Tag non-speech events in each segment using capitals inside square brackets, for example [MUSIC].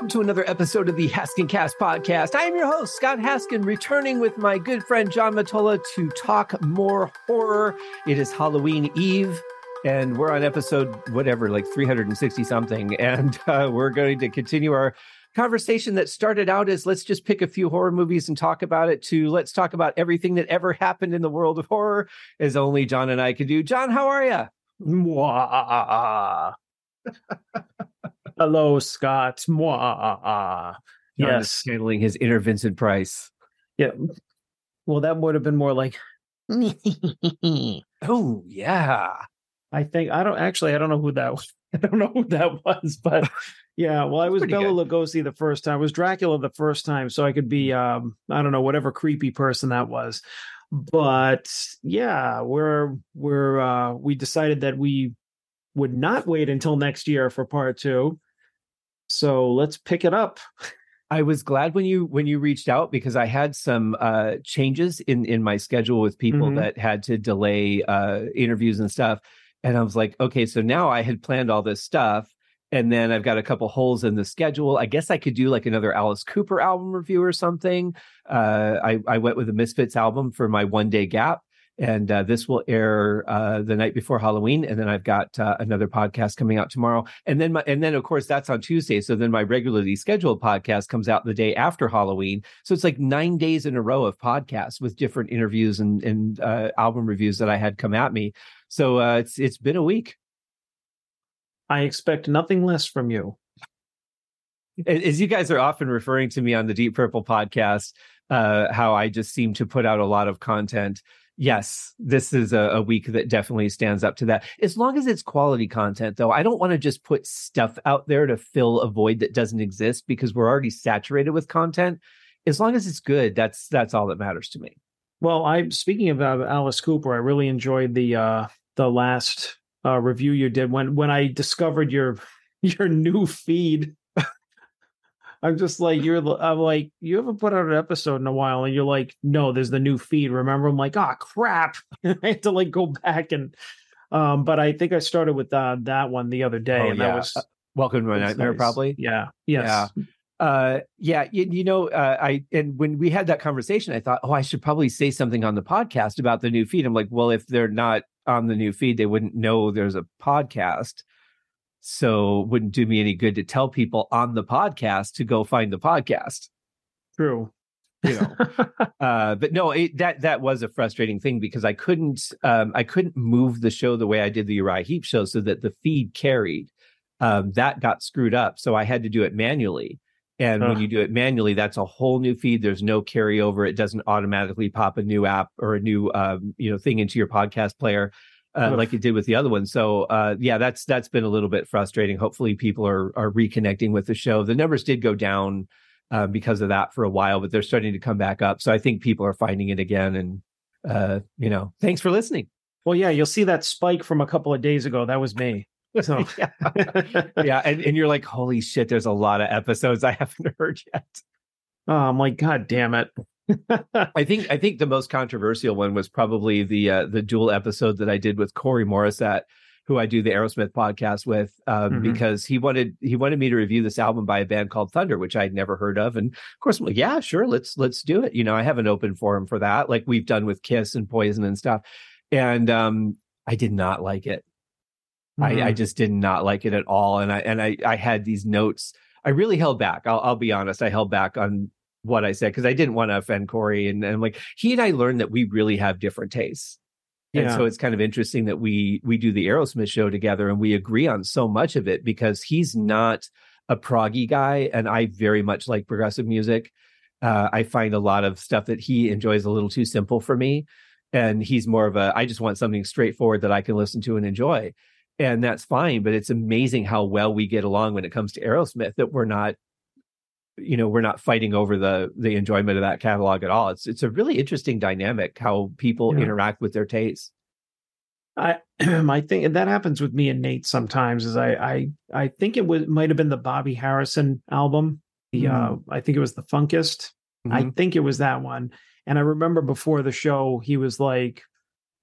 welcome to another episode of the Haskin Cast podcast. I am your host, Scott Haskin, returning with my good friend John Mottola to talk more horror. It is Halloween Eve, and we're on episode whatever, like 360 something. [LAUGHS] And uh, we're going to continue our conversation that started out as let's just pick a few horror movies and talk about it to let's talk about everything that ever happened in the world of horror, as only John and I can do. John, how are you? [LAUGHS] Hello, Scott. Mwah. Yes. handling his inner Vincent Price. Yeah. Well, that would have been more like. [LAUGHS] Oh yeah. I think I don't actually. I don't know who that. Was. [LAUGHS] I don't know who that was, but [LAUGHS] yeah. Well, I was pretty Bela Lugosi the first time. I was Dracula the first time, so I could be. um I don't know whatever creepy person that was, but yeah, we're we're uh we decided that we would not wait until next year for part two. So let's pick it up. I was glad when you when you reached out because I had some uh changes in in my schedule with people Mhm. that had to delay uh interviews and stuff and I was like okay so now I had planned all this stuff and then I've got a couple holes in the schedule I guess I could do like another Alice Cooper album review or something uh I I went with the Misfits album for my one day gap and uh, this will air uh, the night before Halloween, and then I've got uh, another podcast coming out tomorrow, and then my, and then of course that's on Tuesday. So then my regularly scheduled podcast comes out the day after Halloween. So it's like nine days in a row of podcasts with different interviews and and uh, album reviews that I had come at me. So uh, it's it's been a week. I expect nothing less from you. As you guys are often referring to me on the Deep Purple podcast, uh, how I just seem to put out a lot of content. Yes, this is a, a week that definitely stands up to that. As long as it's quality content, though, I don't want to just put stuff out there to fill a void that doesn't exist because we're already saturated with content. As long as it's good, that's that's all that matters to me. Well, I speaking of uh, Alice Cooper, I really enjoyed the uh the last uh review you did when when I discovered your [LAUGHS] your new feed. I'm just like you're I'm like you haven't put out an episode in a while and you're like no there's the new feed remember? I'm like ah crap. [LAUGHS] I had to like go back and um but I think I started with uh, that one the other day Oh, and yeah. that was Welcome to my nightmare, nice. probably. yeah. Yes. Uh yeah you, you know uh, i and when we had that conversation i thought oh i should probably say something on the podcast about the new feed. I'm like well if they're not on the new feed they wouldn't know there's a podcast so it wouldn't do me any good to tell people on the podcast to go find the podcast. True. You know [LAUGHS] uh but no it, that that was a frustrating thing because i couldn't um i couldn't move the show the way i did the uriah heep show so that the feed carried um that got screwed up. So i had to do it manually. And when you do it manually that's a whole new feed. There's no carryover. It doesn't automatically pop a new app or a new um you know thing into your podcast player uh, like it did with the other one so uh yeah that's that's been a little bit frustrating hopefully people are are reconnecting with the show the numbers did go down uh, because of that for a while, but they're starting to come back up. So I think people are finding it again. And, uh, you know, thanks for listening. well yeah you'll see that spike from a couple of days ago that was me so [LAUGHS] yeah. [LAUGHS] yeah. And, and you're like, holy shit, there's a lot of episodes I haven't [LAUGHS] heard yet. Oh, I'm like, God damn it. [LAUGHS] I think I think the most controversial one was probably the uh, the dual episode that I did with Corey Morissette, who I do the Aerosmith podcast with, um, Mhm. because he wanted he wanted me to review this album by a band called Thunder, which I'd never heard of, and of course I'm like, yeah, sure, let's let's do it. You know, I have an open forum for that, like we've done with Kiss and Poison and stuff, and um, I did not like it. I, I Mhm. just did not like it at all, and I and I I had these notes. I really held back. I'll, I'll be honest. I held back on what I said because I didn't want to offend Corey, and, and like he and I learned that we really have different tastes. And so it's kind of interesting that we we do the Aerosmith show together and we agree on so much of it because he's not a proggy guy and I very much like progressive music. Uh, I find a lot of stuff that he enjoys a little too simple for me, and he's more of a I just want something straightforward that I can listen to and enjoy, and that's fine. But it's amazing how well we get along when it comes to Aerosmith. That we're not, you know, we're not fighting over the the enjoyment of that catalog at all. It's it's a really interesting dynamic how people Yeah. interact with their tastes. I [CLEARS THROAT] I think that happens with me and Nate sometimes. Is I I I think it was might have been the Bobby Harrison album. The uh, I think it was the Funkist. I Mhm. think it was that one. And I remember before the show, he was like,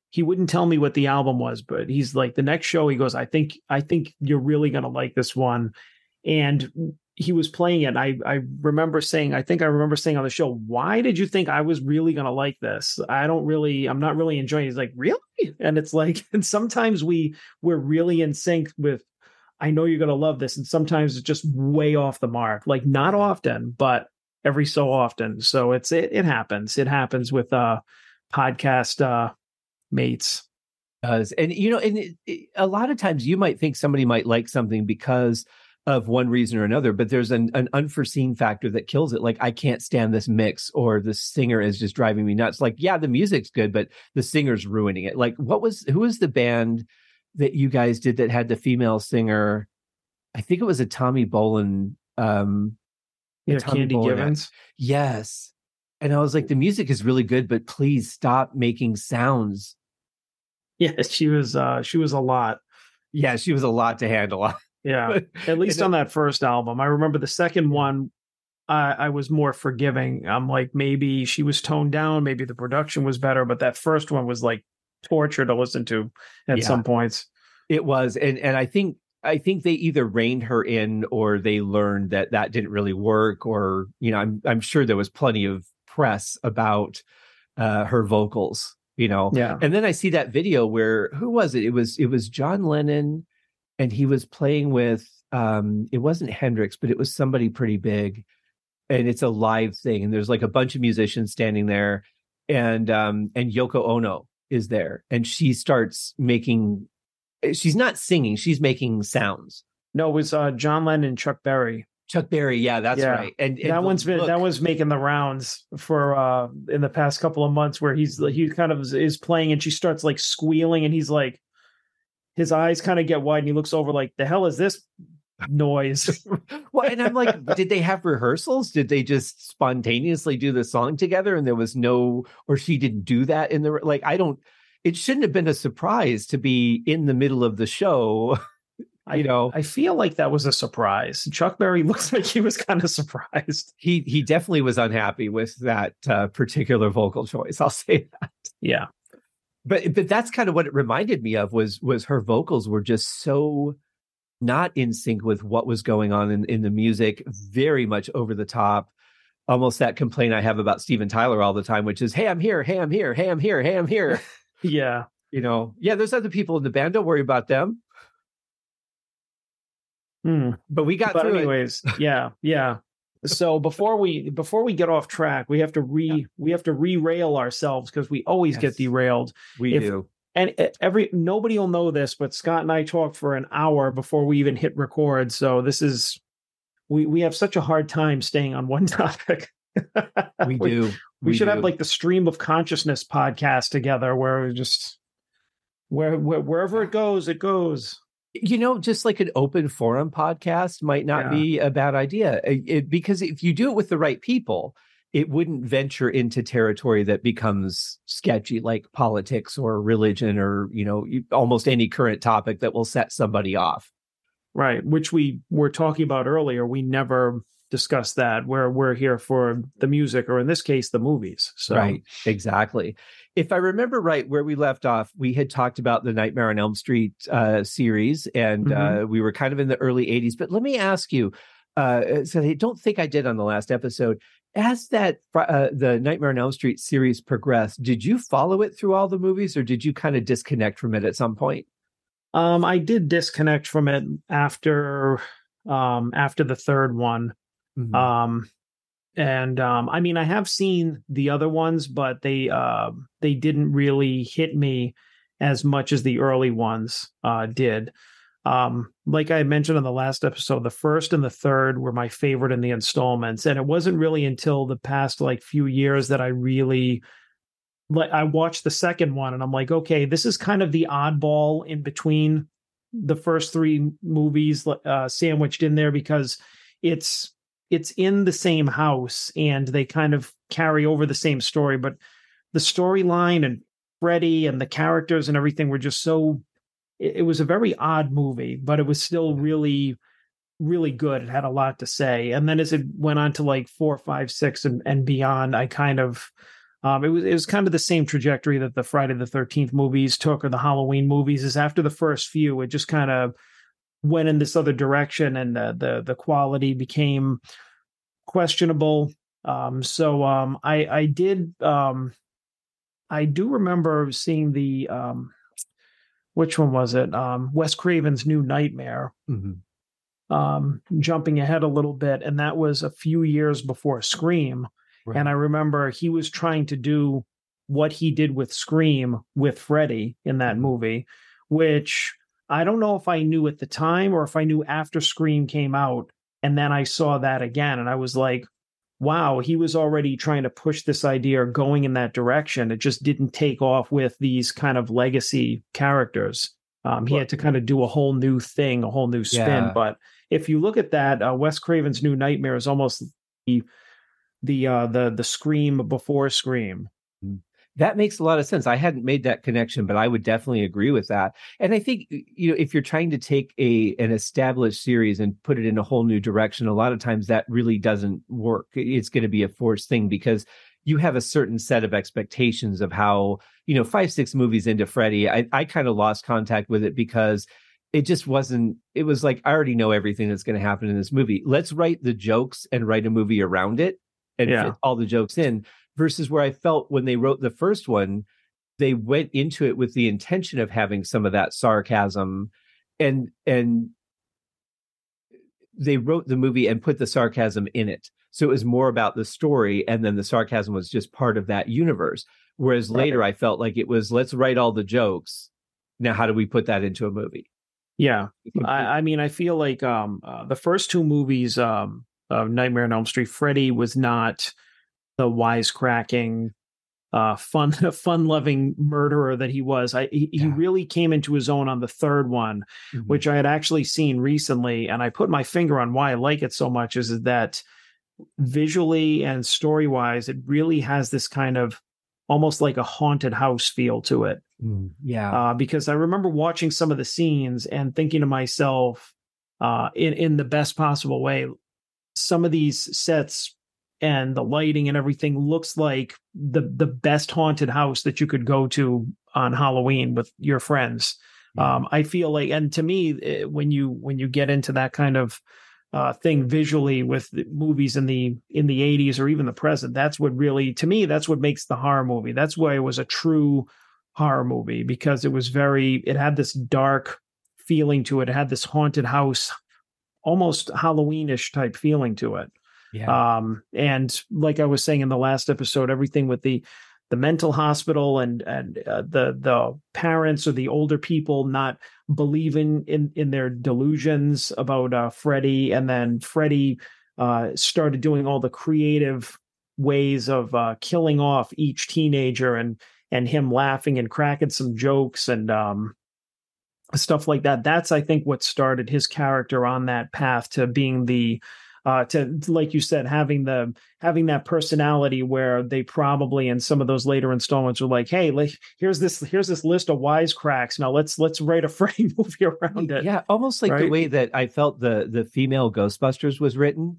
he wouldn't tell me what the album was, but he's like, the next show, he goes, I think I think you're really gonna like this one. And he was playing it. I I remember saying, I think I remember saying on the show, why did you think I was really gonna like this? I don't really, I'm not really enjoying. It. He's like, really? And it's like, [LAUGHS] and sometimes we we're really in sync with. I know you're gonna love this, and sometimes it's just way off the mark. Like not often, but every so often. So it's it it happens. It happens with uh podcast uh mates. Does and you know, and it, it, a lot of times you might think somebody might like something because of one reason or another, but there's an, an unforeseen factor that kills it. Like, I can't stand this mix, or the singer is just driving me nuts. Like, yeah, the music's good, but the singer's ruining it. Like, what was who was the band that you guys did that had the female singer? I think it was a Tommy Bolin. Um, yeah, Tommy Candy Bolin Givens. Yes, and I was like, the music is really good, but please stop making sounds. Yeah, she was. uh She was a lot. Yeah, she was a lot to handle. [LAUGHS] Yeah, [LAUGHS] at least on that first album. I remember the second one. I, I was more forgiving. I'm like, maybe she was toned down, maybe the production was better, but that first one was like torture to listen to at yeah, some points. It was, and and I think I think they either reined her in or they learned that that didn't really work, or you know, I'm I'm sure there was plenty of press about uh, her vocals, you know. Yeah. And then I see that video where who was it? It was it was John Lennon and he was playing with um it wasn't Hendrix, but it was somebody pretty big. And it's a live thing. And there's like a bunch of musicians standing there. And um and Yoko Ono is there. And she starts making eh, she's not singing, she's making sounds. No, it was uh John Lennon and Chuck Berry. Chuck Berry, yeah, that's yeah. right. And, and that one's been look, that one's making the rounds for uh in the past couple of months where he's he kind of is playing and she starts like squealing and he's like his eyes kind of get wide and he looks over like the hell is this noise? [LAUGHS] Well and i'm like did they have rehearsals? Did they just spontaneously do the song together and there was no or she didn't do that in the like i don't it shouldn't have been a surprise to be in the middle of the show you know? I, I feel like that was a surprise. Chuck berry [LAUGHS] looks like he was kind of surprised. He he definitely was unhappy with that uh, particular vocal choice i'll say that. Yeah but but that's kind of what it reminded me of was was her vocals were just so not in sync with what was going on in, in the music very much over the top. Almost that complaint i have about steven tyler all the time which is hey i'm here hey i'm here hey i'm here hey i'm here. [LAUGHS] Yeah. You know? Yeah there's other people in the band don't worry about them. Hmm. but we got but through anyways yeah yeah so before we before we get off track, we have to re yeah. we have to re-rail ourselves because we always yes, get derailed. We if, do. And eh, every nobody will know this, but Scott and I talked for an hour before we even hit record. So this is we we have such a hard time staying on one [LAUGHS] topic. we, we do. We, we should do. have like the stream of consciousness podcast together where we just where, where wherever it goes, it goes you know, just like an open forum podcast might not yeah. be a bad idea eh, it, because if you do it with the right people, it wouldn't venture into territory that becomes sketchy, like politics or religion or, you know, almost any current topic that will set somebody off. Right. Which we were talking about earlier. We never discuss that where we're here for the music or in this case the movies so right exactly if i remember right where we left off we had talked about the nightmare on elm street uh, series and mm-hmm. uh, we were kind of in the early 80s but let me ask you uh, so i don't think i did on the last episode as that uh, the nightmare on elm street series progressed did you follow it through all the movies or did you kind of disconnect from it at some point um, i did disconnect from it after um, after the third one Mm-hmm. Um, and um, I mean, I have seen the other ones, but they uh, they didn't really hit me as much as the early ones uh, did. Um, like I mentioned on the last episode, the first and the third were my favorite in the installments, and it wasn't really until the past like few years that I really like I watched the second one, and I'm like, okay, this is kind of the oddball in between the first three movies uh, sandwiched in there because it's it's in the same house and they kind of carry over the same story, but the storyline and Freddy and the characters and everything were just so it, it was a very odd movie, but it was still really really good. It had a lot to say. And then as it went on to like four, five, six, and, and beyond, I kind of um, it was it was kind of the same trajectory that the Friday the Thirteenth movies took or the Halloween movies. Is after the first few, it just kind of went in this other direction and the the, the quality became questionable. Um, so um, I I did um, I do remember seeing the um, which one was it? Um, Wes Craven's New Nightmare. Mm-hmm. Um, jumping ahead a little bit, and that was a few years before Scream. Right. And I remember he was trying to do what he did with Scream with Freddy in that mm-hmm. movie, which I don't know if I knew at the time or if I knew after Scream came out. And then I saw that again, and I was like, wow, he was already trying to push this idea or going in that direction. It just didn't take off with these kind of legacy characters. Um, he had to kind of do a whole new thing, a whole new spin. Yeah. But if you look at that, uh, Wes Craven's New Nightmare is almost the the uh, the the Scream before Scream. That makes a lot of sense. I hadn't made that connection, but I would definitely agree with that. And I think you know if you're trying to take a an established series and put it in a whole new direction, a lot of times that really doesn't work. It's going to be a forced thing because you have a certain set of expectations of how you know five six movies into Freddy. I I kind of lost contact with it because it just wasn't. It was like I already know everything that's going to happen in this movie. Let's write the jokes and write a movie around it and yeah. fit all the jokes in versus where I felt when they wrote the first one, they went into it with the intention of having some of that sarcasm and and they wrote the movie and put the sarcasm in it. So it was more about the story and then the sarcasm was just part of that universe. Whereas right. later I felt like it was let's write all the jokes. Now how do we put that into a movie? Yeah. I, I mean I feel like um uh, the first two movies um of Nightmare on Elm Street, Freddy was not the wisecracking, uh, fun, [LAUGHS] fun-loving murderer that he was. I he, yeah. he, really came into his own on the third one, mm-hmm. which I had actually seen recently, and I put my finger on why I like it so much. Is that visually and story-wise, it really has this kind of almost like a haunted house feel to it. Mm, yeah, uh, because I remember watching some of the scenes and thinking to myself, uh, in in the best possible way, some of these sets and the lighting and everything looks like the the best haunted house that you could go to on Halloween with your friends. Um, I feel like, and to me, eh, when you when you get into that kind of uh, thing visually with movies in the in the 80s or even the present, that's what really, to me, that's what makes the horror movie. That's why it was a true horror movie because it was very, it had this dark feeling to it. It had this haunted house, almost Halloweenish type feeling to it. Yeah. Um, and like I was saying in the last episode, everything with the the mental hospital and and uh, the the parents or the older people not believing in in their delusions about uh, Freddy, and then Freddy uh, started doing all the creative ways of uh, killing off each teenager and and him laughing and cracking some jokes and um, stuff like that. That's I think what started his character on that path to being the uh, to like you said having the having that personality where they probably in some of those later installments are like hey like, here's this here's this list of wisecracks now let's let's write a [LAUGHS] frame movie around it yeah almost like right? the way that i felt the the female ghostbusters was written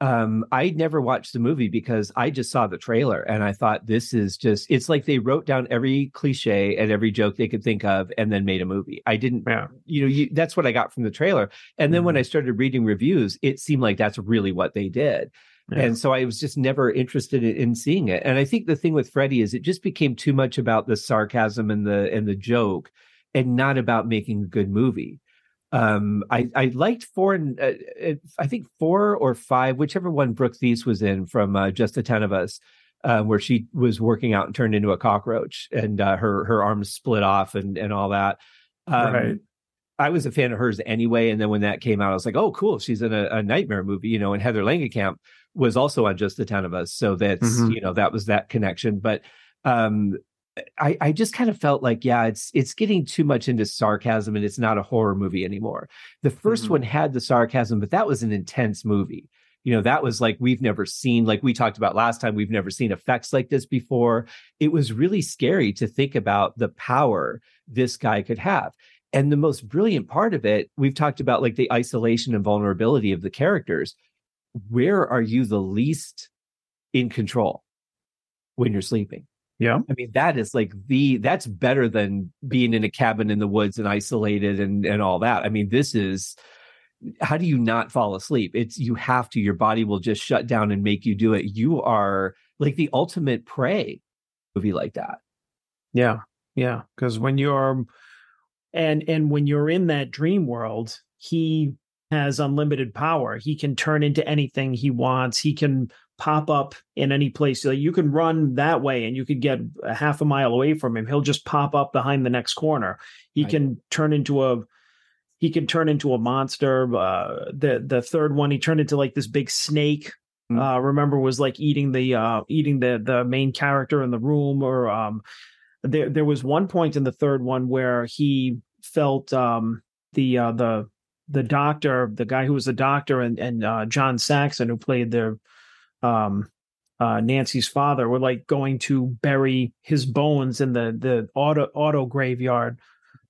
um i never watched the movie because i just saw the trailer and i thought this is just it's like they wrote down every cliche and every joke they could think of and then made a movie i didn't yeah. you know you, that's what i got from the trailer and then mm-hmm. when i started reading reviews it seemed like that's really what they did yeah. And so I was just never interested in, in, seeing it. And I think the thing with Freddy is it just became too much about the sarcasm and the and the joke, and not about making a good movie um i i liked four and uh, i think four or five whichever one brooke theiss was in from uh, just the ten of us uh, where she was working out and turned into a cockroach and uh, her her arms split off and and all that um, right. i was a fan of hers anyway and then when that came out i was like oh cool she's in a, a nightmare movie you know and heather langenkamp was also on just the ten of us so that's mm-hmm. you know that was that connection but um I, I just kind of felt like, yeah, it's it's getting too much into sarcasm and it's not a horror movie anymore. The 1st mm-hmm. one had the sarcasm, but that was an intense movie. You know, that was like we've never seen, like we talked about last time, we've never seen effects like this before. It was really scary to think about the power this guy could have. And the most brilliant part of it, we've talked about like the isolation and vulnerability of the characters. Where are you the least in control when you're sleeping? Yeah. I mean, that is like the that's better than being in a cabin in the woods and isolated and and all that. I mean, this is how do you not fall asleep? It's you have to, your body will just shut down and make you do it. You are like the ultimate prey movie like that. Yeah. Yeah. Because when you're and and when you're in that dream world, he has unlimited power. He can turn into anything he wants. He can pop up in any place. So you can run that way and you could get a half a mile away from him. He'll just pop up behind the next corner. He right. can turn into a he can turn into a monster. Uh, the the third one, he turned into like this big snake. Mm-hmm. Uh, remember, was like eating the uh, eating the the main character in the room. Or um, there there was one point in the third one where he felt um, the uh, the the doctor, the guy who was the doctor, and and uh, John Saxon who played the um, uh, Nancy's father were like going to bury his bones in the the auto auto graveyard,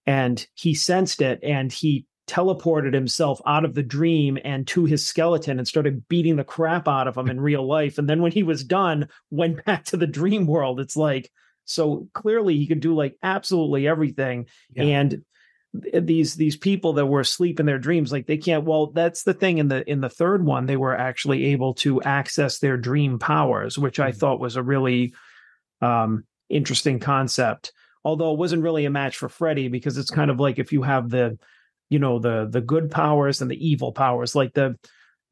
and he sensed it, and he teleported himself out of the dream and to his skeleton and started beating the crap out of him in real life. And then when he was done, went [LAUGHS] back to the dream world. It's like so clearly he could do like absolutely everything, yeah. and these these people that were asleep in their dreams like they can't well that's the thing in the in the third one they were actually able to access their dream powers which i mm-hmm. thought was a really um interesting concept although it wasn't really a match for freddy because it's kind of like if you have the you know the the good powers and the evil powers like the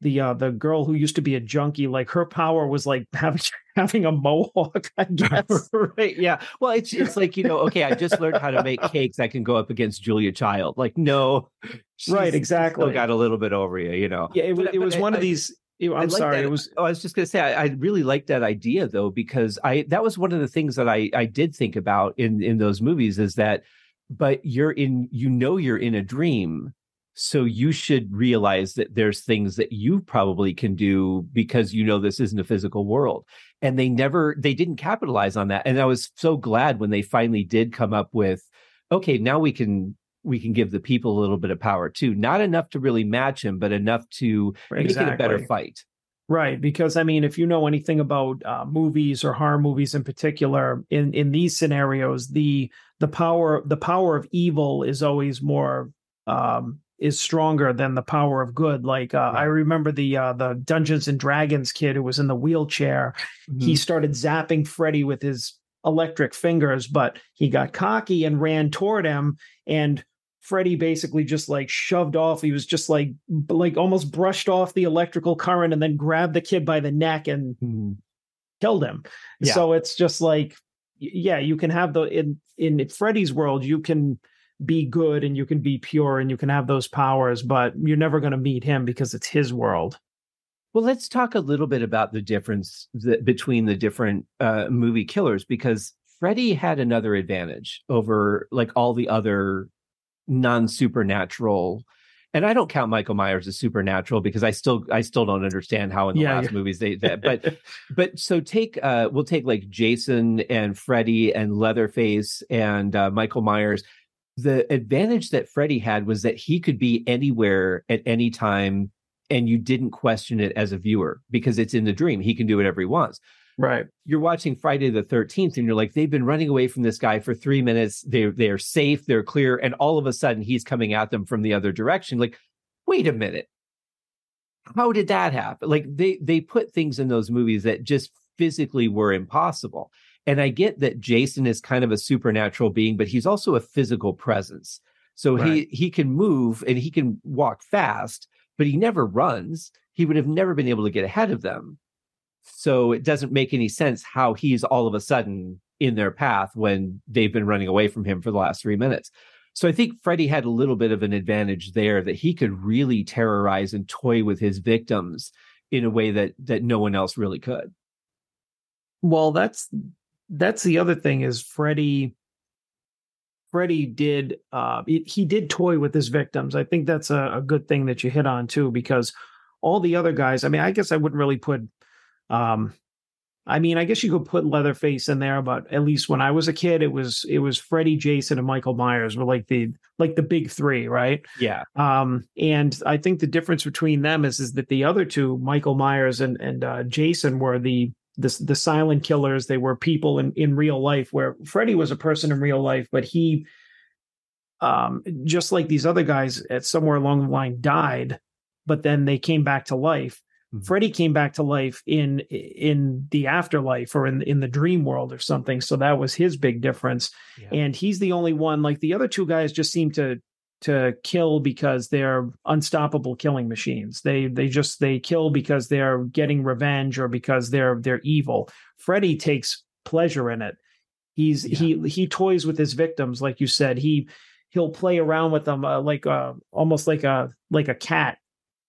the uh the girl who used to be a junkie like her power was like [LAUGHS] having having a mohawk i [LAUGHS] guess right yeah well it's it's like you know okay i just learned how to make cakes i can go up against julia child like no [LAUGHS] right exactly got a little bit over you you know yeah it, but, it was one I, of these I'm like sorry. That. It was. Oh, I was just going to say I, I really liked that idea though because I that was one of the things that I I did think about in in those movies is that, but you're in you know you're in a dream, so you should realize that there's things that you probably can do because you know this isn't a physical world. And they never, they didn't capitalize on that. And I was so glad when they finally did come up with, okay, now we can we can give the people a little bit of power too. Not enough to really match him, but enough to exactly. make it a better fight. Right, because I mean, if you know anything about uh, movies or horror movies in particular, in in these scenarios, the the power the power of evil is always more um, is stronger than the power of good. Like uh, I remember the uh, the Dungeons and Dragons kid who was in the wheelchair. Mm-hmm. He started zapping Freddy with his electric fingers, but he got cocky and ran toward him, and Freddy basically just like shoved off. He was just like like almost brushed off the electrical current and then grabbed the kid by the neck and mm-hmm. killed him. Yeah. So it's just like yeah, you can have the in in Freddy's world, you can be good and you can be pure and you can have those powers, but you're never going to meet him because it's his world. Well, let's talk a little bit about the difference that, between the different uh, movie killers because Freddy had another advantage over like all the other non supernatural. And I don't count Michael Myers as supernatural because I still I still don't understand how in the yeah, last yeah. movies they that but [LAUGHS] but so take uh we'll take like Jason and Freddy and Leatherface and uh, Michael Myers the advantage that Freddy had was that he could be anywhere at any time and you didn't question it as a viewer because it's in the dream. He can do whatever he wants. Right. You're watching Friday the 13th and you're like, they've been running away from this guy for three minutes. They're they're safe, they're clear, and all of a sudden he's coming at them from the other direction. Like, wait a minute. How did that happen? Like they they put things in those movies that just physically were impossible. And I get that Jason is kind of a supernatural being, but he's also a physical presence. So right. he he can move and he can walk fast, but he never runs. He would have never been able to get ahead of them. So it doesn't make any sense how he's all of a sudden in their path when they've been running away from him for the last three minutes. So I think Freddy had a little bit of an advantage there that he could really terrorize and toy with his victims in a way that that no one else really could. Well, that's that's the other thing is Freddy Freddy did uh he did toy with his victims. I think that's a, a, good thing that you hit on too, because all the other guys, I mean, I guess I wouldn't really put um I mean, I guess you could put Leatherface in there, but at least when I was a kid, it was it was Freddy, Jason, and Michael Myers were like the like the big three, right? Yeah. Um, and I think the difference between them is is that the other two, Michael Myers and and uh, Jason, were the the the silent killers. They were people in in real life. Where Freddy was a person in real life, but he, um, just like these other guys, at somewhere along the line died, but then they came back to life. Mm-hmm. Freddy came back to life in in the afterlife or in in the dream world or something. So that was his big difference. Yeah. And he's the only one. Like the other two guys, just seem to to kill because they're unstoppable killing machines. They they just they kill because they're getting revenge or because they're they're evil. Freddy takes pleasure in it. He's yeah. he he toys with his victims, like you said. He he'll play around with them uh, like uh, almost like a like a cat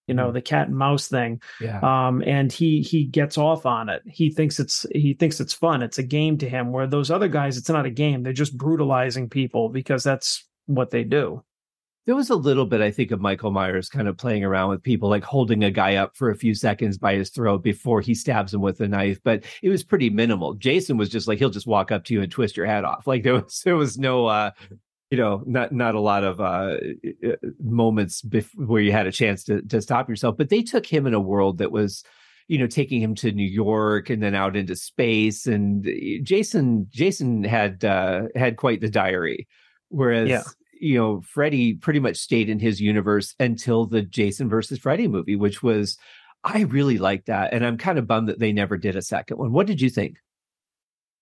you know mm. the cat and mouse thing yeah um and he he gets off on it he thinks it's he thinks it's fun it's a game to him where those other guys it's not a game they're just brutalizing people because that's what they do there was a little bit, I think, of Michael Myers kind of playing around with people, like holding a guy up for a few seconds by his throat before he stabs him with a knife. But it was pretty minimal. Jason was just like he'll just walk up to you and twist your head off. Like there was there was no uh you know not not a lot of uh, moments bef- where you had a chance to to stop yourself. But they took him in a world that was you know taking him to New York and then out into space. And Jason Jason had uh had quite the diary. Whereas yeah you know, Freddy pretty much stayed in his universe until the Jason versus Freddy movie, which was I really liked that. And I'm kind of bummed that they never did a second one. What did you think?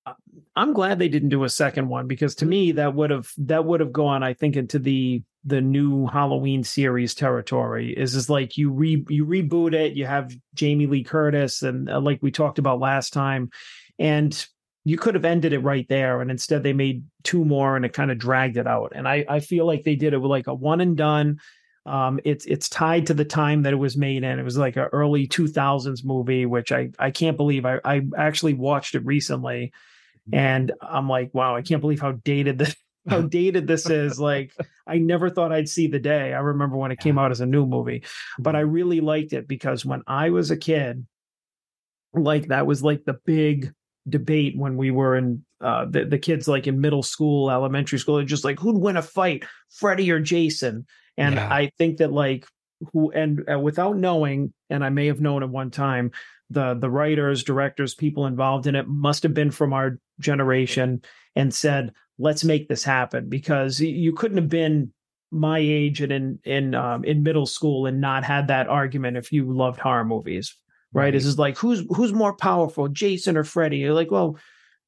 Uh, I'm glad they didn't do a second one because to me that would have that would have gone, I think, into the the new Halloween series territory. Is is like you re you reboot it, you have Jamie Lee Curtis, and uh, like we talked about last time, and you could have ended it right there and instead they made two more and it kind of dragged it out. And i i feel like they did it with like a one and done. Um it's it's tied to the time that it was made in. It was like an early 2000s movie which i i can't believe i i actually watched it recently. And i'm like wow i can't believe how dated this [LAUGHS] how dated this is. Like i never thought i'd see the day. I remember when it came out as a new movie. But i really liked it because when i was a kid like that was like the big debate when we were in uh, the, the kids like in middle school, elementary school, just like who'd win a fight, Freddy or Jason. And yeah. I think that like who and uh, without knowing, and I may have known at one time, the the writers, directors, people involved in it must have been from our generation and said, let's make this happen because you couldn't have been my age and in in um, in middle school and not had that argument if you loved horror movies right? Is is like who's who's more powerful, Jason or Freddy? You're like, well,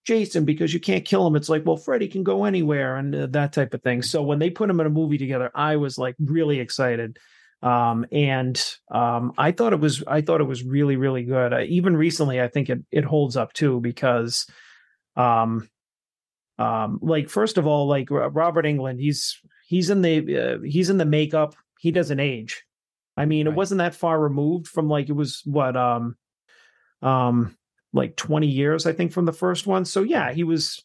Jason because you can't kill him. It's like, well, Freddy can go anywhere and uh, that type of thing. So when they put him in a movie together, I was like really excited. Um, and um, I thought it was I thought it was really really good. Uh, even recently, I think it it holds up too because, um, um, like first of all, like Robert Englund, he's he's in the uh, he's in the makeup. He doesn't age. I mean, right. it wasn't that far removed from like it was what um um like 20 years I think from the first one. So yeah, he was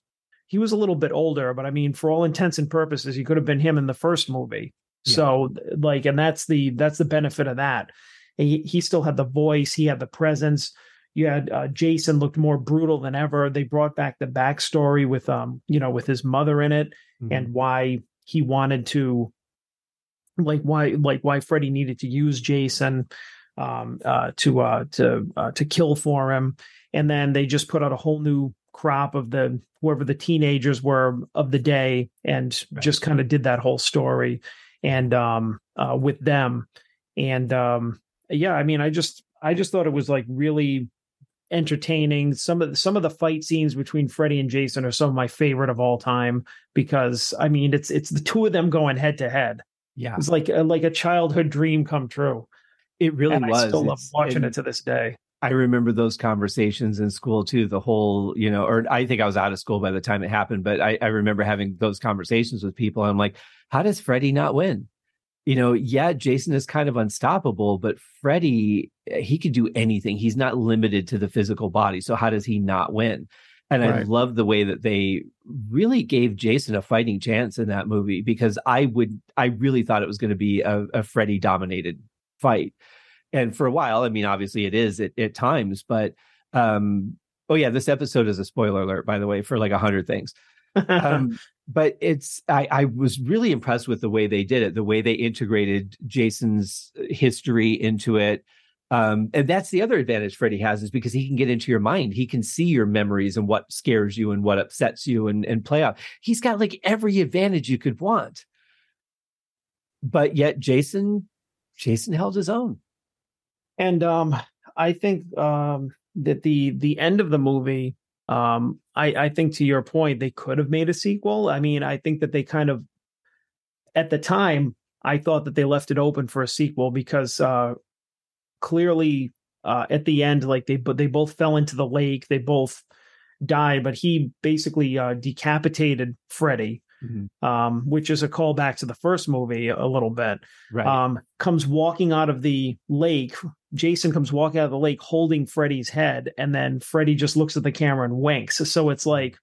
he was a little bit older, but I mean for all intents and purposes he could have been him in the first movie. Yeah. So like and that's the that's the benefit of that. He he still had the voice, he had the presence. You had uh, Jason looked more brutal than ever. They brought back the backstory with um you know with his mother in it mm-hmm. and why he wanted to like why like why Freddy needed to use Jason um, uh, to uh, to uh, to kill for him, and then they just put out a whole new crop of the whoever the teenagers were of the day, and right. just kind of did that whole story, and um, uh, with them, and um, yeah, I mean, I just I just thought it was like really entertaining. Some of the, some of the fight scenes between Freddy and Jason are some of my favorite of all time because I mean it's it's the two of them going head to head yeah, it's like a, like a childhood dream come true. It really and was. I still love watching it to this day. I remember those conversations in school too. The whole, you know, or I think I was out of school by the time it happened, but I, I remember having those conversations with people. I'm like, how does Freddy not win? You know, yeah, Jason is kind of unstoppable, but Freddy, eh, he could do anything. He's not limited to the physical body. So how does he not win? And right. I love the way that they really gave Jason a fighting chance in that movie because I would, I really thought it was going to be a, a Freddy dominated fight. And for a while, I mean, obviously it is at, at times, but, um, oh yeah, this episode is a spoiler alert, by the way, for like a hundred things. um, [LAUGHS] but it's I, I was really impressed with the way they did it, the way they integrated Jason's history into it, Um, and that's the other advantage Freddy has is because he can get into your mind. He can see your memories and what scares you and what upsets you and, and play out. He's got like every advantage you could want. But yet Jason, Jason held his own. And um, I think um, that the the end of the movie, um, I, I think to your point, they could have made a sequel. I mean, I think that they kind of at the time I thought that they left it open for a sequel because uh, clearly uh, at the end, like they but they both fell into the lake. They both died, but he basically uh, decapitated Freddy, mm-hmm. um, which is a callback to the first movie a, little bit. Right. Um, comes walking out of the lake. Jason comes walking out of the lake holding Freddy's head, and then Freddy just looks at the camera and winks. So it's like,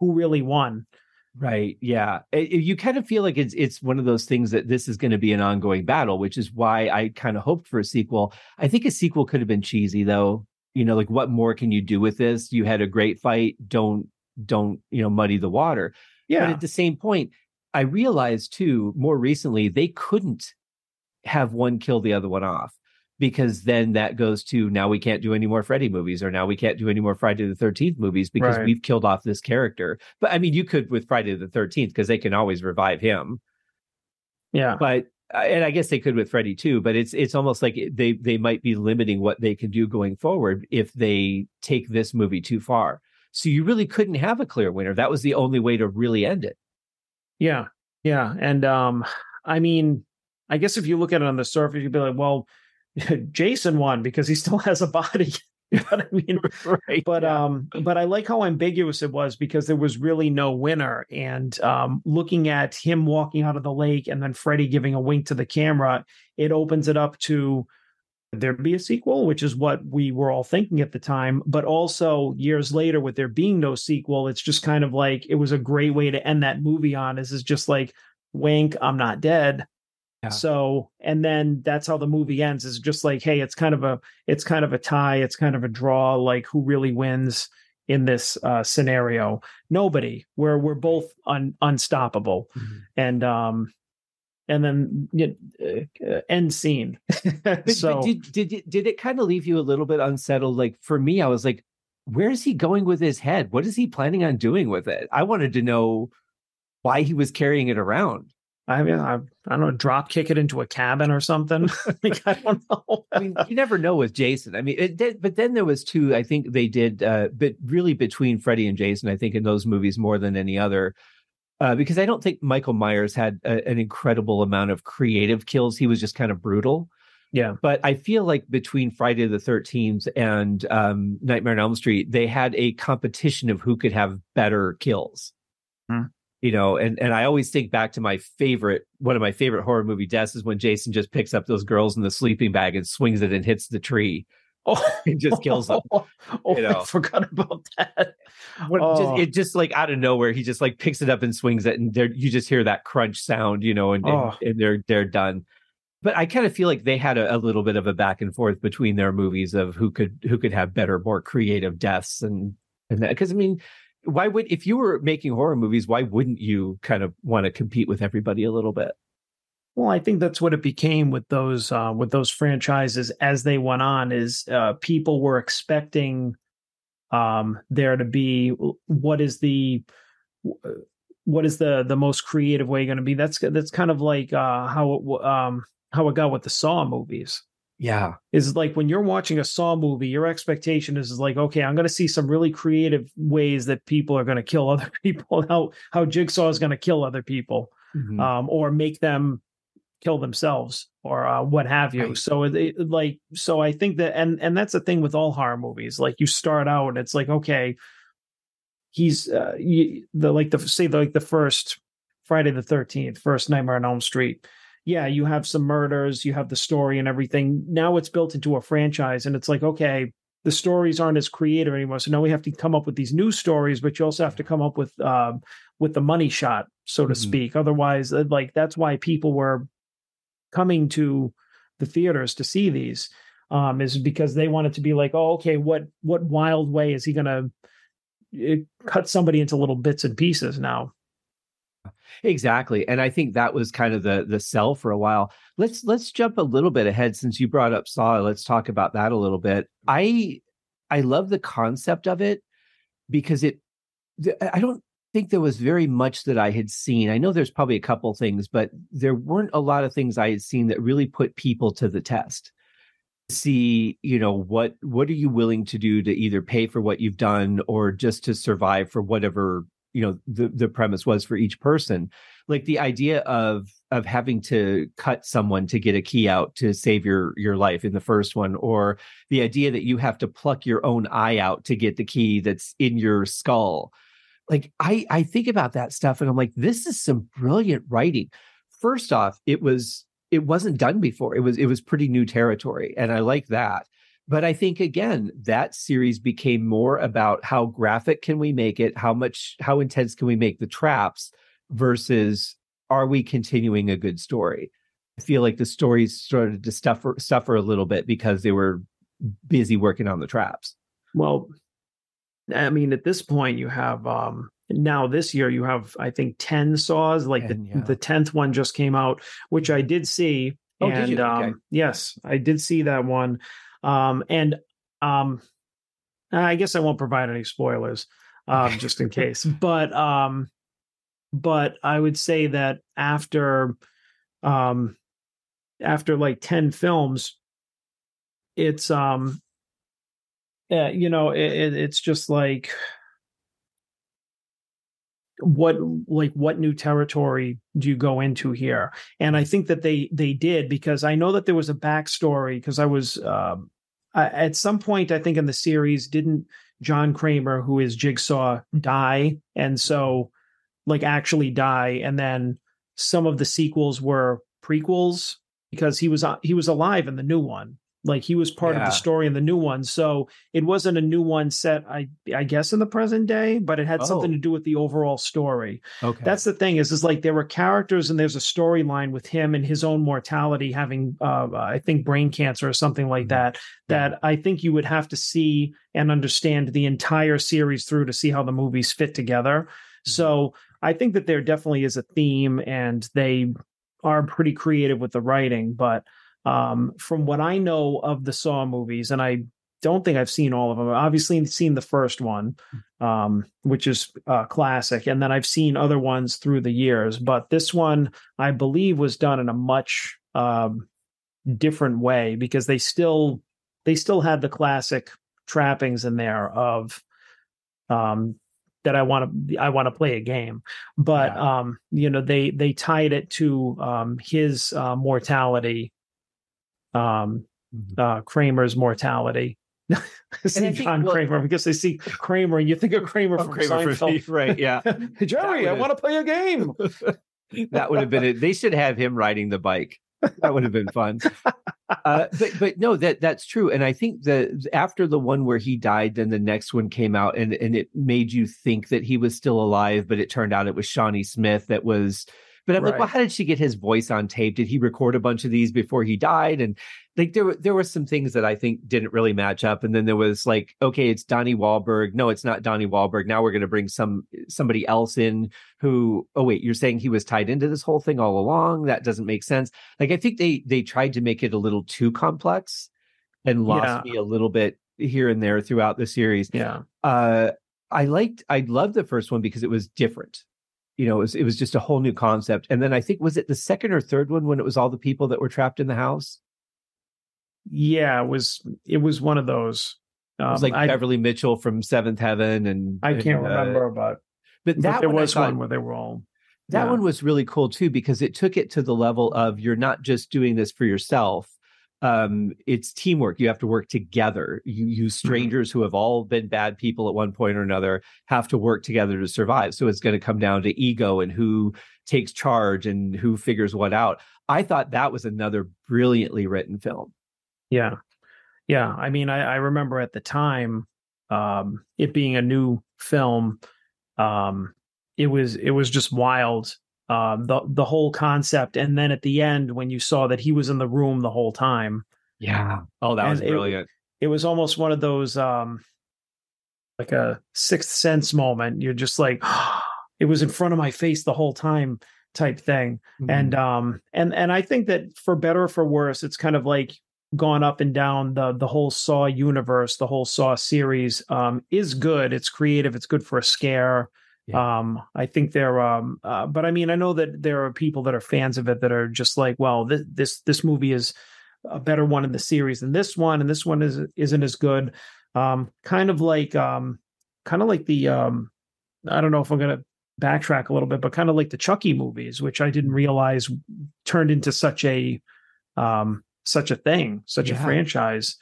who really won? Right. Yeah. It, you kind of feel like it's it's one of those things that this is going to be an ongoing battle, which is why I kind of hoped for a sequel. I think a sequel could have been cheesy though. You know, like what more can you do with this? You had a great fight. Don't don't, you know, muddy the water. Yeah. But at the same point, I realized too more recently they couldn't have one kill the other one off because then that goes to now we can't do any more Freddy movies or now we can't do any more Friday the 13th movies because right. we've killed off this character. But I mean, you could with Friday the 13th because they can always revive him. Yeah. But uh, and I guess they could with Freddy too, but it's it's almost like they they might be limiting what they can do going forward if they take this movie too far. So you really couldn't have a clear winner. That was the only way to really end it. Yeah. Yeah. And um I mean, I guess if you look at it on the surface, you'd be like, well, [LAUGHS] Jason won because he still has a body. [LAUGHS] you know what I mean? [LAUGHS] right. But yeah. um, but I like how ambiguous it was because there was really no winner. And um, looking at him walking out of the lake and then Freddy giving a wink to the camera, it opens it up to there be a sequel, which is what we were all thinking at the time. But also years later, with there being no sequel, it's just kind of like it was a great way to end that movie on. Is is just like wink, I'm not dead. Yeah. So, and then that's how the movie ends is just like, hey, it's kind of a it's kind of a tie, it's kind of a draw, like who really wins in this uh, scenario? Nobody. Where we're both un, unstoppable. Mm-hmm. And um and then you know, uh, end scene. [LAUGHS] so but did did did it kind of leave you a little bit unsettled? Like for me, I was like, where's he going with his head? What is he planning on doing with it? I wanted to know why he was carrying it around. I mean, I, I don't know, drop kick it into a cabin or something. [LAUGHS] [LAUGHS] like, I don't know. I mean, you never know with Jason. I mean, it did, but then there was two. I think they did, uh, but really between Freddy and Jason, I think in those movies more than any other, uh, because I don't think Michael Myers had a, an incredible amount of creative kills. He was just kind of brutal. Yeah, but I feel like between Friday the Thirteenth and um, Nightmare on Elm Street, they had a competition of who could have better kills. Hmm you know and and i always think back to my favorite one of my favorite horror movie deaths is when jason just picks up those girls in the sleeping bag and swings it and hits the tree [LAUGHS] oh and just kills them [LAUGHS] oh, you know I forgot about that oh. just, it just like out of nowhere he just like picks it up and swings it and there you just hear that crunch sound you know and, oh. and, and, they're they're done but i kind of feel like they had a, a little bit of a back and forth between their movies of who could who could have better more creative deaths and and that because i mean why would if you were making horror movies why wouldn't you kind of want to compete with everybody a little bit? Well i think that's what it became with those uh, with those franchises as they went on is uh, people were expecting um, there to be what is the what is the the most creative way going to be? That's that's kind of like uh, how it um, how it got with the saw movies yeah. Is like when you're watching a Saw movie, your expectation is, like, okay, I'm going to see some really creative ways that people are going to kill [LAUGHS] other people, how how Jigsaw is going to kill other people, mm-hmm. um, or make them kill themselves or uh, what have you. Right. So it, like, so I think that, and and that's the thing with all horror movies. Like you start out, and it's like, okay, he's uh, you, the like the say the, like the first Friday the Thirteenth, first Nightmare on Elm Street yeah, you have some murders, you have the story and everything. Now it's built into a franchise, and it's like, okay, the stories aren't as creative anymore. So now we have to come up with these new stories, but you also have to come up with um, with the money shot, so to mm-hmm. speak. Otherwise, uh, like that's why people were coming to the theaters to see these, um, is because they wanted to be like, oh, okay, what what wild way is he going to uh, cut somebody into little bits and pieces now? Exactly. And I think that was kind of the the sell for a while. Let's let's jump a little bit ahead since you brought up Saw. Let's talk about that a little bit. I I love the concept of it because it I don't think there was very much that I had seen. I know there's probably a couple things, but there weren't a lot of things I had seen that really put people to the test. See, you know, what what are you willing to do to either pay for what you've done or just to survive for whatever you know the the premise was for each person. Like the idea of of having to cut someone to get a key out to save your your life in the first one or the idea that you have to pluck your own eye out to get the key that's in your skull. Like i i think about that stuff and i'm like this is some brilliant writing. First off it was it wasn't done before. It was it was pretty new territory and i like that but I think again, that series became more about how graphic can we make it, how much, how intense can we make the traps versus are we continuing a good story? I feel like the stories started to suffer suffer a little bit because they were busy working on the traps. Well, I mean, at this point, you have um now this year you have I think ten saws. Like the yeah. the tenth one just came out, which I did see. Oh, and did you? Okay. um yes, I did see that one. Um, and um, I guess I won't provide any spoilers, um, [LAUGHS] just in case. But um, but I would say that after um, after like ten films, it's um, uh, you know, it, it's just like what like what new territory do you go into here and i think that they they did because i know that there was a backstory because i was um uh, at some point, I think in the series, didn't John Kramer, who is Jigsaw, die? And so, like, actually die. And then some of the sequels were prequels because he was uh, he was alive in the new one. Like he was part yeah. of the story in the new one. So it wasn't a new one set, I I guess, in the present day, but it had oh. something to do with the overall story. Okay. That's the thing, is is like there were characters and there's a storyline with him and his own mortality having uh, I think brain cancer or something like mm-hmm. that, that I think you would have to see and understand the entire series through to see how the movies fit together. Mm-hmm. So I think that there definitely is a theme and they are pretty creative with the writing, but um, from what I know of the Saw movies, and I don't think I've seen all of them. I've obviously seen the first one, um, which is uh, classic, and then I've seen other ones through the years. But this one, I believe, was done in a much um, different way because they still they still had the classic trappings in there of um, that I want to I want to play a game, but yeah. um, you know they they tied it to um, his uh, mortality um, mm-hmm. uh, Kramer's mortality. [LAUGHS] I see John well, Kramer because they see Kramer and you think of Kramer from Kramer Seinfeld. right? Yeah, [LAUGHS] Jerry, I want to play a game. [LAUGHS] that would have been it. They should have him riding the bike. That would have been fun. Uh, but but no, that that's true. And I think that after the one where he died, then the next one came out, and and it made you think that he was still alive, but it turned out it was Shawnee Smith that was but I'm right. like, well, how did she get his voice on tape? Did he record a bunch of these before he died? And like there were there were some things that I think didn't really match up. And then there was like, okay, it's Donnie Wahlberg. No, it's not Donnie Wahlberg. Now we're going to bring some somebody else in who. Oh wait, you're saying he was tied into this whole thing all along? That doesn't make sense. Like I think they they tried to make it a little too complex and lost yeah. me a little bit here and there throughout the series. Yeah. Uh, I liked I loved the first one because it was different you know, it was, it was just a whole new concept. And then I think was it the second or third one when it was all the people that were trapped in the house? Yeah, it was it was one of those. Um, it was like I, Beverly Mitchell from Seventh Heaven, and I can't and, uh, remember, but but that but there was thought, one where they were all. That yeah. one was really cool too because it took it to the level of you're not just doing this for yourself um, it's teamwork. You have to work together. You, you mm-hmm. strangers who have all been bad people at one point or another have to work together to survive. So it's going to come down to ego and who takes charge and who figures what out. I thought that was another brilliantly written film. Yeah. Yeah. I mean, I, I remember at the time, um, it being a new film, um, it was it was just wild um, the the whole concept, and then at the end when you saw that he was in the room the whole time. Yeah. Oh, that was brilliant. It, it, was almost one of those um, like a sixth sense moment. You're just like, [GASPS] it was in front of my face the whole time type thing. Mm-hmm. And um and and I think that for better or for worse, it's kind of like gone up and down the the whole Saw universe, the whole Saw series um is good. It's creative, it's good for a scare. Yeah. Um I think they're um uh, but I mean I know that there are people that are fans of it that are just like, well, this this this movie is a better one in the series than this one and this one is isn't as good. Um kind of like um kind of like the um I don't know if I'm going to backtrack a little bit, but kind of like the Chucky movies, which I didn't realize turned into such a um, such a thing, such Yeah. a franchise,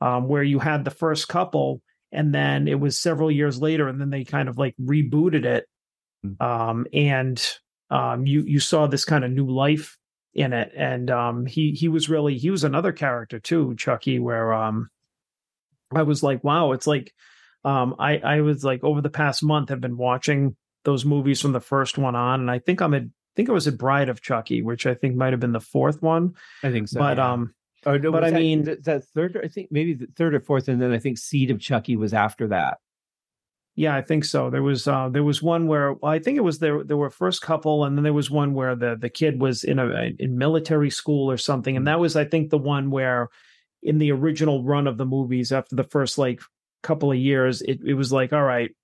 um, where you had the first couple, and then it was several years later, and then they kind of like rebooted it, Mm. um, and um, you you saw this kind of new life in it, and um, he he was really he was another character too, Chucky, where um, I was like, wow, it's like um, I I was like over the past month have been watching those movies from the first one on, and I think I'm at I think it was a Bride of Chucky, which I think might have been the fourth one. I think so. but yeah. um, Oh, no, but I that- mean- th- that third. or- I think maybe the third or fourth, and then I think Seed of Chucky was after that. yeah, I think so. There was uh, there was one where well, I think it was there there were first couple, and then there was one where the the kid was in a in military school or something, and that was I think the one where in the original run of the movies after the first like couple of years, it it was like all right.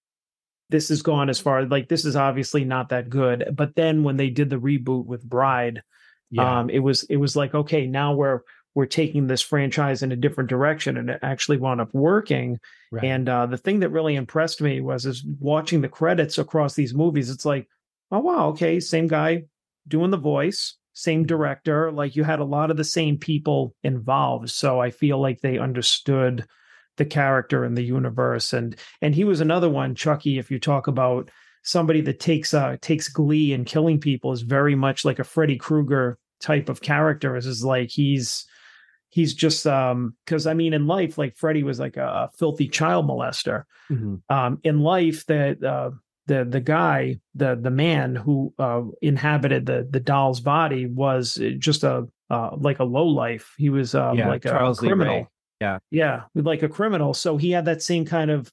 This has gone as far like this is obviously not that good. But then when they did the reboot with Bride, um it was it was like okay now we're we're taking this franchise in a different direction and it actually wound up working. Right. and uh the thing that really impressed me was is watching the credits across these movies it's like oh wow okay same guy doing the voice same director like you had a lot of the same people involved. So i feel like they understood the character and the universe. And and he was another one chucky if you talk about somebody that takes uh takes glee in killing people is very much like a Freddy Krueger type of character. Is is like he's he's just um because I mean in life like Freddy was like a, filthy child molester Mhm. um in life the uh the the guy the the man who uh inhabited the the doll's body was just a uh like a low life he was um Yeah, like Charles a criminal Ray. Yeah. yeah like a criminal so he had that same kind of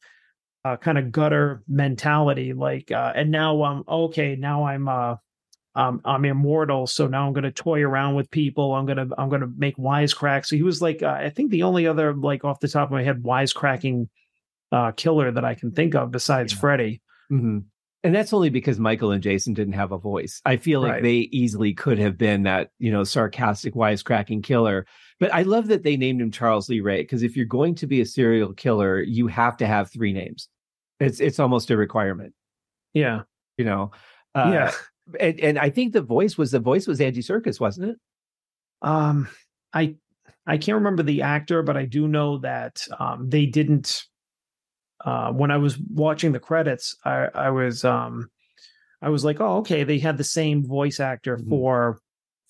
uh, kind of gutter mentality like uh and now um okay now i'm uh um i'm immortal so now i'm going to toy around with people i'm going to i'm going to make wisecracks so he was like uh, i think the only other like off the top of my head wisecracking uh killer that i can think of besides Yeah. freddy Mhm. And that's only because Michael and Jason didn't have a voice. I feel like Right. they easily could have been that, you know, sarcastic, wisecracking killer. But I love that they named him Charles Lee Ray because if you're going to be a serial killer, you have to have three names. It's it's almost a requirement, yeah you know. Uh, yeah and, and I think the voice was the voice was Andy Serkis, wasn't it? Um, I I can't remember the actor, but I do know that um, they didn't. Uh, when I was watching the credits, I I was um, I was like, oh, okay, they had the same voice actor Mhm. for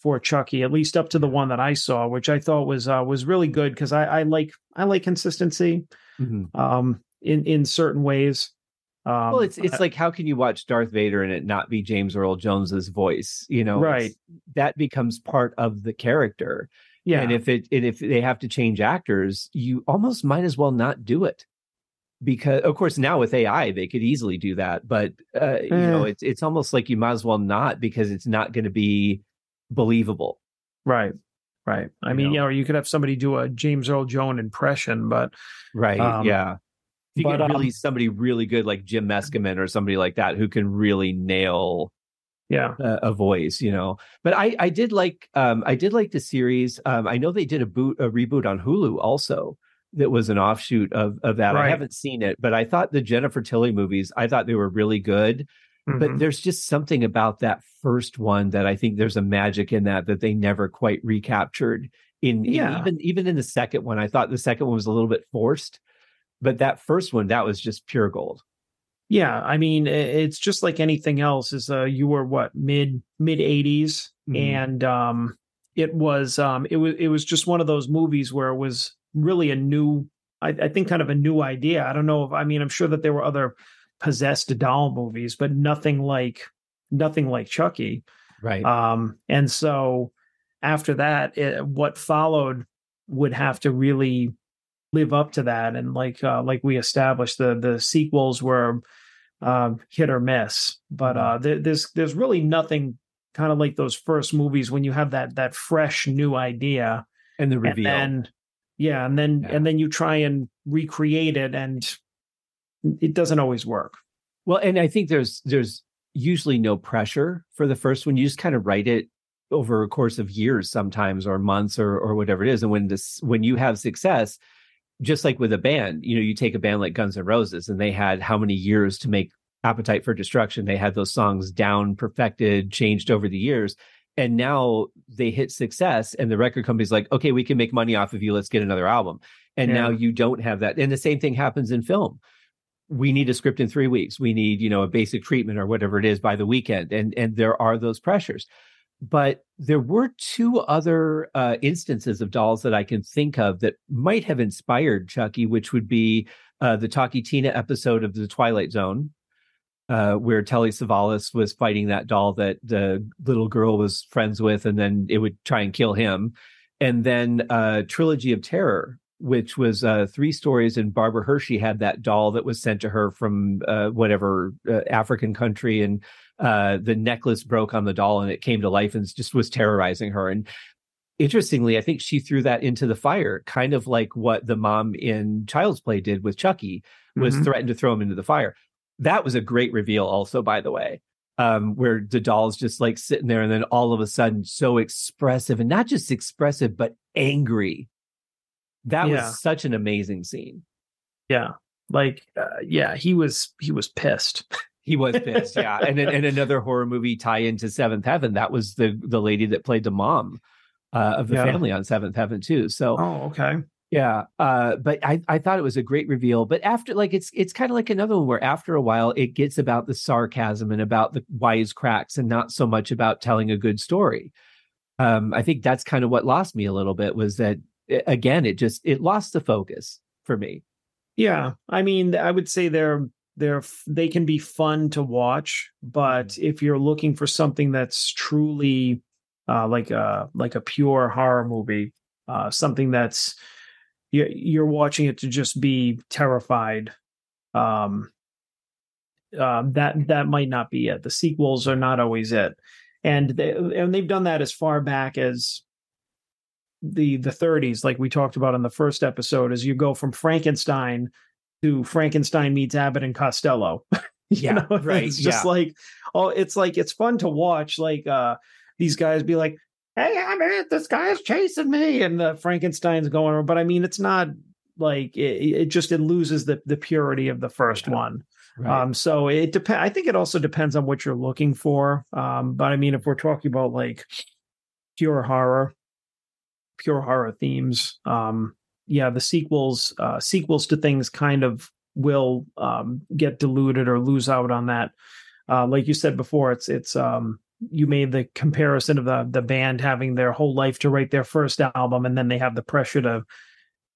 for Chucky, at least up to the one that I saw, which I thought was uh, was really good because I, I like I like consistency Mhm. um, in in certain ways. Um, well, it's it's like how can you watch Darth Vader and it not be James Earl Jones's voice? You know, Right. That becomes part of the character. yeah, And if it and if they have to change actors, you almost might as well not do it. Because of course now with AI they could easily do that, but uh, you know Eh. it's it's almost like you might as well not because it's not going to be believable. right, right. I You mean, know. you know, you could have somebody do a James Earl Jones impression, but Right? Um, yeah. If you but, get really um, somebody really good like Jim Meskimen or somebody like that who can really nail yeah, a, a voice, you know. But I I did like um I did like the series. Um I know they did a boot a reboot on Hulu also that was an offshoot of of that. I haven't seen it, but I thought the Jennifer Tilly movies, I thought they were really good. Mhm. But there's just something about that first one that I think there's a magic in that that they never quite recaptured. In, in Yeah. even even in the second one, I thought the second one was a little bit forced, but that first one that was just pure gold. Yeah, I mean, it's just like anything else. Is uh, you were what mid mid 80s Mhm. and um, it was um, it was it was just one of those movies where it was really a new, I, I think, kind of a new idea. I don't know if I mean, I'm sure that there were other possessed doll movies, but nothing like nothing like Chucky. Right. Um, and so after that, it, what followed would have to really live up to that. And like uh, like we established, the the sequels were uh, hit or miss. But uh, there, there's there's really nothing kind of like those first movies when you have that that fresh new idea and the reveal. and then, yeah, and then Yeah. and then you try and recreate it, and it doesn't always work. Well, and I think there's there's usually no pressure for the first one. You just kind of write it over a course of years sometimes or months or or whatever it is. And when this when you have success, just like with a band, you know, you take a band like Guns N' Roses and they had how many years to make Appetite for Destruction. They had those songs down, perfected, changed over the years. And now they hit success, and the record company's like, okay, we can make money off of you. Let's get another album. And Yeah. now you don't have that. And the same thing happens in film we need a script in three weeks we need you know a basic treatment or whatever it is by the weekend and and there are those pressures but there were two other uh, instances of dolls that i can think of that might have inspired chucky which would be uh, the talky tina episode of the twilight zone uh, where Telly Savalas was fighting that doll that the little girl was friends with, and then it would try and kill him. And then uh, Trilogy of Terror, which was uh, three stories, and Barbara Hershey had that doll that was sent to her from uh, whatever African country, and uh, the necklace broke on the doll, and it came to life and just was terrorizing her. And interestingly, I think she threw that into the fire, kind of like what the mom in Child's Play did with Chucky, was Mhm. threatened to throw him into the fire. That was a great reveal, also, by the way, um, where the doll's just like sitting there, and then all of a sudden, so expressive, and not just expressive, but angry. That Yeah. was such an amazing scene. Yeah, like uh, yeah, he was he was pissed. [LAUGHS] He was pissed, yeah. And and [LAUGHS] another horror movie tie into Seventh Heaven. That was the the lady that played the mom uh, of the Yeah. family on Seventh Heaven too. So oh, okay. Yeah, uh, but I I thought it was a great reveal. But after like it's it's kind of like another one where after a while it gets about the sarcasm and about the wisecracks and not so much about telling a good story. Um, I think that's kind of what lost me a little bit was that again it just it lost the focus for me. Yeah, I mean, I would say they're they're they can be fun to watch, but if you're looking for something that's truly uh, like a like a pure horror movie, uh, something that's you- you're watching it to just be terrified, um, uh, that that might not be it. The sequels are not always it, and they and they've done that as far back as the the 30s like we talked about in the first episode as you go from frankenstein to frankenstein meets abbott and costello [LAUGHS] Yeah, know, right, it's just yeah. like oh it's like it's fun to watch like uh these guys be like hey i'm it this guy's chasing me and the frankenstein's going but i mean it's not like it, it just it loses the the purity of the first Yeah. one Right. um, so it depends. I think it also depends on what you're looking for. Um, but I mean, if we're talking about like pure horror, pure horror themes, um, yeah, the sequels, uh, sequels to things kind of will um, get diluted or lose out on that. Uh, like you said before, it's it's um, you made the comparison of the the band having their whole life to write their first album, and then they have the pressure to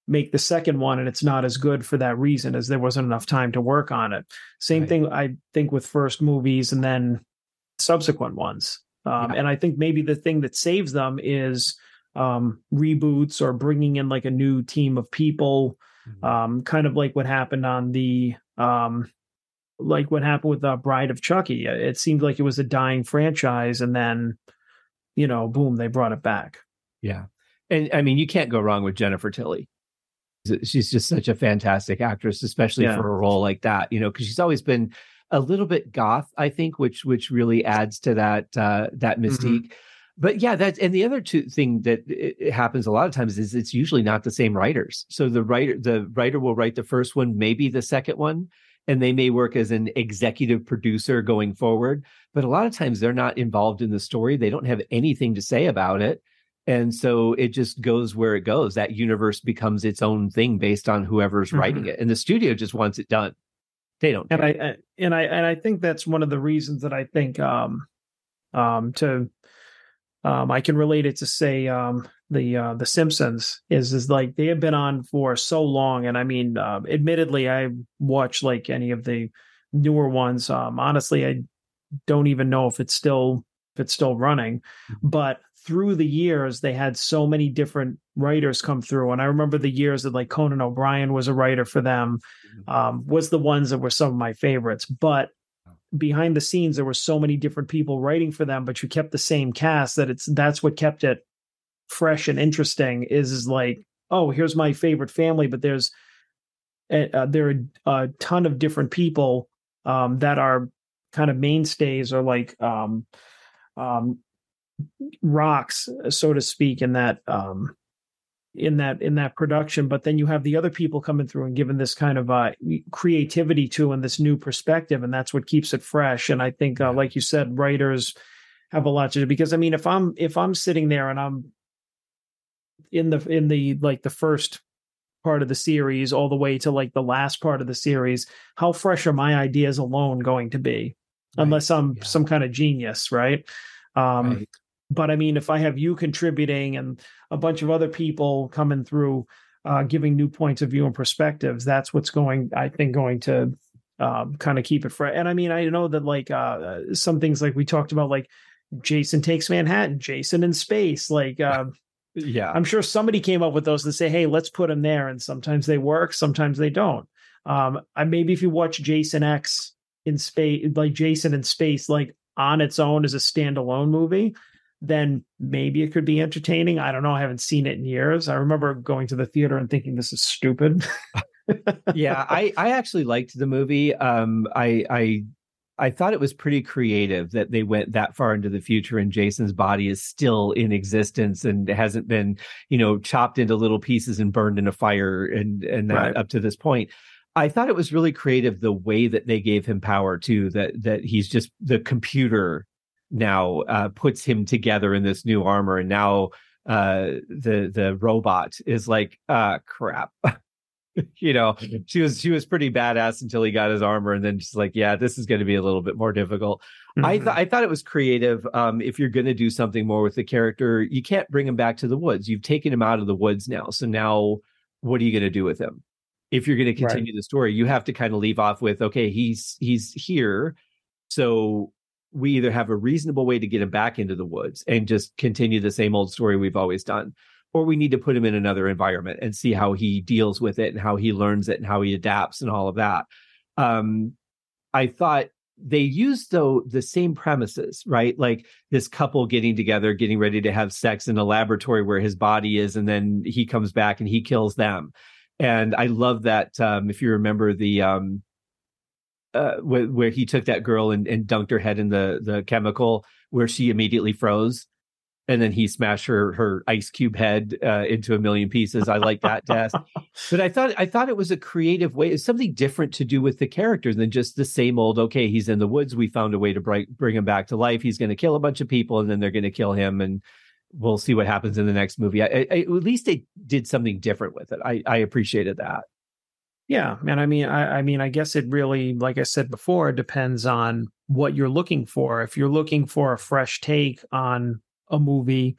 make the second one and it's not as good for that reason as there wasn't enough time to work on it same Right. thing i think with first movies and then subsequent ones um, Yeah. and i think maybe the thing that saves them is um, reboots or bringing in like a new team of people Mhm. um, kind of like what happened on the um, like what happened with uh, bride of chucky it seemed like it was a dying franchise and then you know boom they brought it back Yeah. And I mean, you can't go wrong with Jennifer Tilly. She's just such a fantastic actress, especially Yeah. for a role like that, you know, because she's always been a little bit goth, I think, which which really adds to that uh that mystique. But yeah, that's and the other two thing that it, happens a lot of times is it's usually not the same writers. So the writer the writer will write the first one, maybe the second one, and they may work as an executive producer going forward. But a lot of times they're not involved in the story. They don't have anything to say about it. And so it just goes where it goes. That universe becomes its own thing based on whoever's writing it. And the studio just wants it done. They don't. and. I, I and I and I think that's one of the reasons that I think um um to um I can relate it to say um the uh the Simpsons is is like they have been on for so long and I mean uh, admittedly I watch like any of the newer ones um honestly I don't even know if it's still if it's still running Mhm. but through the years they had so many different writers come through and i remember the years that like conan o'brien was a writer for them mm-hmm. um, was the ones that were some of my favorites but behind the scenes there were so many different people writing for them but you kept the same cast that it's that's what kept it fresh and interesting is, is like oh here's my favorite family but there's uh, there are a ton of different people um, that are kind of mainstays or like um, um, rocks, so to speak, in that um, in that in that production. But then you have the other people coming through and giving this kind of uh, creativity to and this new perspective, and that's what keeps it fresh. And I think, uh, like you said, writers have a lot to do because I mean, if I'm if I'm sitting there and I'm in the in the like the first part of the series all the way to like the last part of the series how fresh are my ideas alone going to be right. unless i'm yeah. some kind of genius right um right. But i mean if i have you contributing and a bunch of other people coming through uh giving new points of view and perspectives that's what's going i think going to um kind of keep it fresh and i mean i know that like uh some things like we talked about like jason takes manhattan jason in space like [LAUGHS] um yeah. I'm sure somebody came up with those and say hey let's put them there and sometimes they work sometimes they don't. Um I, maybe if you watch jason x in space like jason in space like on its own as a standalone movie then maybe it could be entertaining. I don't know. I haven't seen it in years. I remember going to the theater and thinking this is stupid. [LAUGHS] Yeah i i actually liked the movie. Um i i I thought it was pretty creative that they went that far into the future and Jason's body is still in existence and hasn't been, you know, chopped into little pieces and burned in a fire and and right. up to this point. I thought it was really creative the way that they gave him power too that that he's just the computer now uh, puts him together in this new armor and now uh, the the robot is like uh crap [LAUGHS] you know, mm-hmm. she was she was pretty badass until he got his armor, and then just like, yeah, this is going to be a little bit more difficult. Mm-hmm. I th- I thought it was creative. Um, if you're going to do something more with the character, you can't bring him back to the woods. You've taken him out of the woods now, so now what are you going to do with him? If you're going to continue right. the story, you have to kind of leave off with, okay, he's he's here, so we either have a reasonable way to get him back into the woods and just continue the same old story we've always done or we need to put him in another environment and see how he deals with it and how he learns it and how he adapts and all of that. Um, I thought they used though the same premises, right? Like this couple getting together, getting ready to have sex in a laboratory where his body is, and then he comes back and he kills them. And I love that. Um, if you remember the um, uh, where, where, he took that girl and, and dunked her head in the the chemical, where she immediately froze and then he smashed her her ice cube head uh, into a million pieces. I like that death, [LAUGHS] but I thought I thought it was a creative way. It's something different to do with the character than just the same old. Okay, he's in the woods. We found a way to bring bring him back to life. He's going to kill a bunch of people, and then they're going to kill him, and we'll see what happens in the next movie. I, I, at least they did something different with it. I, I appreciated that. Yeah, and I mean, I, I mean, I guess it really, like I said before, depends on what you're looking for. If you're looking for a fresh take on a movie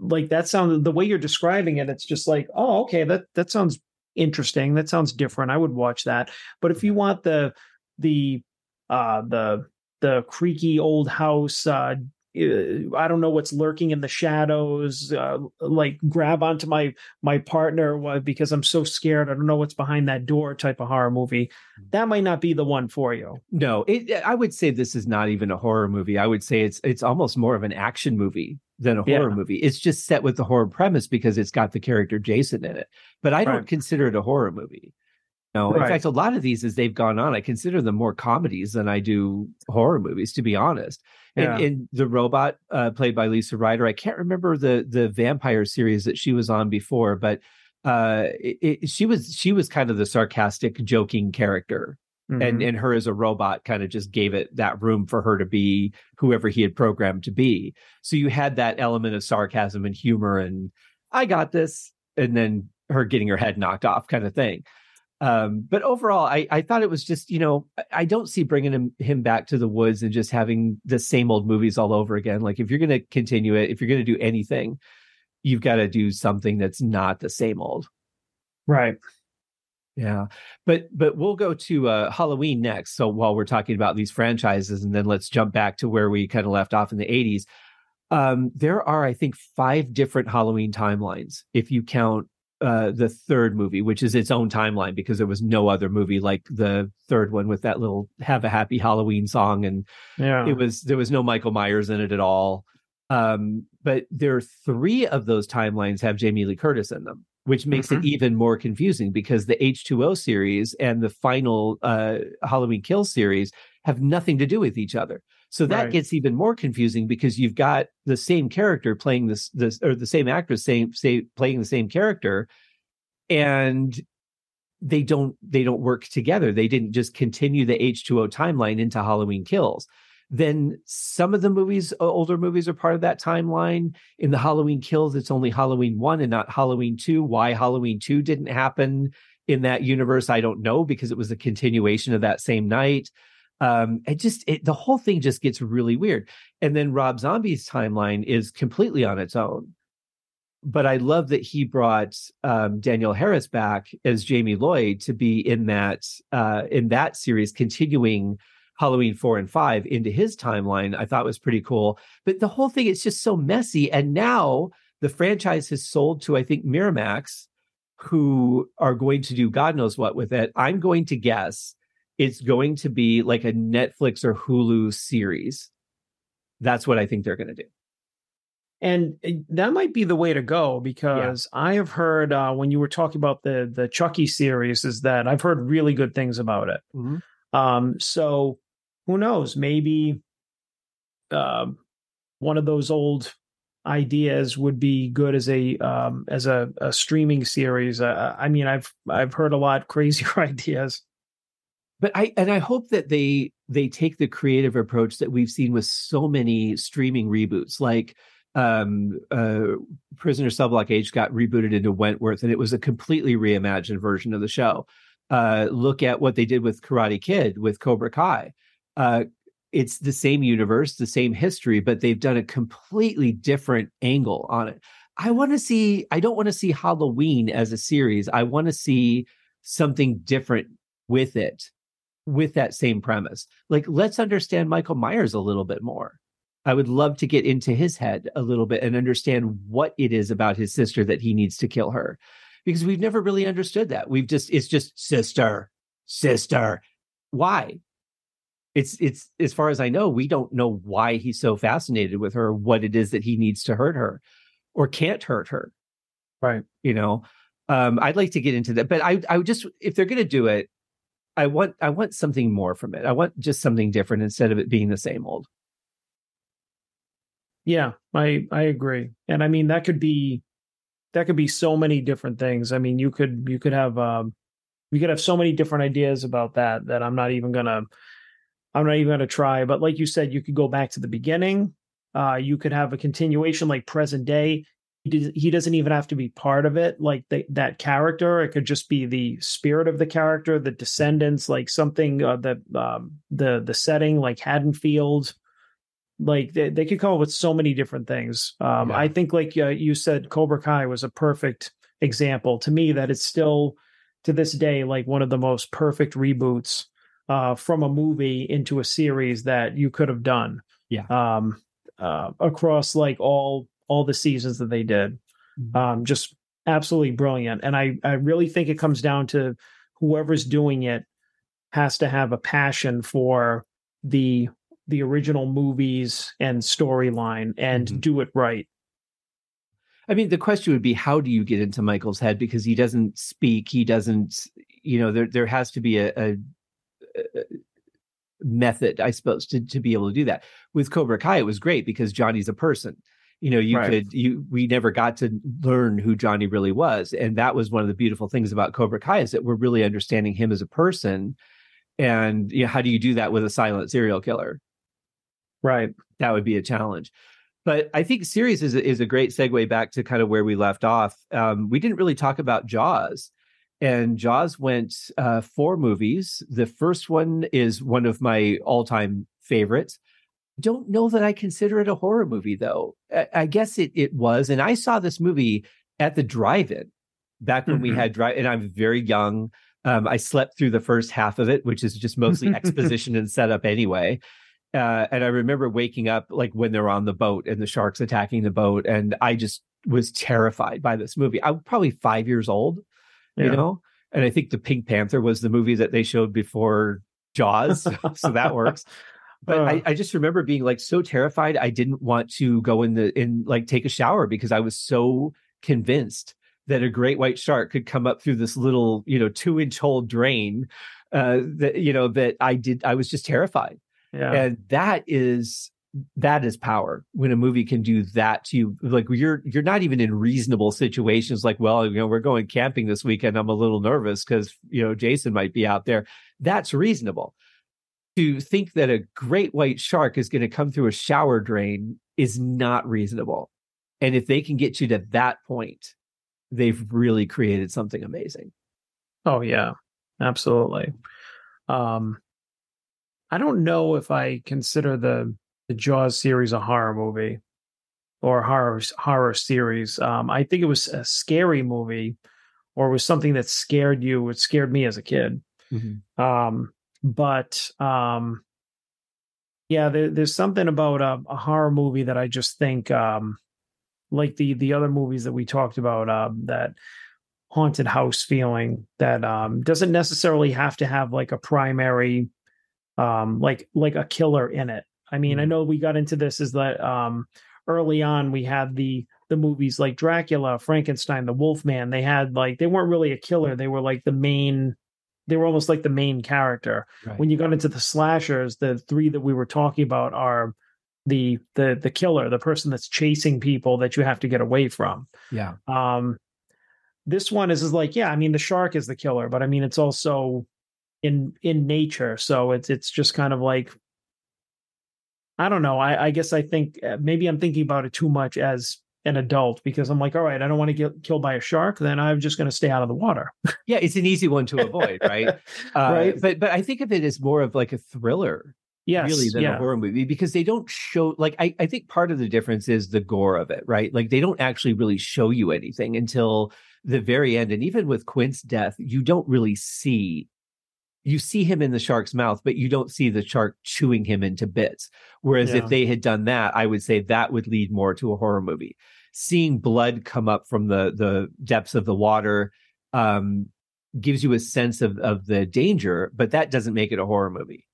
like that sound the way you're describing it it's just like oh okay that that sounds interesting that sounds different i would watch that but if you want the the uh the the creaky old house uh, I don't know what's lurking in the shadows. Uh, like grab onto my my partner because I'm so scared. I don't know what's behind that door. Type of horror movie. That might not be the one for you. No, it, I would say this is not even a horror movie. I would say it's it's almost more of an action movie than a horror yeah. movie. It's just set with the horror premise because it's got the character Jason in it. But I don't right. consider it a horror movie. No, right. in fact, a lot of these as they've gone on, I consider them more comedies than I do horror movies, to be honest. Yeah. And, and the robot uh, played by Lisa Ryder, I can't remember the the vampire series that she was on before, but uh, it, it, she was she was kind of the sarcastic, joking character, mm-hmm. and and her as a robot kind of just gave it that room for her to be whoever he had programmed to be. So you had that element of sarcasm and humor, and I got this, and then her getting her head knocked off, kind of thing. Um, but overall, I, I thought it was just, you know, I don't see bringing him him back to the woods and just having the same old movies all over again. Like if you're going to continue it, if you're going to do anything, you've got to do something that's not the same old. Right. Yeah. But but we'll go to uh, Halloween next. So while we're talking about these franchises, and then let's jump back to where we kind of left off in the 80s. Um, there are, I think, five different Halloween timelines if you count uh, the third movie, which is its own timeline because there was no other movie like the third one with that little "Have a Happy Halloween" song, and Yeah. it was there was no Michael Myers in it at all. Um, but there are three of those timelines have Jamie Lee Curtis in them, which makes Mhm. it even more confusing because the H2O series and the final uh, Halloween Kill series have nothing to do with each other. So that Right. gets even more confusing because you've got the same character playing this this or the same actress same say playing the same character and they don't they don't work together. They didn't just continue the H2O timeline into Halloween Kills. Then some of the movies, older movies, are part of that timeline. In the Halloween Kills, it's only Halloween one and not Halloween two. Why Halloween two didn't happen in that universe, I don't know, because it was a continuation of that same night. Um, it just it, the whole thing just gets really weird. And then Rob Zombie's timeline is completely on its own but I love that he brought um, Danielle Harris back as Jamie Lloyd to be in that uh, in that series, continuing Halloween four and five into his timeline. I thought was pretty cool. But the whole thing is just so messy. And now the franchise has sold to I think Miramax, who are going to do God knows what with it. I'm going to guess it's going to be like a Netflix or Hulu series. That's what I think they're going to do. and uh, that might be the way to go because I have heard uh, when you were talking about the the Chucky series, is that I've heard really good things about it. Um, so who knows? Maybe um, one of those old ideas would be good as a um, as a, a streaming series. Uh, I mean, I've I've heard a lot [LAUGHS] crazier [LAUGHS] ideas. But i and i hope that they they take the creative approach that we've seen with so many streaming reboots like um uh prisoner cell block h got rebooted into wentworth and it was a completely reimagined version of the show. Uh look at what they did with karate kid with cobra kai. Uh it's the same universe the same history but they've done a completely different angle on it. I want to see i don't want to see halloween as a series. I want to see something different with it with that same premise. Like, let's understand Michael Myers a little bit more. I would love to get into his head a little bit and understand what it is about his sister that he needs to kill her. Because we've never really understood that. We've just, it's just sister, sister. Why? It's, it's, as far as I know, we don't know why he's so fascinated with her, what it is that he needs to hurt her or can't hurt her. Right. You know, um, I'd like to get into that, but I, I would just, if they're going to do it, I want I want something more from it. I want just something different instead of it being the same old. Yeah, I I agree. And I mean that could be that could be so many different things. I mean, you could you could have um you could have so many different ideas about that that I'm not even going to I'm not even going to try, but like you said you could go back to the beginning. Uh you could have a continuation like present day. He, does, he doesn't even have to be part of it like the, that character. It could just be the spirit of the character, the descendants, like something uh, that um the the setting like Haddonfield like they, they could come up with so many different things um Yeah. i think like uh, you said cobra kai was a perfect example to me that it's still to this day like one of the most perfect reboots uh from a movie into a series that you could have done Yeah. um uh across like all all the seasons that they did Mhm. um just absolutely brilliant and i i really think it comes down to whoever's doing it has to have a passion for the the original movies and storyline and Mhm. do it right. I mean, the question would be, how do you get into Michael's head because he doesn't speak, he doesn't, you know, there there has to be a, a, a method, I suppose, to to be able to do that. With Cobra Kai, it was great because Johnny's a person. You know, you Right. could you we never got to learn who Johnny really was, and that was one of the beautiful things about Cobra Kai is that we're really understanding him as a person. And you know, how do you do that with a silent serial killer? Right. that would be a challenge. But I think series is a, is a great segue back to kind of where we left off. Um, we didn't really talk about Jaws, and Jaws went uh, four movies. The first one is one of my all time favorites. Don't know that I consider it a horror movie though. I, I guess it it was, and I saw this movie at the drive-in back when we Mhm. had drive. And I'm very young. Um, I slept through the first half of it, which is just mostly [LAUGHS] exposition and setup anyway Uh, and I remember waking up like when they're on the boat and the sharks attacking the boat, and I just was terrified by this movie. I'm probably five years old, yeah. you know, and I think the Pink Panther was the movie that they showed before Jaws, [LAUGHS] so that works. But uh, I, I just remember being like so terrified. I didn't want to go in the in like take a shower because I was so convinced that a great white shark could come up through this little, you know, two inch hole drain. Uh, that you know that I did. I was just terrified. Yeah. And that is that is power when a movie can do that to you like you're you're not even in reasonable situations like well you know we're going camping this weekend i'm a little nervous because you know jason might be out there that's reasonable to think that a great white shark is going to come through a shower drain is not reasonable and if they can get you to that point they've really created something amazing oh yeah absolutely um I don't know if I consider the the Jaws series a horror movie or horror horror series. Um, I think it was a scary movie, or was something that scared you. It scared me as a kid. Mm-hmm. Um, but um, yeah, there, there's something about a, a, horror movie that I just think, um, like the the other movies that we talked about, um, that haunted house feeling that um, doesn't necessarily have to have like a primary um, like like a killer in it. I mean, mm-hmm. I know we got into this is that um, early on we had the the movies like Dracula, Frankenstein, the Wolfman. They had like they weren't really a killer; they were like the main. They were almost like the main character. Right. When you got into the slashers, the three that we were talking about are the the the killer, the person that's chasing people that you have to get away from. Yeah. Um, this one is is like yeah, I mean the shark is the killer, but I mean it's also in in nature so it's it's just kind of like i don't know i i guess i think uh, maybe i'm thinking about it too much as an adult because i'm like all right i don't want to get killed by a shark then i'm just going to stay out of the water. [LAUGHS] Yeah it's an easy one to avoid right? [LAUGHS] Uh, right? but but i think of it as more of like a thriller yes, really than yeah. a horror movie because they don't show like I, I think part of the difference is the gore of it right? Like they don't actually really show you anything until the very end and even with quint's death you don't really see you see him in the shark's mouth, but you don't see the shark chewing him into bits. Whereas yeah. if they had done that, I would say that would lead more to a horror movie. Seeing blood come up from the the depths of the water um, gives you a sense of of the danger, but that doesn't make it a horror movie.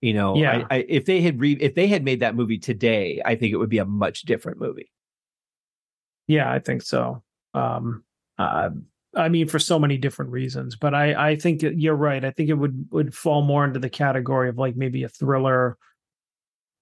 You know, yeah. I, I, if they had re- if they had made that movie today, I think it would be a much different movie. Yeah, I think so. Um, uh, I mean, for so many different reasons. But I, I think you're right. I think it would would fall more into the category of like maybe a thriller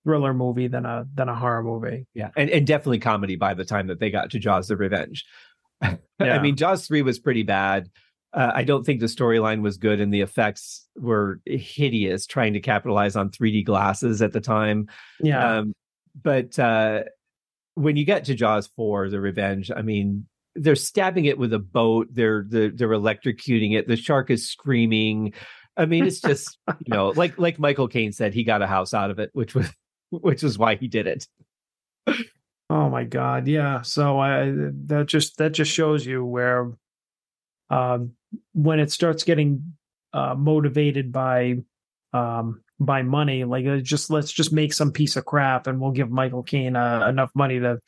thriller movie than a than a horror movie. Yeah, and and definitely comedy by the time that they got to Jaws: The Revenge. [LAUGHS] yeah. I mean, Jaws three was pretty bad. Uh, I don't think the storyline was good, and the effects were hideous. Trying to capitalize on 3D glasses at the time. Yeah, um, but uh, when you get to Jaws four: The Revenge, I mean, they're stabbing it with a boat. They're they're, they're electrocuting it. The shark is screaming. I mean, it's just you know, [LAUGHS] like like Michael Caine said, he got a house out of it, which was which is why he did it. oh my god, yeah. So I that just that just shows you where um, when it starts getting uh, motivated by um, by money, like uh, just let's just make some piece of crap, and we'll give Michael Caine uh, enough money to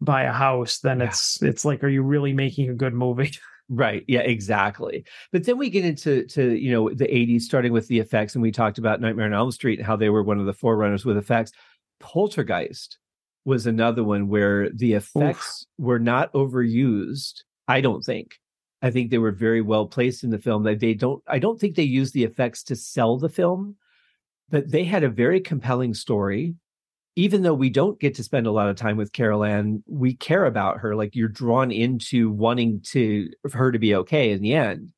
buy a house, then yeah. it's it's like, are you really making a good movie? [LAUGHS] Right. Yeah, exactly. But then we get into to, you know, the 80s, starting with the effects, and we talked about Nightmare on Elm Street and how they were one of the forerunners with effects. Poltergeist was another one where the effects Oof. were not overused, I don't think. I think they were very well placed in the film. That they don't I don't think they used the effects to sell the film, but they had a very compelling story even though we don't get to spend a lot of time with Carol Anne, we care about her. Like you're drawn into wanting to her to be okay in the end.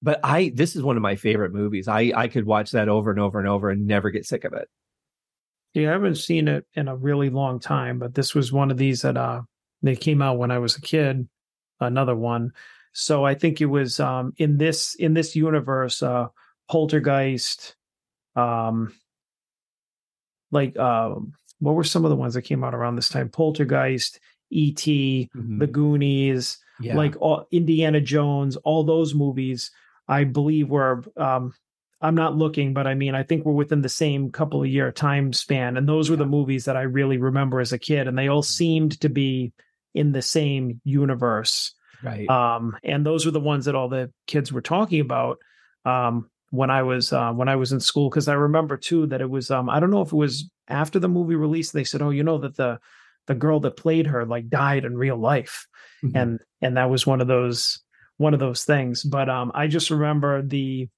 But I this is one of my favorite movies. I I could watch that over and over and over and never get sick of it. Yeah, I haven't seen it in a really long time, but this was one of these that uh they came out when I was a kid. Another one. So I think it was um in this in this universe, uh Poltergeist, um like um what were some of the ones that came out around this time? Poltergeist, E.T., mm-hmm. The Goonies, yeah. like all, Indiana Jones, all those movies, I believe were um, I'm not looking, but I mean, I think we're within the same couple of year time span. And those were the movies that I really remember as a kid. And they all seemed to be in the same universe. Right. Um, and those were the ones that all the kids were talking about. Um, when I was uh, when I was in school, because I remember too that it was um, I don't know if it was after the movie release. They said, "Oh, you know that the the girl that played her like died in real life," mm-hmm. and and that was one of those one of those things. But um, I just remember the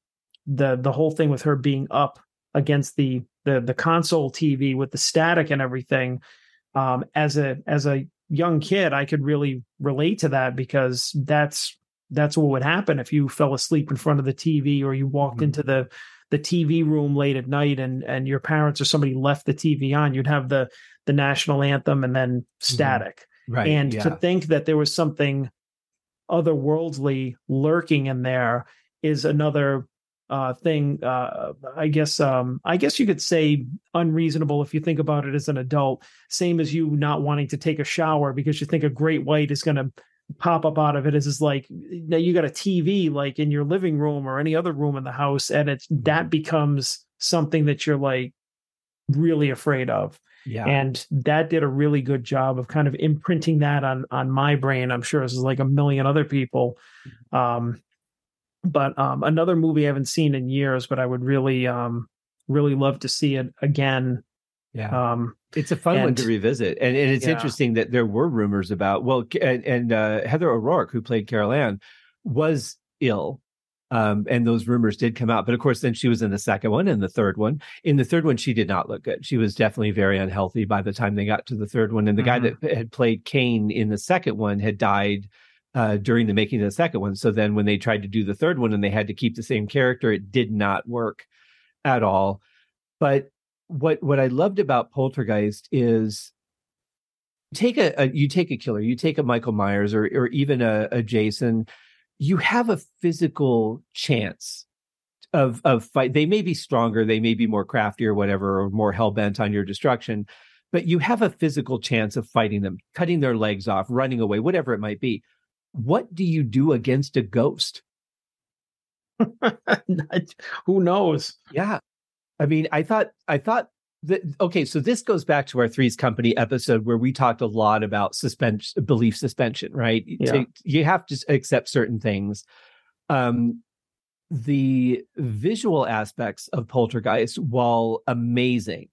the the whole thing with her being up against the the the console TV with the static and everything. Um, as a as a young kid, I could really relate to that because that's that's what would happen if you fell asleep in front of the TV or you walked mm-hmm. into the the TV room late at night and and your parents or somebody left the TV on. You'd have the the national anthem and then mm-hmm. static. Mm-hmm. Right. And yeah. to think that there was something otherworldly lurking in there is another uh, thing. Uh, I guess um, I guess you could say unreasonable if you think about it as an adult. Same as you not wanting to take a shower because you think a great white is going to pop up out of it. Is is like now you got a TV like in your living room or any other room in the house, and it's that becomes something that you're like really afraid of. Yeah. And that did a really good job of kind of imprinting that on on my brain. I'm sure this is like a million other people. Mm-hmm. Um, but um, another movie I haven't seen in years, but I would really, um, really love to see it again. Yeah, um, it's a fun and, one to revisit, and, and it's yeah. interesting that there were rumors about well, and, and uh, Heather O'Rourke, who played Carol Anne, was ill, um, and those rumors did come out. But of course, then she was in the second one and the third one. In the third one, she did not look good. She was definitely very unhealthy by the time they got to the third one. And the mm-hmm. guy that had played Kane in the second one had died uh, during the making of the second one. So then when they tried to do the third one and they had to keep the same character, it did not work at all. But what what I loved about Poltergeist is take a, a you take a killer, you take a Michael Myers or or even a, a Jason, you have a physical chance of of fight. They may be stronger, they may be more crafty or whatever, or more hell bent on your destruction, but you have a physical chance of fighting them, cutting their legs off, running away, whatever it might be what do you do against a ghost? [LAUGHS] Who knows? Yeah. I mean, I thought, I thought that, okay, so this goes back to our Three's Company episode where we talked a lot about suspension, belief suspension, right? Yeah. To, you have to accept certain things. Um, the visual aspects of Poltergeist, while amazing,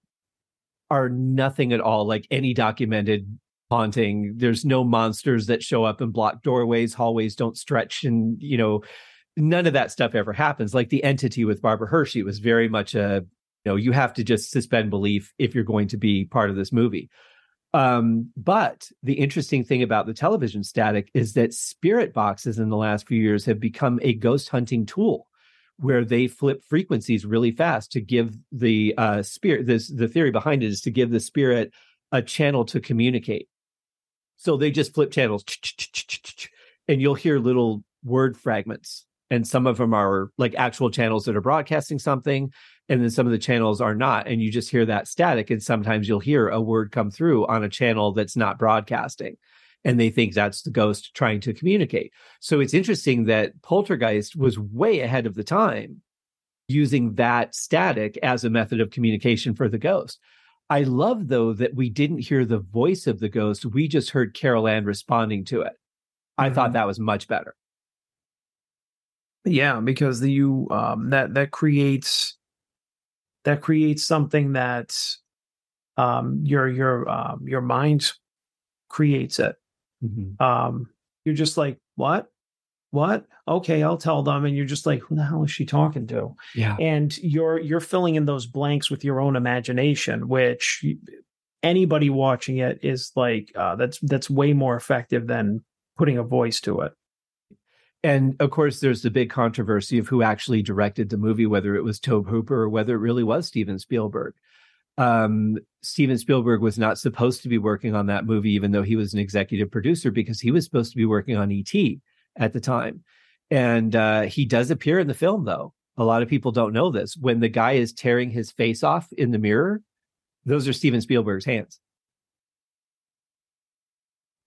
are nothing at all like any documented haunting. There's no monsters that show up and block doorways. Hallways don't stretch, and you know, none of that stuff ever happens. Like the entity with Barbara Hershey was very much a know you have to just suspend belief if you're going to be part of this movie. Um, but the interesting thing about the television static is that spirit boxes in the last few years have become a ghost hunting tool where they flip frequencies really fast to give the uh, spirit this the theory behind it is to give the spirit a channel to communicate so they just flip channels and you'll hear little word fragments. And some of them are like actual channels that are broadcasting something. And then some of the channels are not. And you just hear that static. And sometimes you'll hear a word come through on a channel that's not broadcasting. And they think that's the ghost trying to communicate. So it's interesting that Poltergeist was way ahead of the time using that static as a method of communication for the ghost. I love though that we didn't hear the voice of the ghost. We just heard Carol Anne responding to it. I mm-hmm. thought that was much better. Yeah, because the, you um that that creates that creates something that um your your um your mind creates it. Mm-hmm. Um you're just like, what? what okay i'll tell them and you're just like who the hell is she talking to yeah and you're you're filling in those blanks with your own imagination which anybody watching it is like uh, that's that's way more effective than putting a voice to it and of course there's the big controversy of who actually directed the movie whether it was tobe hooper or whether it really was steven spielberg um, Steven Spielberg was not supposed to be working on that movie, even though he was an executive producer, because he was supposed to be working on E.T at the time. And uh, he does appear in the film, though. A lot of people don't know this. When the guy is tearing his face off in the mirror, those are Steven Spielberg's hands.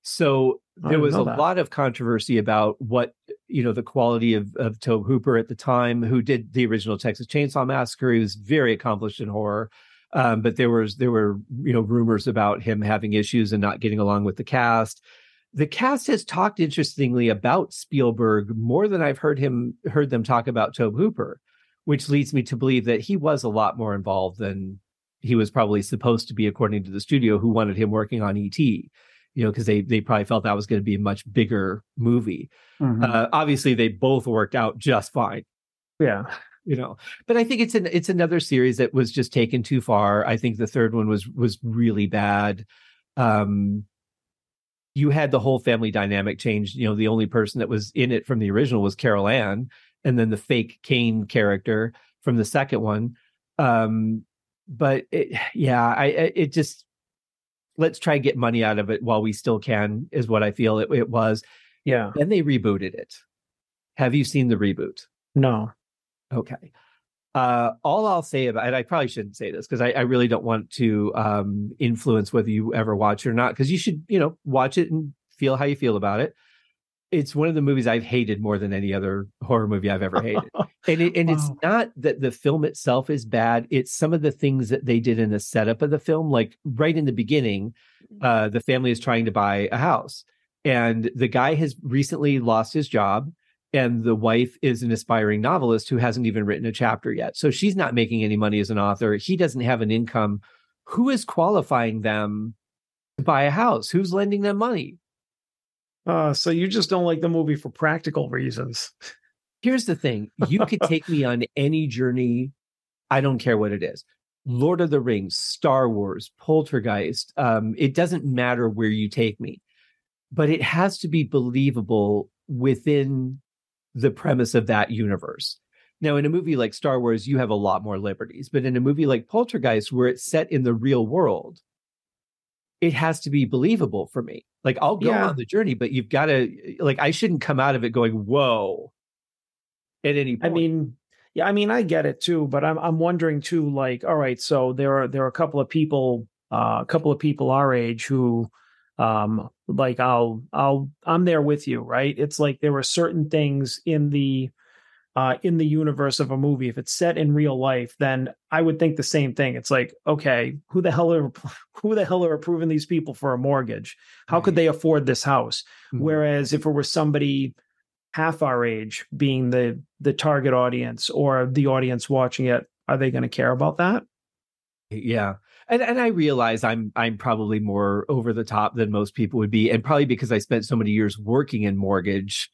So there was a that. lot of controversy about what you know the quality of of Tobe Hooper at the time, who did the original Texas Chainsaw Massacre. He was very accomplished in horror, um, but there was there were you know rumors about him having issues and not getting along with the cast. The cast has talked interestingly about Spielberg more than I've heard him heard them talk about Tobe Hooper, which leads me to believe that he was a lot more involved than he was probably supposed to be, according to the studio, who wanted him working on ET you know, because they they probably felt that was going to be a much bigger movie. Mm-hmm. Uh, obviously, they both worked out just fine. Yeah, [LAUGHS] you know, but I think it's an it's another series that was just taken too far. I think the third one was was really bad. Um, you had the whole family dynamic change. You know, the only person that was in it from the original was Carol Anne, and then the fake Kane character from the second one. Um, but it, [SIGHS] yeah, I it just let's try and get money out of it while we still can is what I feel it, it was. Yeah. Then they rebooted it. Have you seen the reboot? No. Okay. Uh, all I'll say about it, I probably shouldn't say this because I, I, really don't want to um, influence whether you ever watch it or not. Because you should, you know, watch it and feel how you feel about it it's one of the movies I've hated more than any other horror movie I've ever hated. [LAUGHS] and it, and wow. it's not that the film itself is bad, it's some of the things that they did in the setup of the film like right in the beginning, mm-hmm. uh, the family is trying to buy a house and the guy has recently lost his job and the wife is an aspiring novelist who hasn't even written a chapter yet. So she's not making any money as an author. He doesn't have an income. Who is qualifying them to buy a house? Who's lending them money? Uh, so you just don't like the movie for practical reasons. Here's the thing you could [LAUGHS] take me on any journey. I don't care what it is. Lord of the Rings, Star Wars, Poltergeist. Um, it doesn't matter where you take me, but it has to be believable within the premise of that universe. Now, in a movie like Star Wars, you have a lot more liberties, but in a movie like Poltergeist, where it's set in the real world, it has to be believable for me. Like I'll go yeah. on the journey, but you've got to like I shouldn't come out of it going, "Whoa." At any point. I mean, yeah, I mean, I get it too, but I'm I'm wondering too like, all right, so there are there are a couple of people uh, a couple of people our age who um like I'll I'll I'm there with you, right? It's like there were certain things in the uh, in the universe of a movie. If it's set in real life, then I would think the same thing. It's like, okay, who the hell are [LAUGHS] who the hell are approving these people for a mortgage? How right. could they afford this house? Mm-hmm. Whereas if it were somebody half our age being the the target audience or the audience watching it, are they going to care about that? Yeah. And and I realize I'm I'm probably more over the top than most people would be, and probably because I spent so many years working in mortgage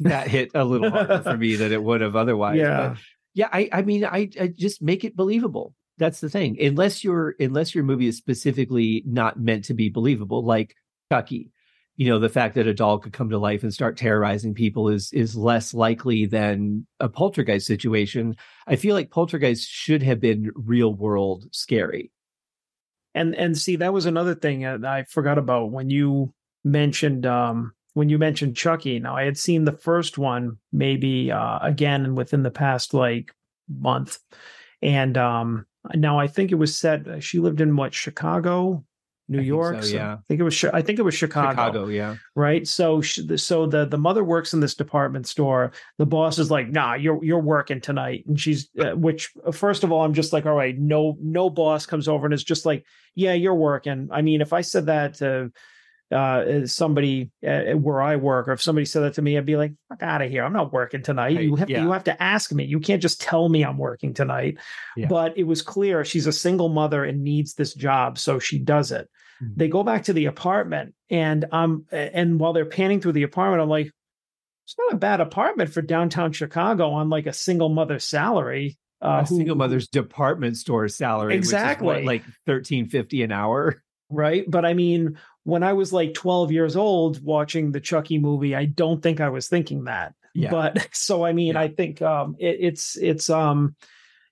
that hit a little harder for me than it would have otherwise. Yeah. But yeah. I, I mean, I, I just make it believable. That's the thing. Unless your unless your movie is specifically not meant to be believable, like Chucky, you know, the fact that a doll could come to life and start terrorizing people is is less likely than a poltergeist situation. I feel like poltergeist should have been real world scary. And and see, that was another thing I forgot about when you mentioned um when you mentioned Chucky. Now I had seen the first one maybe uh, again within the past like month, and um, now I think it was set. Uh, she lived in what Chicago, New I York. So, yeah, I think it was. I think it was Chicago. Chicago, yeah. Right. So, so the the mother works in this department store. The boss is like, "Nah, you're you're working tonight," and she's. Uh, which first of all, I'm just like, "All right, no no boss comes over and is just like, yeah, you're working." I mean, if I said that to uh, somebody uh, where I work, or if somebody said that to me, I'd be like, "Fuck out of here! I'm not working tonight. You have yeah. to, you have to ask me. You can't just tell me I'm working tonight." Yeah. But it was clear she's a single mother and needs this job, so she does it. Mm-hmm. They go back to the apartment, and um, and while they're panning through the apartment, I'm like, "It's not a bad apartment for downtown Chicago on like a single mother salary." Uh, a who, single mother's department store salary, exactly, what, like thirteen fifty an hour right? But I mean, when I was like 12 years old watching the Chucky movie, I don't think I was thinking that. Yeah. But [LAUGHS] so I mean, yeah. I think um it, it's it's um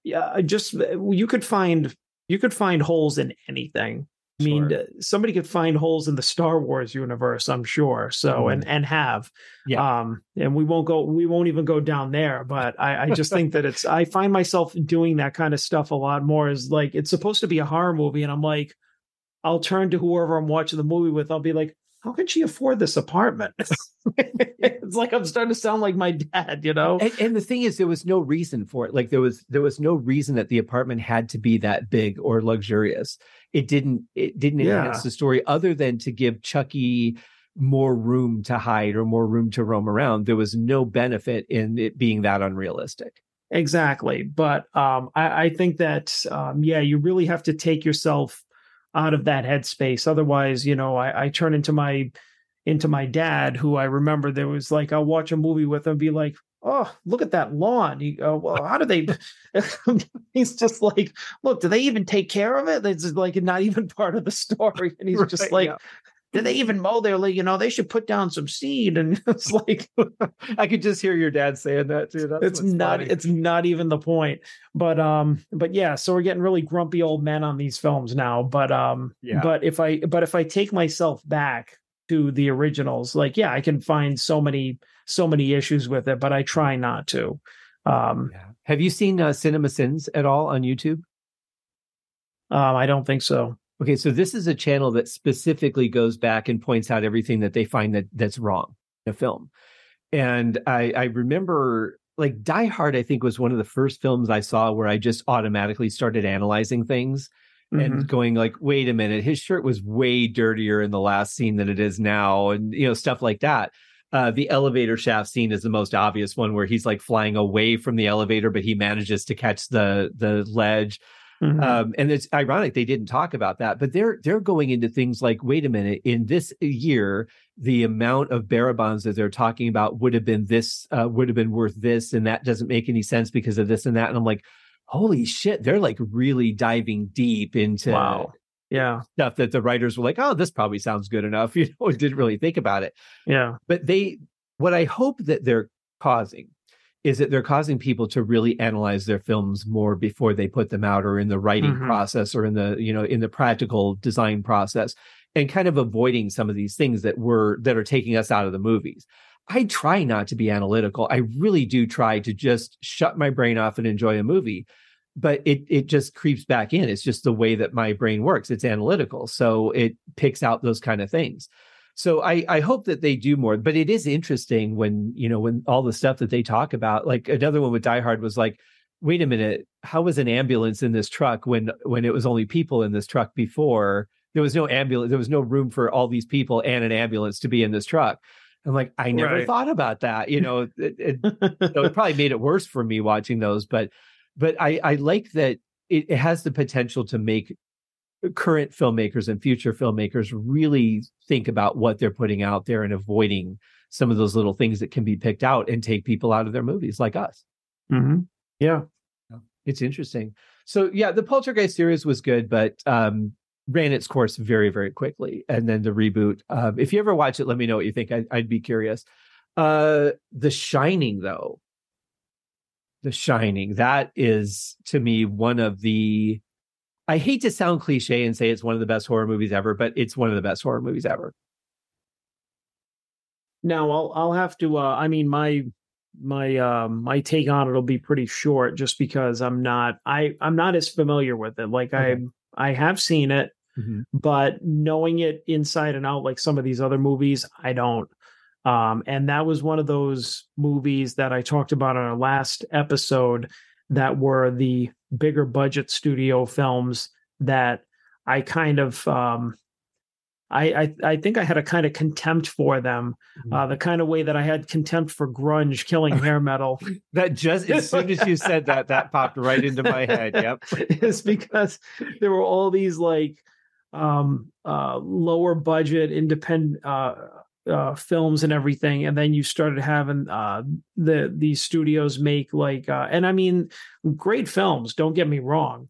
yeah, just you could find you could find holes in anything. I mean, sure. somebody could find holes in the Star Wars universe, I'm sure. So mm. and and have, yeah. Um, and we won't go, we won't even go down there. But I, I just think that it's, I find myself doing that kind of stuff a lot more. Is like it's supposed to be a horror movie, and I'm like, I'll turn to whoever I'm watching the movie with. I'll be like, how can she afford this apartment? [LAUGHS] it's like I'm starting to sound like my dad, you know. And, and, the thing is, there was no reason for it. Like there was there was no reason that the apartment had to be that big or luxurious. It didn't it didn't enhance yeah. the story other than to give Chucky more room to hide or more room to roam around. There was no benefit in it being that unrealistic. Exactly, but um, I, I, think that um, yeah, you really have to take yourself out of that headspace. Otherwise, you know, I, I turn into my into my dad, who I remember there was like I'll watch a movie with him, be like, "Oh, look at that lawn." He, uh, well, how do they? [LAUGHS] he's just like, "Look, do they even take care of it?" It's like not even [LAUGHS] part of the story, and he's right, just like. Yeah. Did they even mow their, you know, they should put down some seed. And [LAUGHS] it's like, [LAUGHS] I could just hear your dad saying that too. That's it's not, funny. it's not even the point. But, um, but yeah, so we're getting really grumpy old men on these films now. But, um, yeah. but if I, but if I take myself back to the originals, like, yeah, I can find so many, so many issues with it, but I try not to. Um, yeah. Have you seen uh, Cinema Sins at all on YouTube? Um, I don't think so. Okay, so this is a channel that specifically goes back and points out everything that they find that that's wrong in a film. And I, I remember like Die Hard, I think was one of the first films I saw where I just automatically started analyzing things mm-hmm. and going like, wait a minute, his shirt was way dirtier in the last scene than it is now, and you know, stuff like that. Uh, the elevator shaft scene is the most obvious one where he's like flying away from the elevator, but he manages to catch the the ledge. Mm-hmm. Um, and it's ironic they didn't talk about that, but they're they're going into things like, wait a minute, in this year, the amount of bonds that they're talking about would have been this, uh, would have been worth this, and that doesn't make any sense because of this and that. And I'm like, holy shit, they're like really diving deep into wow. Yeah. Stuff that the writers were like, oh, this probably sounds good enough. [LAUGHS] You know, didn't really think about it. Yeah. But they what I hope that they're causing is that they're causing people to really analyze their films more before they put them out or in the writing mm-hmm. process or in the you know in the practical design process and kind of avoiding some of these things that were that are taking us out of the movies. I try not to be analytical. I really do try to just shut my brain off and enjoy a movie but it it just creeps back in. It's just the way that my brain works. It's analytical. So it picks out those kind of things so I, I hope that they do more but it is interesting when you know when all the stuff that they talk about like another one with die hard was like wait a minute how was an ambulance in this truck when when it was only people in this truck before there was no ambulance there was no room for all these people and an ambulance to be in this truck i'm like i never right. thought about that you know it, it, it, probably made it [LAUGHS] worse for me watching those but but i i like that it, it has the potential to make current filmmakers and future filmmakers really think about what they're putting out there and avoiding some of those little things that can be picked out and take people out of their movies like us. Mm-hmm. Yeah. It's interesting. So yeah, the Poltergeist series was good, but um, ran its course very, very quickly. And then the reboot. Um, if you ever watch it, let me know what you think. I, would be curious. Uh, the Shining, though. The Shining. That is to me one of the I hate to sound cliche and say it's one of the best horror movies ever, but it's one of the best horror movies ever. Now I'll I'll have to uh I mean my my um my take on it'll be pretty short just because I'm not I I'm not as familiar with it. Like okay. I I have seen it, mm-hmm. but knowing it inside and out like some of these other movies, I don't. Um and that was one of those movies that I talked about on our last episode that were the bigger budget studio films that I kind of um, I, I, I think I had a kind of contempt for them, mm-hmm. uh, the kind of way that I had contempt for grunge killing hair metal. [LAUGHS] that just as soon as you said that, that popped right into my head. Yep, [LAUGHS] it's because there were all these like um, uh, lower budget independent uh, uh, films and everything, and then you started having uh, the these studios make like, uh, and I mean, great films. Don't get me wrong,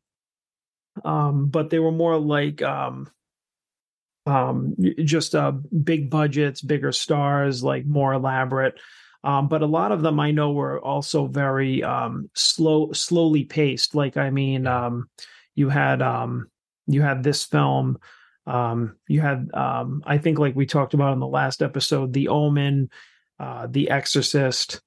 um, but they were more like um, um, just uh, big budgets, bigger stars, like more elaborate. Um, but a lot of them I know were also very um, slow, slowly paced. Like I mean, um, you had um, you had this film um, you had, um, I think, like we talked about in the last episode, The Omen, uh, The Exorcist.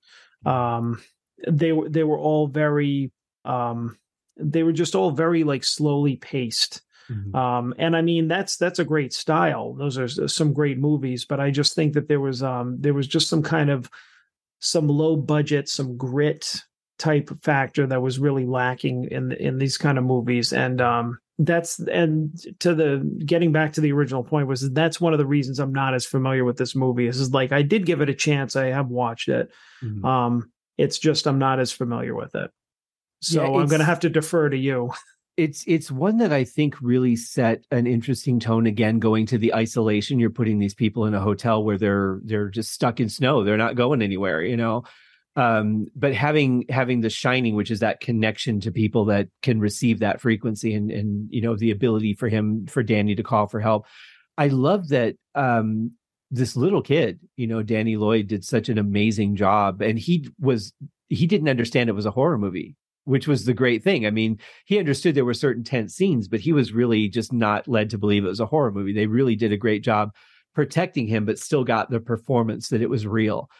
Um, they were they were all very um, they were just all very like slowly paced. Mm-hmm. Um, and I mean that's that's a great style. Those are some great movies, but I just think that there was um, there was just some kind of some low budget, some grit type factor that was really lacking in in these kind of movies. And um, that's and to the getting back to the original point was that's one of the reasons I'm not as familiar with this movie. Is, is like I did give it a chance. I have watched it. Mm-hmm. Um, it's just I'm not as familiar with it. So yeah, I'm going to have to defer to you. [LAUGHS] It's it's one that I think really set an interesting tone again going to the isolation you're putting these people in a hotel where they're they're just stuck in snow. They're not going anywhere, you know um, but having having the shining which is that connection to people that can receive that frequency and and you know the ability for him for danny to call for help. I love that um, this little kid you know danny lloyd did such an amazing job and he was he didn't understand it was a horror movie which was the great thing. I mean he understood there were certain tense scenes but he was really just not led to believe it was a horror movie. They really did a great job protecting him but still got the performance that it was real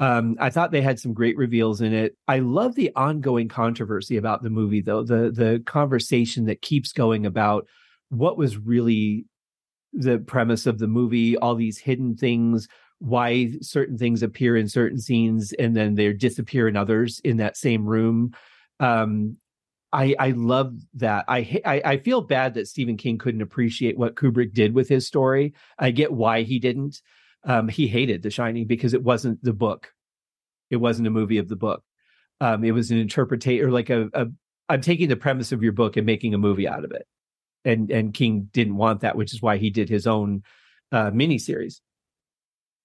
um, I thought they had some great reveals in it. I love the ongoing controversy about the movie, though the the conversation that keeps going about what was really the premise of the movie, all these hidden things, why certain things appear in certain scenes and then they disappear in others in that same room. Um, I I love that. I, I I feel bad that Stephen King couldn't appreciate what Kubrick did with his story. I get why he didn't um, he hated The Shining because it wasn't the book. It wasn't a movie of the book. Um, it was an interpretation or like a, a I'm taking the premise of your book and making a movie out of it. And and King didn't want that, which is why he did his own uh, miniseries.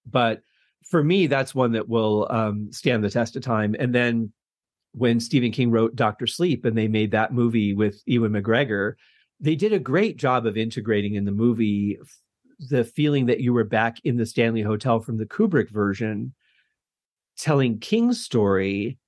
But for me, that's one that will um, stand the test of time. And then when Stephen King wrote Doctor Sleep and they made that movie with Ewan McGregor, they did a great job of integrating in the movie the feeling that you were back in the Stanley Hotel from the Kubrick version, telling King's story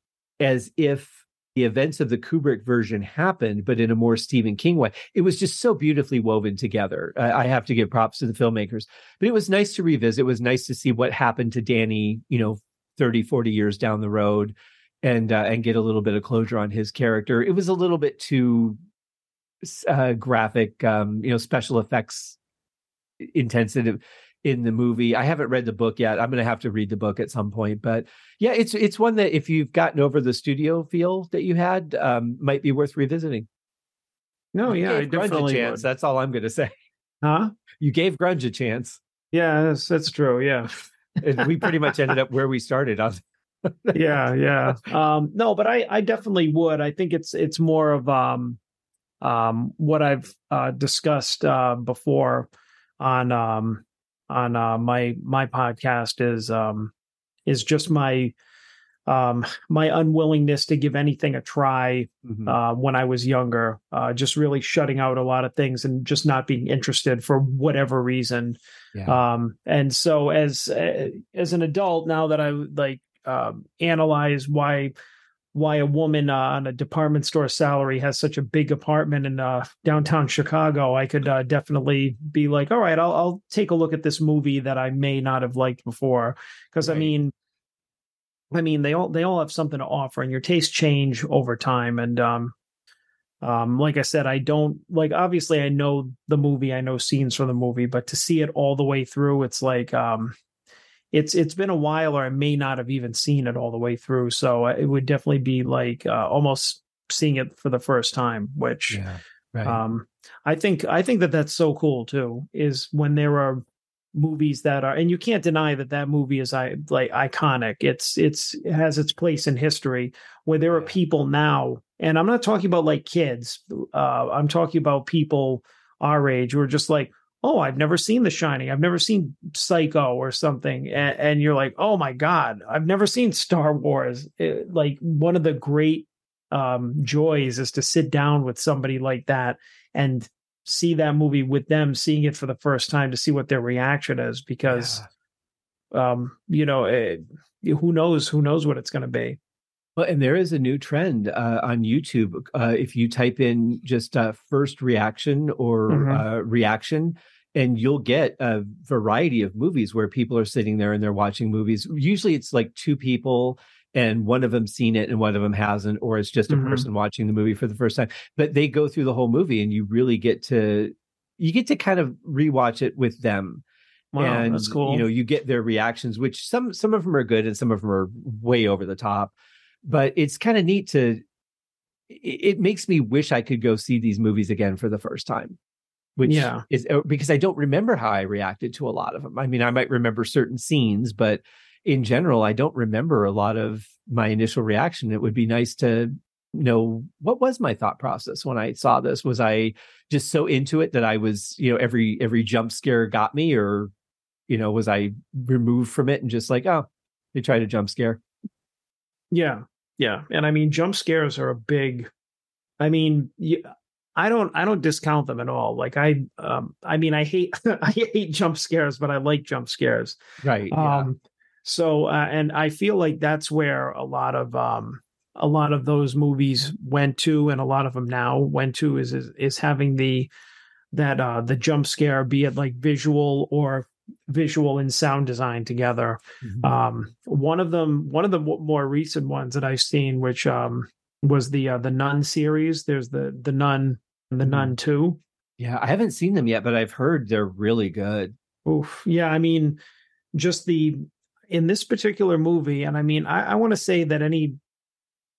as if the events of the Kubrick version happened, but in a more Stephen King way. It was just so beautifully woven together. I have to give props to the filmmakers, but it was nice to revisit. It was nice to see what happened to Danny, you know, 30, 40 years down the road and, uh, and get a little bit of closure on his character. It was a little bit too uh, graphic, um, you know, special effects intensive in the movie. I haven't read the book yet. I'm going to have to read the book at some point, but yeah, it's it's one that if you've gotten over the studio feel that you had, um, might be worth revisiting. No, you yeah, I definitely a chance. Would. That's all I'm going to say. Huh? You gave grunge a chance. Yeah, that's, that's true. Yeah, and we pretty much ended up where we started on. [LAUGHS] yeah, yeah. Um, no, but I I definitely would. I think it's it's more of um um what I've uh, discussed uh, before on um on uh, my my podcast is um is just my um my unwillingness to give anything a try mm-hmm. uh, when I was younger, uh, just really shutting out a lot of things and just not being interested for whatever reason. Yeah. Um, and so as uh, as an adult, now that I like um, analyze why why a woman uh, on a department store salary has such a big apartment in uh, downtown Chicago, I could uh, definitely be like, all right, I'll, I'll take a look at this movie that I may not have liked before. Because right. I mean, I mean, they all they all have something to offer, and your tastes change over time. And um, um, like I said, I don't like. Obviously, I know the movie, I know scenes from the movie, but to see it all the way through, it's like um, it's it's been a while or I may not have even seen it all the way through. So uh, it would definitely be like uh, almost seeing it for the first time, which yeah, right. um, I think I think that that's so cool too. Is when there are movies that are and you can't deny that that movie is i like iconic it's it's it has its place in history where there are people now and i'm not talking about like kids uh i'm talking about people our age who are just like oh, I've never seen The Shining. I've never seen Psycho or something. And, and you're like, oh my God, I've never seen Star Wars. It, like one of the great um, joys is to sit down with somebody like that and see that movie with them, seeing it for the first time to see what their reaction is because, yeah. um, you know, it, who knows, who knows what it's going to be. Well, and there is a new trend uh, on YouTube. Uh, if you type in just uh, first reaction or mm-hmm. Uh, reaction, and you'll get a variety of movies where people are sitting there and they're watching movies. Usually it's like two people and one of them seen it and one of them hasn't, or it's just a mm-hmm. person watching the movie for the first time. But they go through the whole movie and you really get to you get to kind of rewatch it with them. Wow, and that's cool. you know, you get their reactions, which some some of them are good and some of them are way over the top. But it's kind of neat to it, it makes me wish I could go see these movies again for the first time. Which Yeah. is uh, because I don't remember how I reacted to a lot of them. I mean, I might remember certain scenes, but in general, I don't remember a lot of my initial reaction. It would be nice to know what was my thought process when I saw this. Was I just so into it that I was, you know, every every jump scare got me, or you know, was I removed from it and just like, oh, they tried a jump scare? Yeah, yeah, and I mean, jump scares are a big. I mean, I don't, I don't discount them at all. Like I, um, I mean, I hate, [LAUGHS] I hate jump scares, but I like jump scares. Right. yeah. Um, so, uh, and I feel like that's where a lot of, um, a lot of those movies went to, and a lot of them now went to is is, is having the that uh the jump scare, be it like visual or visual and sound design together. Mhm. Um, one of them, one of the more recent ones that I've seen, which um was the uh, the Nun series. There's the the Nun the. Nun mm. Two. yeah, I haven't seen them yet, but I've heard they're really good. Oof. Yeah, I mean, just the in this particular movie, and I mean, I, I want to say that any,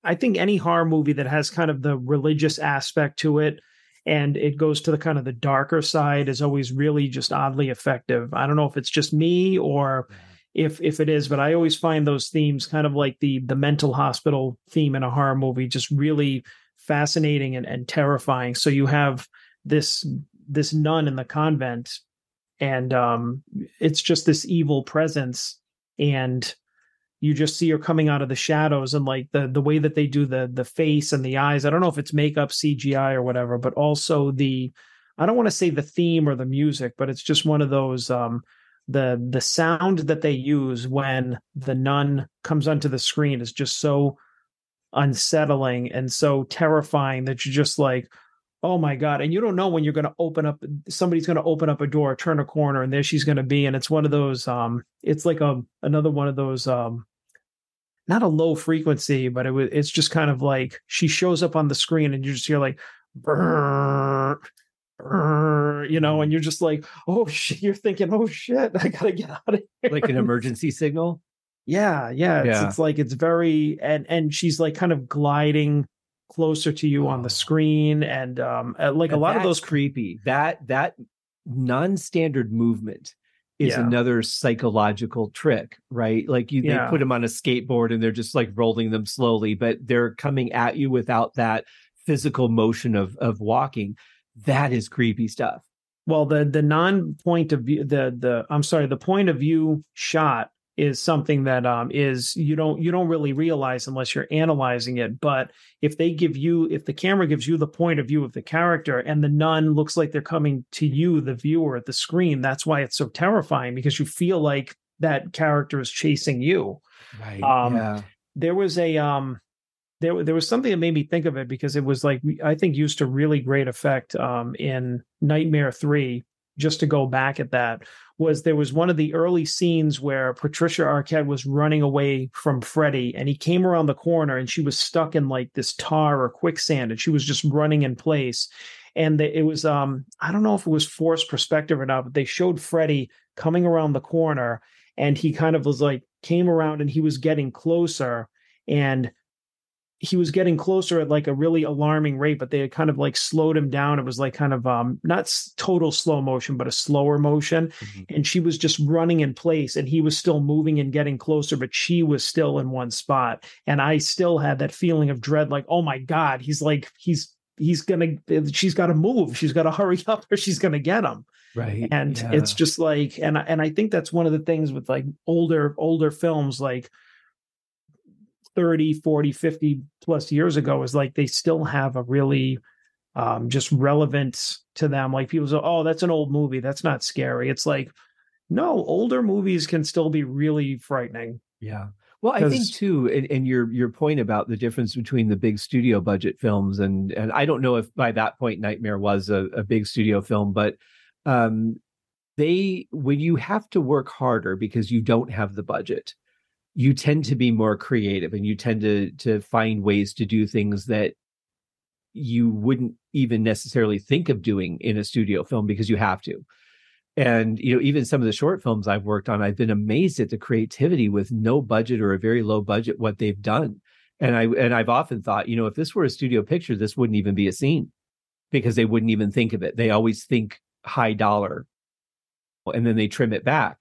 I think any horror movie that has kind of the religious aspect to it, and it goes to the kind of the darker side, is always really just oddly effective. I don't know if it's just me or if if it is, but I always find those themes kind of like the the mental hospital theme in a horror movie just really fascinating and, and terrifying. So you have this this nun in the convent and um it's just this evil presence and you just see her coming out of the shadows and like the the way that they do the the face and the eyes i don't know if it's makeup cgi or whatever but also the i don't want to say the theme or the music but it's just one of those um the the sound that they use when the nun comes onto the screen is just so unsettling and so terrifying that you're just like oh my god and you don't know when you're going to open up somebody's going to open up a door turn a corner and there she's going to be and it's one of those um it's like a another one of those um not a low frequency but it was it's just kind of like she shows up on the screen and you just hear like "Brrr, brrr," you know and you're just like oh [LAUGHS] shit you're thinking oh shit i gotta get out of here Like an emergency signal. Yeah, yeah. It's, Yeah. it's like it's very and and she's like kind of gliding closer to you on the screen and um uh, like a lot of those creepy. That that non-standard movement is Yeah. another psychological trick, right? Like you Yeah. they put them on a skateboard and they're just like rolling them slowly, but they're coming at you without that physical motion of of walking. That is creepy stuff. well the the non point of view the the I'm sorry the point of view shot is something that um is you don't you don't really realize unless you're analyzing it but if they give you if the camera gives you the point of view of the character and the nun looks like they're coming to you the viewer at the screen that's why it's so terrifying because you feel like that character is chasing you Right. Um, yeah. there was a um there there was something that made me think of it because it was like I think used to really great effect um in Nightmare 3 just to go back at that was there was one of the early scenes where Patricia Arquette was running away from Freddy and he came around the corner and she was stuck in like this tar or quicksand and she was just running in place. And it was um I don't know if it was forced perspective or not but they showed Freddy coming around the corner and he kind of was like came around and he was getting closer and he was getting closer at like a really alarming rate but they had kind of like slowed him down it was like kind of um not total slow motion but a slower motion Mhm. and she was just running in place and he was still moving and getting closer but she was still in one spot and i still had that feeling of dread like oh my god he's like he's he's gonna she's got to move she's got to [LAUGHS] hurry up or she's gonna get him Right. and yeah. it's just like and and i think that's one of the things with like older older films like 30 40 50 plus years ago is like they still have a really um just relevance to them. Like people say oh that's an old movie. That's not scary. It's like no older movies can still be really frightening. Yeah. Well, I think too, and, and your your point about the difference between the big studio budget films and and I don't know if by that point Nightmare was a, a big studio film, but um they when you have to work harder because you don't have the budget, you tend to be more creative and you tend to to find ways to do things that you wouldn't even necessarily think of doing in a studio film because you have to. And you know, even some of the short films I've worked on, I've been amazed at the creativity with no budget or a very low budget what they've done. And I and I've often thought, you know, if this were a studio picture, this wouldn't even be a scene because they wouldn't even think of it. They always think high dollar and then they trim it back.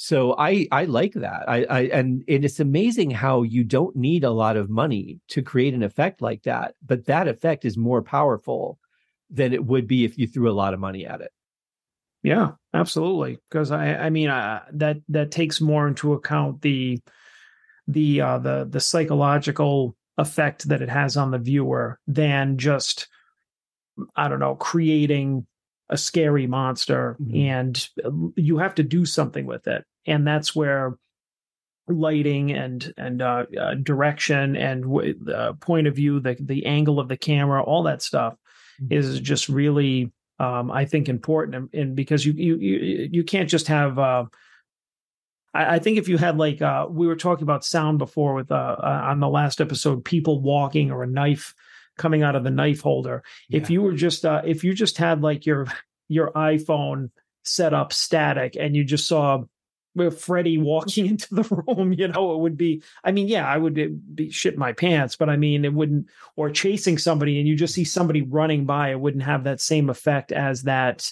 So I I like that. I, I and it's amazing how you don't need a lot of money to create an effect like that, but that effect is more powerful than it would be if you threw a lot of money at it. Yeah, absolutely. Because I I mean uh, that that takes more into account the the uh, the the psychological effect that it has on the viewer than just I don't know creating a scary monster mm-hmm. and uh, you have to do something with it and that's where lighting and and uh, uh, direction and w- the point of view the the angle of the camera all that stuff mm-hmm. is just really um, I think important and, and, because you you you you can't just have uh, I, I, think if you had like uh, we were talking about sound before with uh, on the last episode people walking or a knife coming out of the knife holder. Yeah. If you were just uh, if you just had like your your iPhone set up static and you just saw Freddy walking [LAUGHS] into the room, you know, it would be, I mean, yeah, I would be shit my pants, but I mean, it wouldn't, or chasing somebody and you just see somebody running by, it wouldn't have that same effect as that,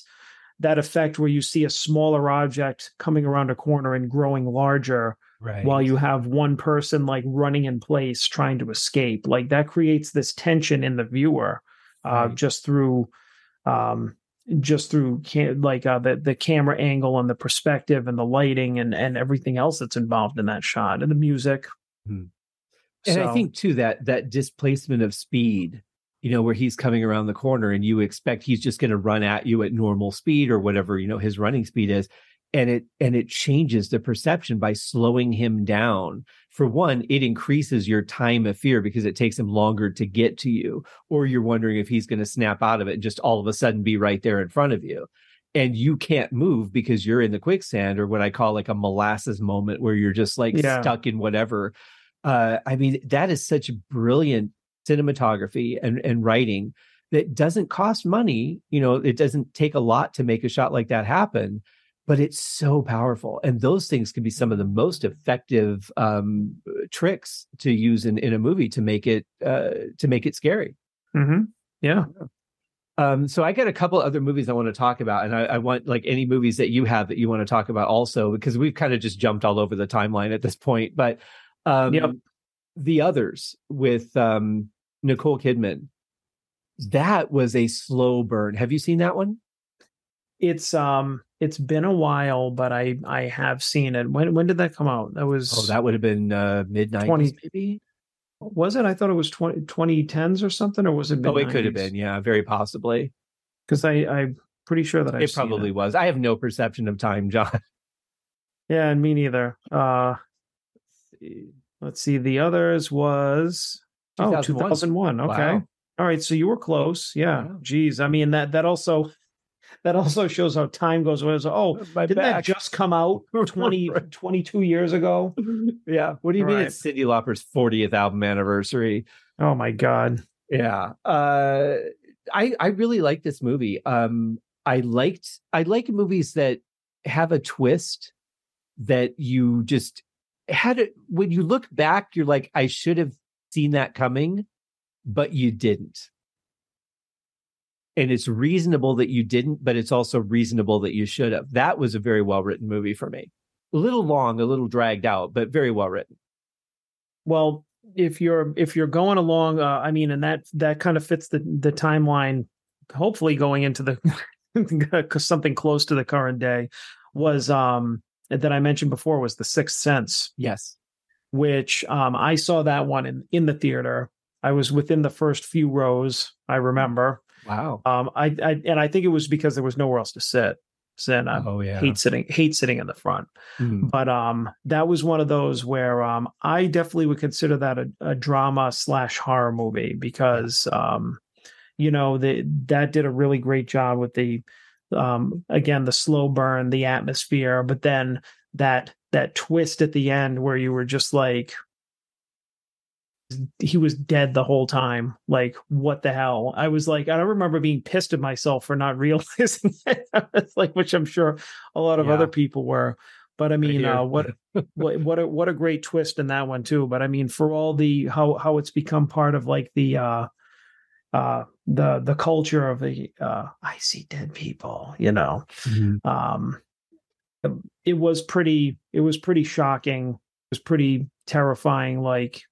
that effect where you see a smaller object coming around a corner and growing larger right. while you have one person like running in place trying to escape like that creates this tension in the viewer uh, right. just through um, just through like uh, the the camera angle and the perspective and the lighting and and everything else that's involved in that shot and the music hmm. and so. i think too that that displacement of speed you know where he's coming around the corner and you expect he's just going to run at you at normal speed or whatever you know his running speed is and it and it changes the perception by slowing him down. For one it increases your time of fear because it takes him longer to get to you or you're wondering if he's going to snap out of it and just all of a sudden be right there in front of you. And you can't move because you're in the quicksand or what i call like a molasses moment where you're just like yeah. stuck in whatever. Uh i mean that is such brilliant cinematography and and writing that doesn't cost money you know it doesn't take a lot to make a shot like that happen but it's so powerful and those things can be some of the most effective um, tricks to use in, in a movie to make it uh, to make it scary mm-hmm. yeah um, so I got a couple other movies I want to talk about, and I, I, want like any movies that you have that you want to talk about also, because we've kind of just jumped all over the timeline at this point. But um, yep. the others with um, Nicole Kidman, that was a slow burn. Have you seen that one? It's um it's been a while, but I I have seen it. When when did that come out? That was oh, that would have been uh, mid nineties, maybe. Was it? I thought it was 20, 2010s or something, or was it? Mid-90s? Oh, it could have been. Yeah, very possibly. Because I I'm pretty sure that I it probably it. was. I have no perception of time, [LAUGHS] John. Yeah, and me neither. Uh, let's see. The others was 2001. oh 2001. Okay. Wow. All right, so you were close. Yeah. Wow. Geez, I mean that that also that also shows how time goes away. So, oh, My didn't back. that just come out [LAUGHS] 20, 22 years ago? [LAUGHS] Yeah. What do you right. mean it's Cyndi Lauper's 40th album anniversary? Oh my God. Yeah. Uh, I, I really like this movie. Um, I liked, I like movies that have a twist that you just had it when you look back, you're like, I should have seen that coming, but you didn't and it's reasonable that you didn't, but it's also reasonable that you should have. That was a very well written movie for me. A little long, a little dragged out, but very well written. Well, if you're if you're going along, uh, I mean, and that that kind of fits the the timeline. Hopefully, going into the [LAUGHS] something close to the current day was um that I mentioned before was the Sixth Sense. Yes, which um I saw that one in in the theater. I was within the first few rows. I remember Wow. Um, I, I and I think it was because there was nowhere else to sit. So then I oh, yeah. hate sitting hate sitting in the front. Mm. But um, that was one of those where um, I definitely would consider that a, a drama slash horror movie because um, you know, the that did a really great job with the um again the slow burn, the atmosphere, but then that that twist at the end where you were just like he was dead the whole time. Like, what the hell? I was like, I don't remember being pissed at myself for not [LAUGHS] realizing it. like, which I'm sure a lot of yeah. other people were. But I mean, uh, what what what a, what a great twist in that one too. But I mean, for all the how how it's become part of like the uh uh the the culture of the uh I see dead people, you know. Mm-hmm. Um it was pretty it was pretty shocking. It was pretty terrifying like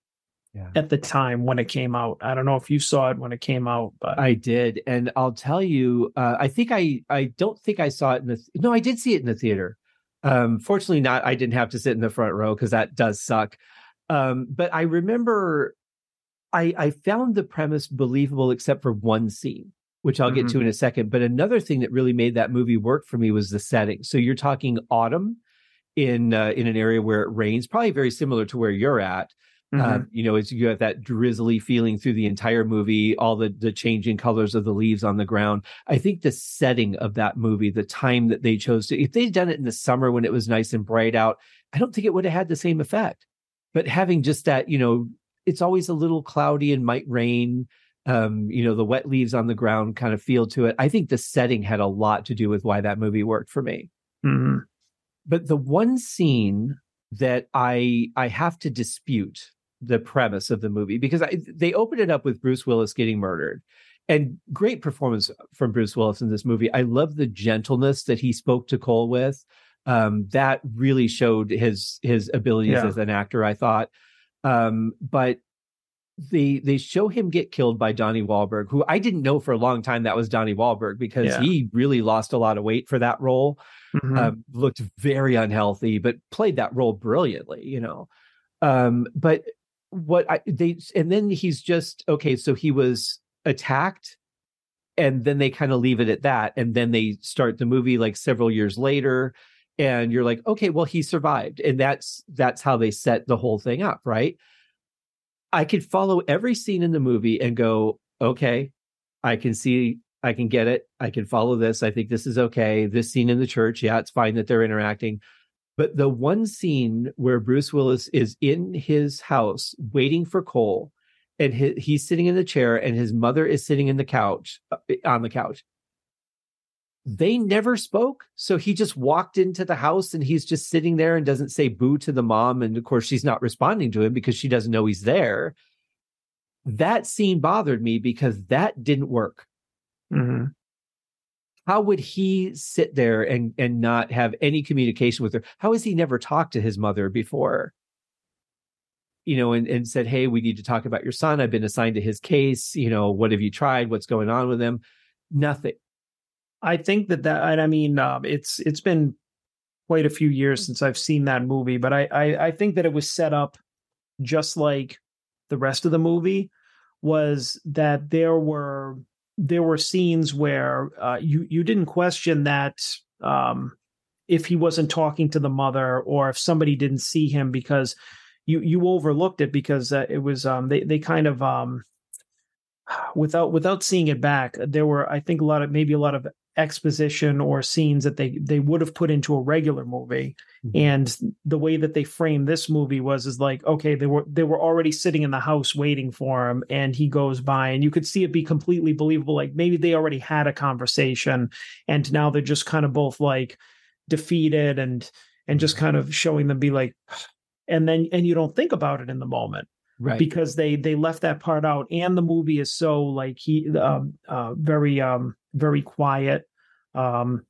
yeah. at the time when it came out. I don't know if you saw it when it came out, but I did, and I'll tell you, uh, I think I I don't think I saw it in the th- no, I did see it in the theater. Um, fortunately, not. I didn't have to sit in the front row because that does suck. Um, but I remember I I found the premise believable except for one scene, which I'll mm-hmm. get to in a second. But another thing that really made that movie work for me was the setting. So you're talking autumn in uh, in an area where it rains, probably very similar to where you're at. Mm-hmm. Um, you know, as you have that drizzly feeling through the entire movie, all the the changing colors of the leaves on the ground. I think the setting of that movie, the time that they chose to, if they'd done it in the summer when it was nice and bright out, I don't think it would have had the same effect. But having just that, you know, it's always a little cloudy and might rain. Um, you know, the wet leaves on the ground kind of feel to it. I think the setting had a lot to do with why that movie worked for me. Mm-hmm. But the one scene that I I have to dispute the premise of the movie because I, they open it up with Bruce Willis getting murdered. And great performance from Bruce Willis in this movie. I love the gentleness that he spoke to Cole with. Um, that really showed his his abilities yeah. as an actor. I thought, um, but they they show him get killed by Donnie Wahlberg, who I didn't know for a long time that was Donnie Wahlberg because yeah. he really lost a lot of weight for that role. Mm-hmm. Um, looked very unhealthy, but played that role brilliantly. You know, um, but what I, they and then he's just okay. So he was attacked, and then they kind of leave it at that, and then they start the movie like several years later, and you're like, okay, well he survived, and that's that's how they set the whole thing up, right? I could follow every scene in the movie and go, okay, I can see, I can get it, I can follow this. I think this is okay. This scene in the church, yeah, it's fine that they're interacting but the one scene where Bruce Willis is in his house waiting for Cole, and he, he's sitting in the chair, and his mother is sitting in the couch uh, on the couch. They never spoke. So he just walked into the house and he's just sitting there and doesn't say boo to the mom. And of course, she's not responding to him because she doesn't know he's there. That scene bothered me because that didn't work. Mm-hmm how would he sit there and and not have any communication with her? How has he never talked to his mother before? You know and, and said hey we need to talk about your son. I've been assigned to his case. You know what have you tried? What's going on with him? Nothing. I think that that i mean um, it's it's been quite a few years since i've seen that movie but I, I i think that it was set up just like the rest of the movie was that there were there were scenes where uh, you you didn't question that um, if he wasn't talking to the mother or if somebody didn't see him because you you overlooked it because uh, it was um, they they kind of um, without without seeing it back there were I think a lot of maybe a lot of exposition or scenes that they they would have put into a regular movie. Mm-hmm. and the way that they framed this movie was is like okay they were they were already sitting in the house waiting for him and he goes by and you could see it be completely believable like maybe they already had a conversation and now they're just kind of both like defeated and and just kind of showing them be like [SIGHS] and then and you don't think about it in the moment. Right. Because they they left that part out and the movie is so like he um uh very um very quiet. Um,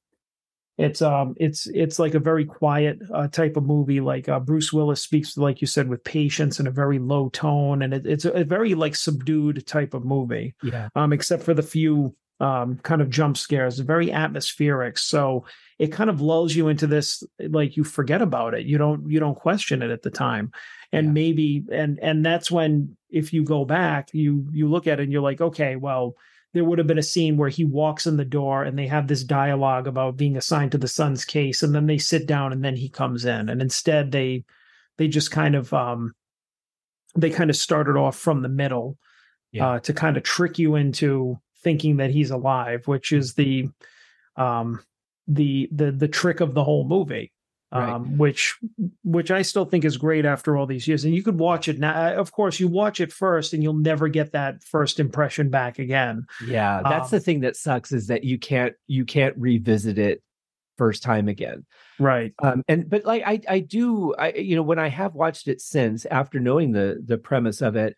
it's um it's it's like a very quiet uh, type of movie. Like uh, Bruce Willis speaks, like you said, with patience and a very low tone, and it, it's a, a, very like subdued type of movie. Yeah. Um, except for the few um kind of jump scares, very atmospheric. So it kind of lulls you into this like you forget about it. You don't you don't question it at the time, and yeah. maybe and and that's when if you go back, you you look at it and you're like, okay, well there would have been a scene where he walks in the door and they have this dialogue about being assigned to the son's case and then they sit down and then he comes in and instead they they just kind of um they kind of started off from the middle yeah. uh, to kind of trick you into thinking that he's alive which is the um the the the trick of the whole movie right. um, which which I still think is great after all these years. And you could watch it now. Of course, you watch it first, and you'll never get that first impression back again. Yeah, that's um, the thing that sucks is that you can't you can't revisit it first time again. Right. Um, and but like I I do I you know when I have watched it since after knowing the the premise of it,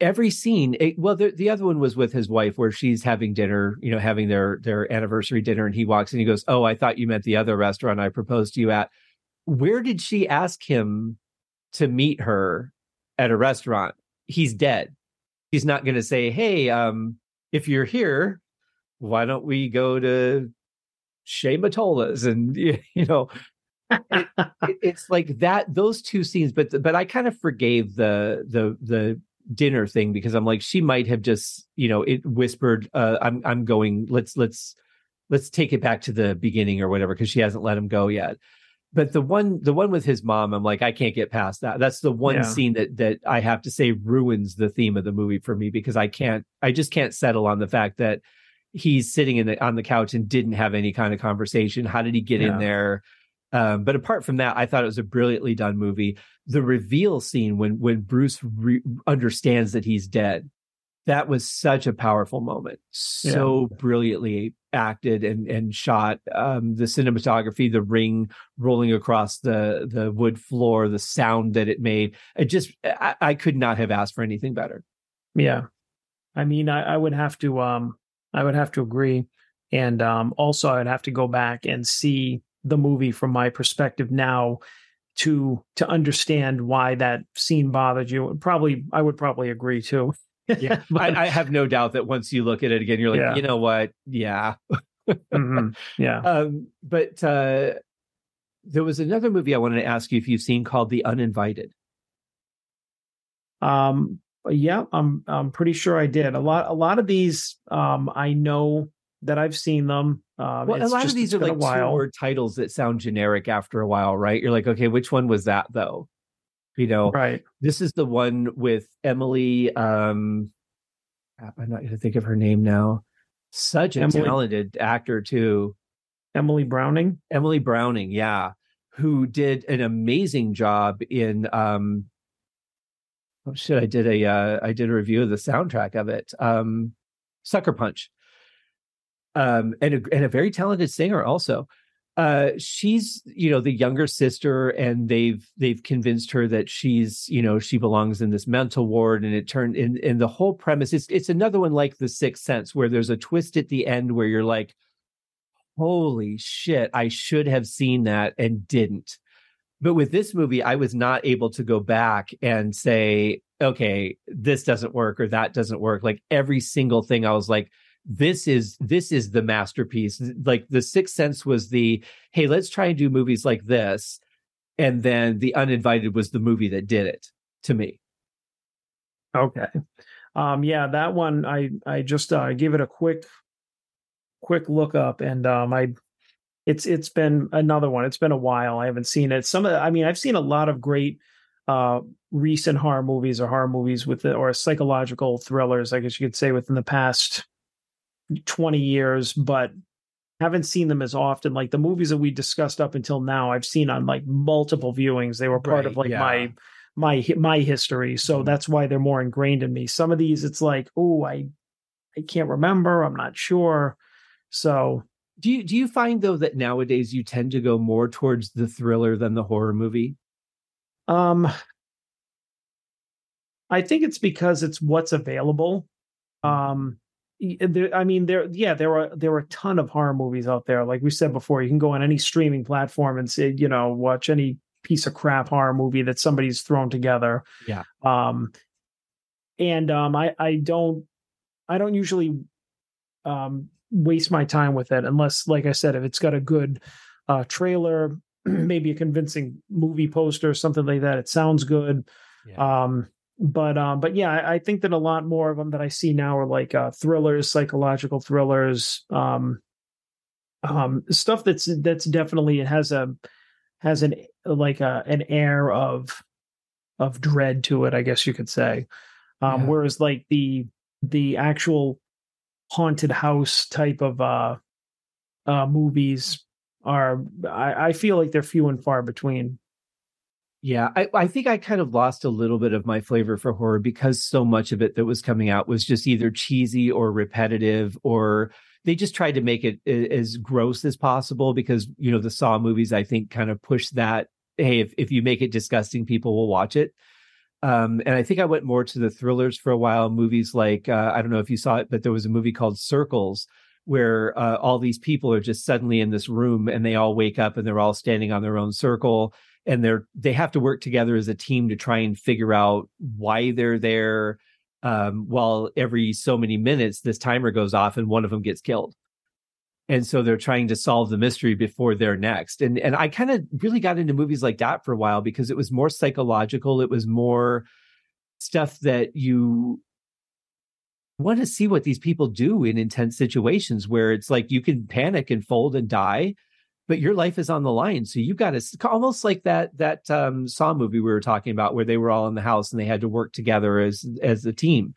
every scene it, well the, the other one was with his wife where she's having dinner you know having their their anniversary dinner and he walks and he goes oh i thought you meant the other restaurant i proposed to you at where did she ask him to meet her at a restaurant? He's dead. He's not going to say, "Hey, um, if you're here, why don't we go to Shea Mottola's?" And [LAUGHS] you know, it, it's like that. Those two scenes, but but I kind of forgave the the the dinner thing because I'm like, she might have just you know it whispered, uh, "I'm I'm going. Let's let's." Let's take it back to the beginning or whatever because she hasn't let him go yet but the one the one with his mom i'm like i can't get past that that's the one yeah. scene that that i have to say ruins the theme of the movie for me because i can't i just can't settle on the fact that he's sitting in the on the couch and didn't have any kind of conversation how did he get yeah. in there um, but apart from that i thought it was a brilliantly done movie the reveal scene when when bruce re- understands that he's dead that was such a powerful moment so yeah. brilliantly acted and and shot um the cinematography the ring rolling across the the wood floor the sound that it made. It just i, I could not have asked for anything better. Yeah. I mean I, I would have to um i would have to agree. And um also i'd have to go back and see the movie from my perspective now to to understand why that scene bothered you. Probably i would probably agree too yeah, [LAUGHS] but, I, I, have no doubt that once you look at it again, you're like, yeah. you know what? Yeah, [LAUGHS] mm-hmm. yeah. Um, but uh, there was another movie I wanted to ask you if you've seen called The Uninvited. Um, yeah, I'm I'm pretty sure I did. A lot a lot of these, um, I know that I've seen them. Um, well, a lot just, of these are like two word titles that sound generic after a while, right? You're like, okay, which one was that though? You know, right. This is the one with Emily. Um, I'm not going to think of her name now. Such a Emily, talented actor too. Emily Browning. Emily Browning, yeah, who did an amazing job in. Um, oh shit! I did a uh, I did a review of the soundtrack of it. Um, Sucker Punch. Um, and a, and a very talented singer also uh, she's you know the younger sister and they've they've convinced her that she's you know she belongs in this mental ward and it turned in in the whole premise it's it's another one like the sixth sense where there's a twist at the end where you're like holy shit i should have seen that and didn't. But with this movie i was not able to go back and say okay this doesn't work or that doesn't work. Like every single thing i was like this is this is the masterpiece. Like the sixth sense was the hey let's try and do movies like this and then the uninvited was the movie that did it to me. Okay. Um yeah that one i i just uh gave it a quick quick look up and um i it's it's been another one. It's been a while. I haven't seen it. Some of i mean i've seen a lot of great uh recent horror movies or horror movies with the, or psychological thrillers i guess you could say within the past 20 years, but haven't seen them as often. Like the movies that we discussed up until now, I've seen on like multiple viewings. They were part right, of like yeah. my my my history, so mm-hmm. that's why they're more ingrained in me. Some of these, it's like, oh, I I can't remember. I'm not sure. So, do you do you find though that nowadays you tend to go more towards the thriller than the horror movie? Um, I think it's because it's what's available. Mm. Um, there, I mean, there, yeah, there are there are a ton of horror movies out there. Like we said before, you can go on any streaming platform and say, you know, watch any piece of crap horror movie that somebody's thrown together. Yeah. Um, and um, I I don't I don't usually um waste my time with it unless, like I said, if it's got a good uh trailer, [CLEARS THROAT] maybe a convincing movie poster, something like that. It sounds good. Yeah. Um, but um but yeah I, I, think that a lot more of them that i see now are like uh thrillers psychological thrillers um um stuff that's that's definitely it has a has an like a an air of of dread to it i guess you could say um yeah. whereas like the the actual haunted house type of uh uh movies are I, I feel like they're few and far between. Yeah, I, I think I kind of lost a little bit of my flavor for horror because so much of it that was coming out was just either cheesy or repetitive, or they just tried to make it as gross as possible because, you know, the Saw movies, I think, kind of push that. Hey, if, if you make it disgusting, people will watch it. Um, and I think I went more to the thrillers for a while. Movies like, uh, I don't know if you saw it, but there was a movie called Circles where uh, all these people are just suddenly in this room and they all wake up and they're all standing on their own circle and they're they have to work together as a team to try and figure out why they're there um, while every so many minutes this timer goes off and one of them gets killed. And so they're trying to solve the mystery before they're next. And and i kind of really got into movies like that for a while because it was more psychological. It was more stuff that you want to see what these people do in intense situations where it's like you can panic and fold and die but your life is on the line. So you've got to almost like that that um, Saw movie we were talking about, where they were all in the house and they had to work together as as a team.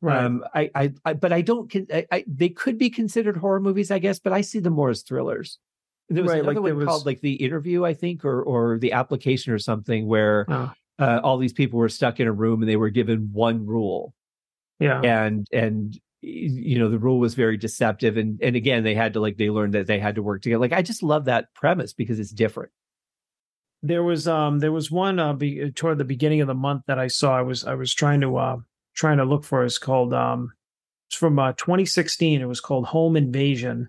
Right. Um, I, I, I, but I don't. I, I, they could be considered horror movies, I guess, but I see them more as thrillers. There was right, another like one was... called like the interview, I think, or or the application or something, where oh. uh, all these people were stuck in a room and they were given one rule. Yeah, and and you know the rule was very deceptive and and again they had to like they learned that they had to work together like i just love that premise because it's different there was um there was one uh be, toward the beginning of the month that i saw i was i was trying to uh trying to look for it's called um it's from uh 2016 it was called home invasion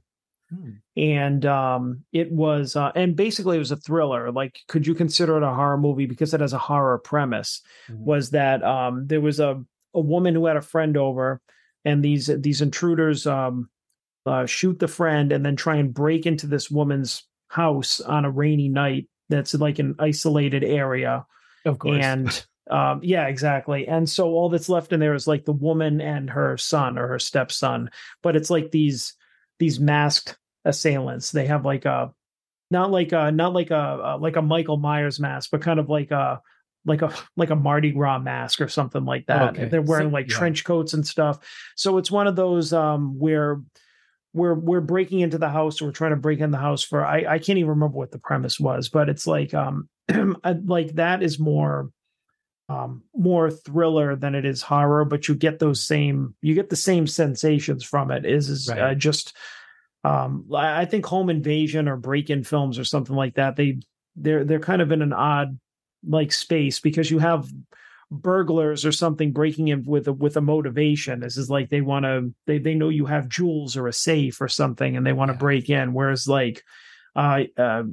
hmm. and um it was uh and basically it was a thriller like could you consider it a horror movie because it has a horror premise hmm. was that um there was a a woman who had a friend over and these these intruders um, uh, shoot the friend and then try and break into this woman's house on a rainy night. That's like an isolated area. Of course. And um, yeah, exactly. And so all that's left in there is like the woman and her son or her stepson. But it's like these these masked assailants. They have like a not like a not like a like a Michael Myers mask, but kind of like a like a like a Mardi Gras mask or something like that. Okay. They're wearing so, like yeah. trench coats and stuff. So it's one of those um where we're we're breaking into the house or we're trying to break in the house for I, I can't even remember what the premise was, but it's like um [CLEARS THROAT] like that is more um more thriller than it is horror, but you get those same you get the same sensations from it. Is is right. uh, just um I think home invasion or break-in films or something like that. They they're they're kind of in an odd like space because you have burglars or something breaking in with a with a motivation. This is like they want to they they know you have jewels or a safe or something and they want to yeah. break in. Whereas like uh, uh,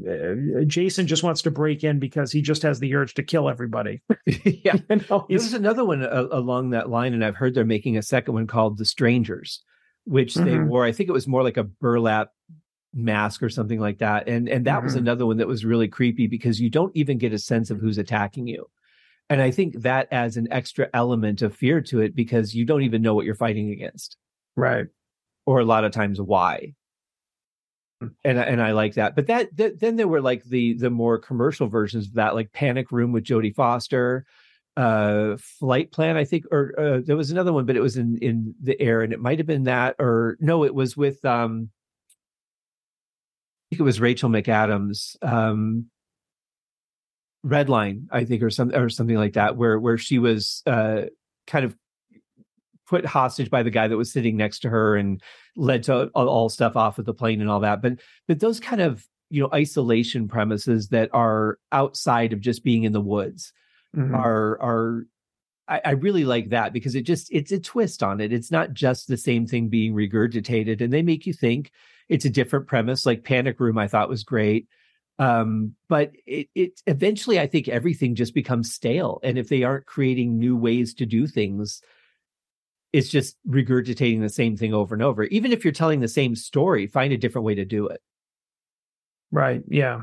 Jason just wants to break in because he just has the urge to kill everybody. [LAUGHS] [LAUGHS] yeah, you know, there's another one uh, along that line, and I've heard they're making a second one called The Strangers, which mm-hmm. they wore. I think it was more like a burlap mask or something like that. And and that mm-hmm. was another one that was really creepy because you don't even get a sense of who's attacking you. And I think that adds an extra element of fear to it because you don't even know what you're fighting against. Right. Or a lot of times why. And and I like that. But that, that then there were like the the more commercial versions of that like Panic Room with Jodie Foster, uh Flight Plan I think or uh, there was another one but it was in in the air and it might have been that or no it was with um think it was Rachel McAdams, um, Redline, I think, or some or something like that, where where she was uh, kind of put hostage by the guy that was sitting next to her and led to all, all stuff off of the plane and all that. But but those kind of you know isolation premises that are outside of just being in the woods mm-hmm. are are I, I, really like that because it just it's a twist on it. It's not just the same thing being regurgitated, and they make you think it's a different premise. Like Panic Room, I thought was great. Um, but it, it eventually, I think everything just becomes stale. And if they aren't creating new ways to do things, it's just regurgitating the same thing over and over. Even if you're telling the same story, find a different way to do it. Right. Yeah.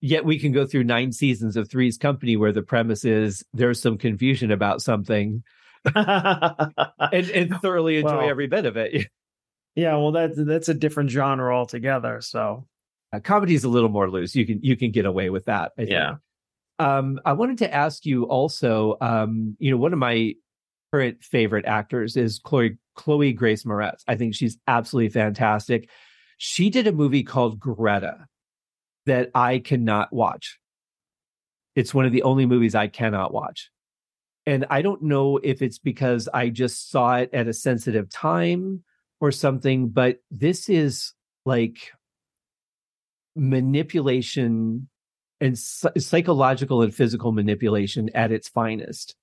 Yet we can go through nine seasons of Three's Company where the premise is there's some confusion about something [LAUGHS] and, and thoroughly enjoy well, every bit of it. [LAUGHS] Yeah, well, that's that's a different genre altogether. So, uh, comedy is a little more loose. You can you can get away with that. I yeah. Um, I wanted to ask you also. Um, you know, one of my current favorite actors is Chloe Chloe Grace Moretz. I think she's absolutely fantastic. She did a movie called Greta, that I cannot watch. It's one of the only movies I cannot watch. And I don't know if it's because I just saw it at a sensitive time or something, but this is like manipulation and psychological and physical manipulation at its finest.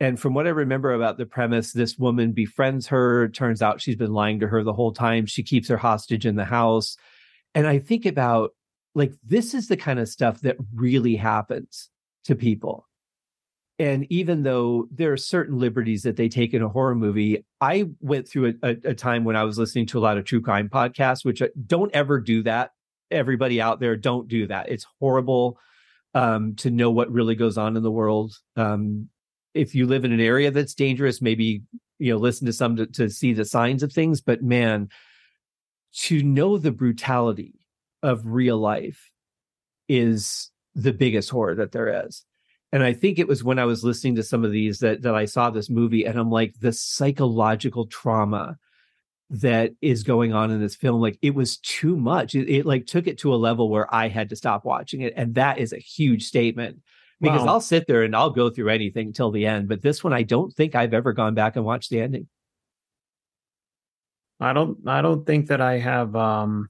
And from what I remember about the premise, this woman befriends her. Turns out she's been lying to her the whole time. She keeps her hostage in the house. And I think about like, this is the kind of stuff that really happens to people. And even though there are certain liberties that they take in a horror movie, I went through a, a, a time when I was listening to a lot of true crime podcasts, which uh, don't ever do that. Everybody out there, don't do that. It's horrible um, to know what really goes on in the world. Um, if you live in an area that's dangerous, maybe you know listen to some to, to see the signs of things. But man, to know the brutality of real life is the biggest horror that there is. And I think it was when I was listening to some of these that that I saw this movie and I'm like the psychological trauma that is going on in this film like it was too much. It, it, like took it to a level where i had to stop watching it. And that is a huge statement because wow. i'll sit there and i'll go through anything till the end but this one i don't think i've ever gone back and watched the ending. I don't i don't think that i have um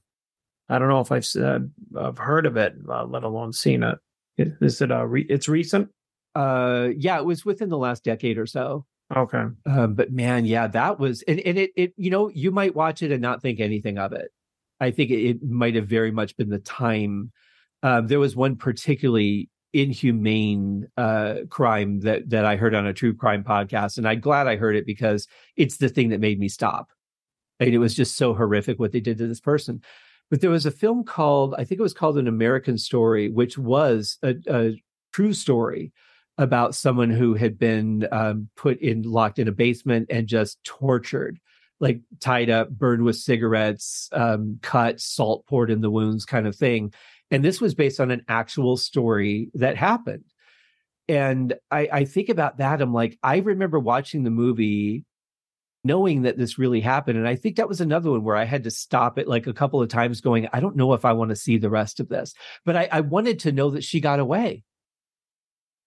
i don't know if i've uh, i've heard of it uh, let alone seen it. Is it uh re- it's recent uh yeah it was within the last decade or so Okay. Um, but man, yeah, that was and, and it it you know, you might watch it and not think anything of it. I think it, it might have very much been the time. Um, there was one particularly inhumane uh, crime that that I heard on a true crime podcast, and I'm glad I heard it because it's the thing that made me stop. And it was just so horrific what they did to this person. But there was a film called, I think it was called An American Story, which was a, a true story about someone who had been um, put in locked in a basement and just tortured like tied up burned with cigarettes um, cut salt poured in the wounds kind of thing. And this was based on an actual story that happened. And I, I think about that i'm like i remember watching the movie knowing that this really happened. And i think that was another one where i had to stop it like a couple of times going i don't know if i want to see the rest of this. But I, I wanted to know that she got away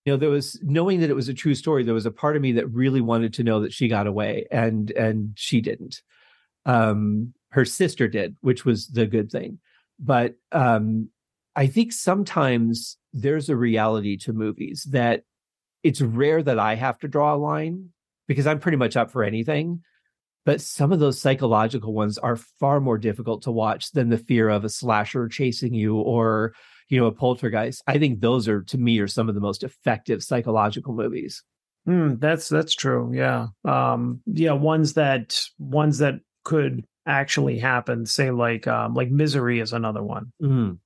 know there was knowing that it was a true story there was a part of me that really wanted to know that she got away and and she didn't. Um her sister did which was the good thing. But um i think sometimes there's a reality to movies that it's rare that i have to draw a line because i'm pretty much up for anything. But some of those psychological ones are far more difficult to watch than the fear of a slasher chasing you or you know, a poltergeist. I think those are to me are some of the most effective psychological movies. Mm, that's that's true. Yeah. Um yeah, ones that ones that could actually happen, say like um like Misery is another one. Mm.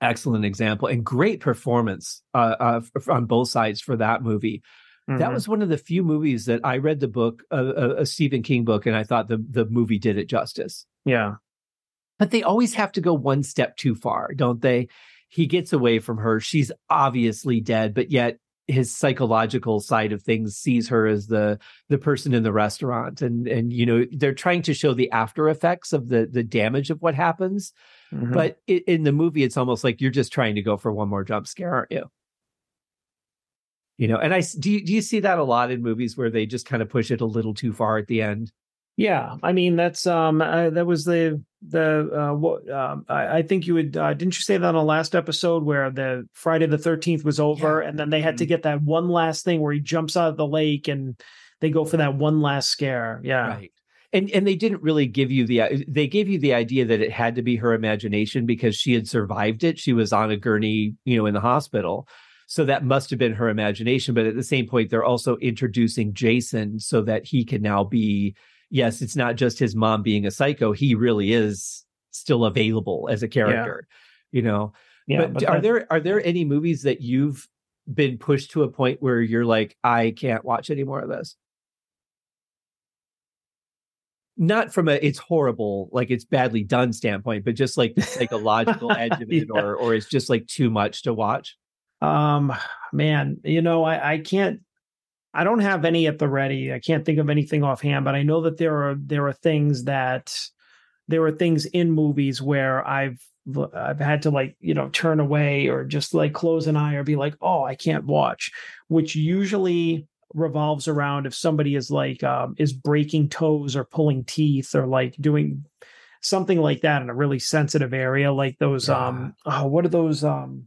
Excellent example and great performance uh, uh, on both sides for that movie. Mm-hmm. That was one of the few movies that I read the book, uh, a Stephen King book, and I thought the the movie did it justice. Yeah, but they always have to go one step too far, don't they? He gets away from her. She's obviously dead, but yet his psychological side of things sees her as the the person in the restaurant and and you know they're trying to show the after effects of the the damage of what happens mm-hmm. but it, in the movie it's almost like you're just trying to go for one more jump scare aren't you you know and i do you, do you see that a lot in movies where they just kind of push it a little too far at the end yeah, I mean that's um uh, that was the the uh what um, I, I, think you would uh, didn't you say that on the last episode where the Friday the thirteenth was over yeah. and then they had to mm-hmm. get that one last thing where he jumps out of the lake and they go for that one last scare. Yeah, right. And and they didn't really give you the they gave you the idea that it had to be her imagination because she had survived it. She was on a gurney, you know, in the hospital. So that must have been her imagination. But at the same point, they're also introducing Jason so that he can now be yes, it's not just his mom being a psycho. He really is still available as a character, yeah. you know. Yeah, but, but are there are there any movies that you've been pushed to a point where you're like, I can't watch any more of this? Not from a it's horrible, like it's badly done standpoint, but just like the psychological [LAUGHS] edge of it, yeah. or or it's just like too much to watch. Um, man, you know, I I can't I don't have any at the ready. I can't think of anything offhand, but I know that there are there are things that there are things in movies where I've I've had to like, you know, turn away or just like close an eye or be like, oh, I can't watch, which usually revolves around if somebody is like um, is breaking toes or pulling teeth or like doing something like that in a really sensitive area like those yeah. um oh, what are those um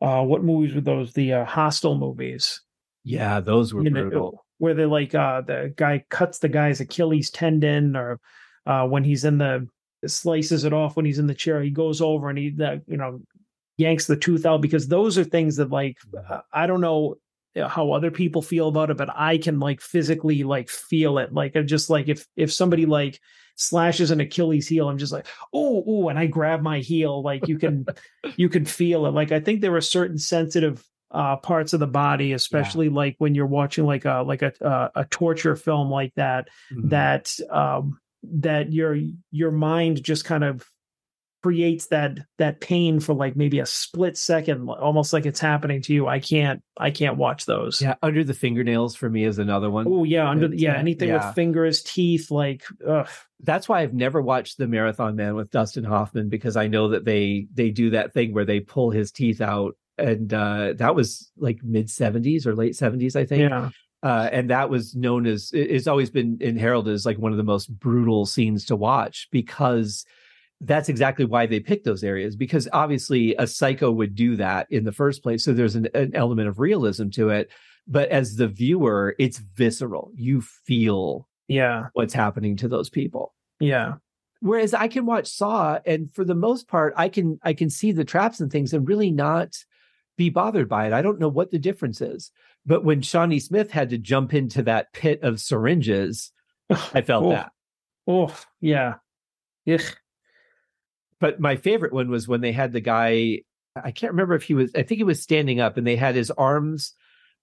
uh what movies were those the uh, Hostel movies yeah those were you brutal. know, where they like uh the guy cuts the guy's achilles tendon or uh when he's in the slices it off when he's in the chair he goes over and he that you know yanks the tooth out because those are things that like uh, i don't know how other people feel about it but i can like physically like feel it. Like I'm just like if if somebody like slashes an achilles heel i'm just like oh oh and i grab my heel like you can [LAUGHS] you can feel it. Like i think there are certain sensitive uh parts of the body especially yeah. like when you're watching like a like a uh, a torture film like that mm-hmm. that um that your your mind just kind of creates that that pain for like maybe a split second almost like it's happening to you i can't i can't watch those yeah under the fingernails for me is another one oh yeah under the, yeah anything yeah. with fingers teeth like ugh. that's why i've never watched the marathon man with dustin hoffman because i know that they they do that thing where they pull his teeth out and uh that was like mid 70s or late 70s i think yeah uh, and that was known as it's always been in heralded as like one of the most brutal scenes to watch because that's exactly why they picked those areas because obviously a psycho would do that in the first place. So there's an, an element of realism to it. But as the viewer, it's visceral. You feel yeah what's happening to those people. Yeah. Whereas I can watch Saw and for the most part I can I can see the traps and things and really not be bothered by it. I don't know what the difference is. But when Shawnee Smith had to jump into that pit of syringes, I [SIGHS] felt oh. that. Oh, yeah. Ugh but my favorite one was when they had the guy i can't remember if he was i think he was standing up and they had his arms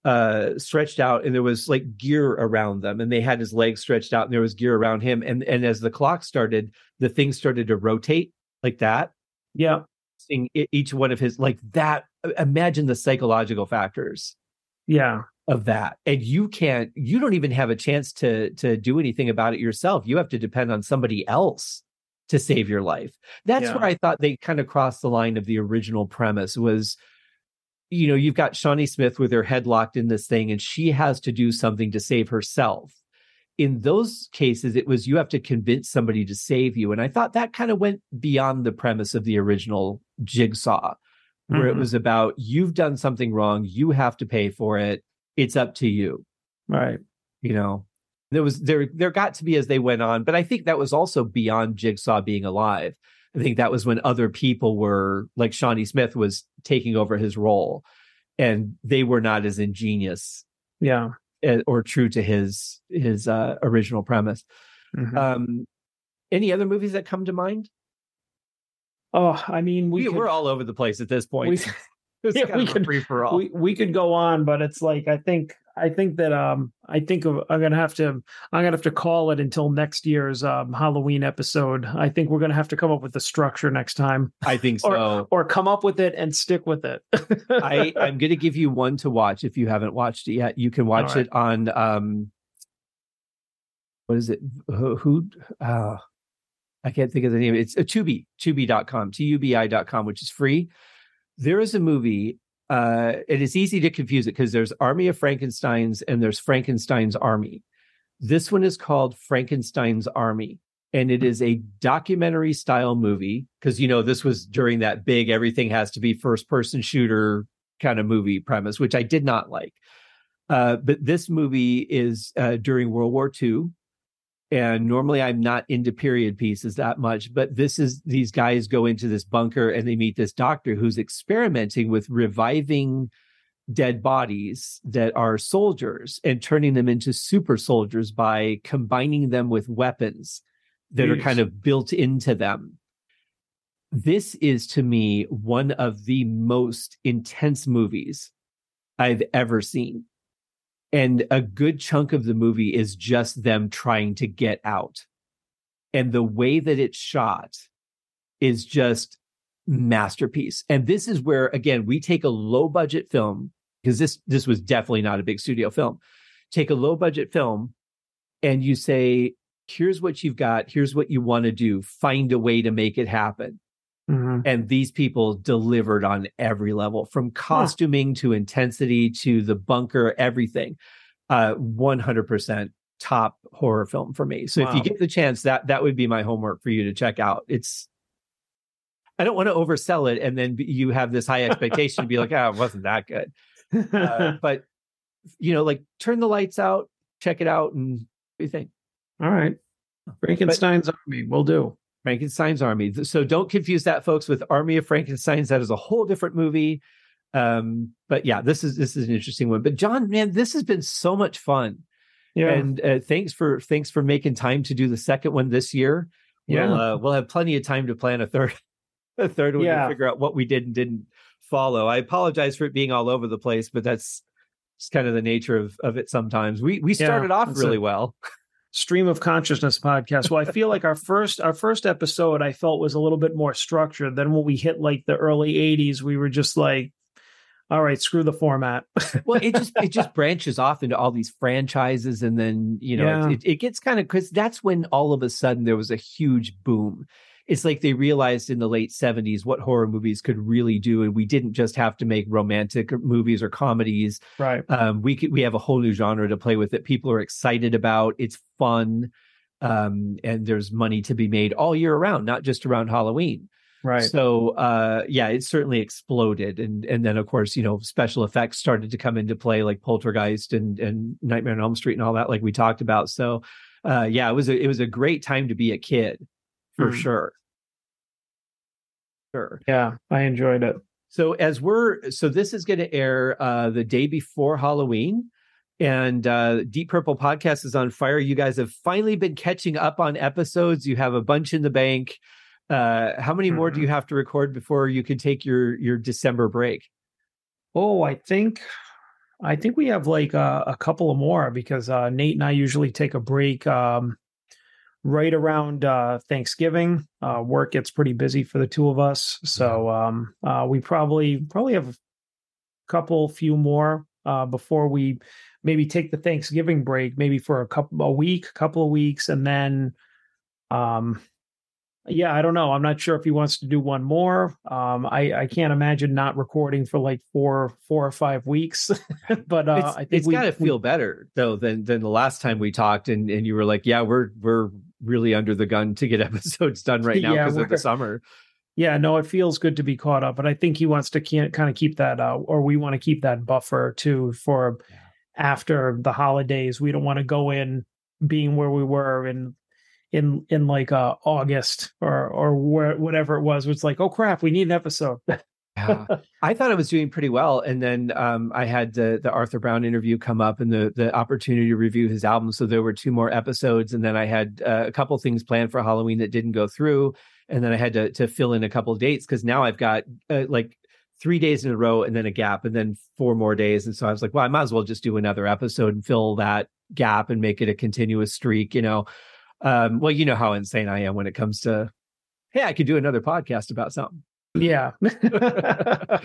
uh stretched out and there was like gear around them and they had his legs stretched out and there was gear around him and and as the clock started the thing started to rotate like that yeah seeing each one of his like that imagine the psychological factors yeah of that and you can't you don't even have a chance to to do anything about it yourself you have to depend on somebody else to save your life. That's yeah. where I thought they kind of crossed the line of the original premise was you know, you've got Shawnee Smith with her head locked in this thing and she has to do something to save herself. In those cases, it was you have to convince somebody to save you. And I thought that kind of went beyond the premise of the original Jigsaw, where mm-hmm. it was about you've done something wrong, you have to pay for it. It's up to you. Right. You know, there was there there got to be as they went on, but I think that was also beyond Jigsaw being alive. I think that was when other people were like Shawnee Smith was taking over his role, and they were not as ingenious, yeah, or true to his his uh, original premise. Mm-hmm. Um, any other movies that come to mind? Oh, I mean, we, we are all over the place at this point. We, [LAUGHS] [LAUGHS] yeah, we could free for all. We, we could go on, but it's like I think I think that um I think of, I'm gonna have to I'm gonna have to call it until next year's um, Halloween episode. I think we're gonna have to come up with the structure next time. I think [LAUGHS] so, or, or come up with it and stick with it. I I'm gonna give you one to watch if you haven't watched it yet. You can watch right. it on um what is it? Who? who uh, I can't think of the name. It's a Tubi, tubi.com, T-U-B-I.com, which is free. There is a movie uh, it is easy to confuse it because there's Army of Frankenstein's and there's Frankenstein's Army. This one is called Frankenstein's Army, and it is a documentary style movie because you know this was during that big everything has to be first person shooter kind of movie premise, which I did not like. Uh, but this movie is uh, during World War II, and normally I'm not into period pieces that much, but this is these guys go into this bunker and they meet this doctor who's experimenting with reviving dead bodies that are soldiers and turning them into super soldiers by combining them with weapons that Jeez. are kind of built into them. This is to me one of the most intense movies I've ever seen and a good chunk of the movie is just them trying to get out. And the way that it's shot is just masterpiece. And this is where again we take a low budget film because this this was definitely not a big studio film. Take a low budget film and you say here's what you've got. Here's what you want to do. Find a way to make it happen Mhm. and these people delivered on every level from costuming to intensity to the bunker everything. Uh 100% top horror film for me. So if you get the chance that that would be my homework for you to check out. It's i don't want to oversell it and then you have this high expectation to be like oh it wasn't that good. Uh, [LAUGHS] but you know like turn the lights out check it out and what do you think? All right. Frankenstein's Army will do. Frankenstein's Army. So don't confuse that, folks, with Army of Frankenstein's. That is a whole different movie. Um, but yeah, this is this is an interesting one. But John, man, this has been so much fun. Yeah. And uh, thanks for thanks for making time to do the second one this year. Yeah. We'll, uh, we'll have plenty of time to plan a third [LAUGHS] a third one Yeah. to figure out what we did and didn't follow. I apologize for it being all over the place, but that's just kind of the nature of of it sometimes. We we Yeah, started off really it. well. [LAUGHS] stream of consciousness podcast. Well, I feel like our first our first episode I felt was a little bit more structured. Then when we hit like the early 80s, we were just like, all right, screw the format. [LAUGHS] well it just it just branches off into all these franchises and then you know Yeah. it, it, it gets kind of because that's when all of a sudden there was a huge boom it's like they realized in the late 70s what horror movies could really do and we didn't just have to make romantic movies or comedies right. um, we could we have a whole new genre to play with that people are excited about it's fun um, and there's money to be made all year around not just around halloween Right. so uh yeah, it certainly exploded. And and then of course, you know, special effects started to come into play like Poltergeist and and Nightmare on Elm Street and all that, like we talked about. So uh yeah, it was a it was a great time to be a kid for Hmm. sure. Sure. yeah, I enjoyed it. So as we're so this is going to air uh the day before Halloween and uh Deep Purple podcast is on fire. You guys have finally been catching up on episodes. You have a bunch in the bank. Uh how many more do you have to record before you can take your your December break? Oh, I think I think we have like uh, a couple of more because uh, Nate and I usually take a break um, right around uh, Thanksgiving. Uh, work gets pretty busy for the two of us, so um, uh, we probably probably have a couple, few more uh, before we maybe take the Thanksgiving break, maybe for a couple a week, couple of weeks, and then um yeah i don't know. I'm not sure if he wants to do one more. Um i i can't imagine not recording for like four four or five weeks. [LAUGHS] But uh it's i think it's we, got to we- feel better though than than the last time we talked and and you were like, yeah, we're we're really under the gun to get [LAUGHS] episodes done right now Yeah, because of the summer. yeah no it feels good to be caught up but i think he wants to can, kind of keep that uh or we want to keep that buffer too for after the holidays. We don't want to go in being where we were in in in like uh august or or where whatever it was. It's like oh crap we need an episode [LAUGHS] Yeah. I thought I was doing pretty well, and then um, I had the the Arthur Brown interview come up, and the the opportunity to review his album. So there were two more episodes, and then I had uh, a couple things planned for Halloween that didn't go through, and then I had to to fill in a couple dates because now I've got uh, like three days in a row, and then a gap, and then four more days, and so I was like, well, I might as well just do another episode and fill that gap and make it a continuous streak, you know. Um, well, you know how insane I am when it comes to, hey, I could do another podcast about something. Yeah [LAUGHS]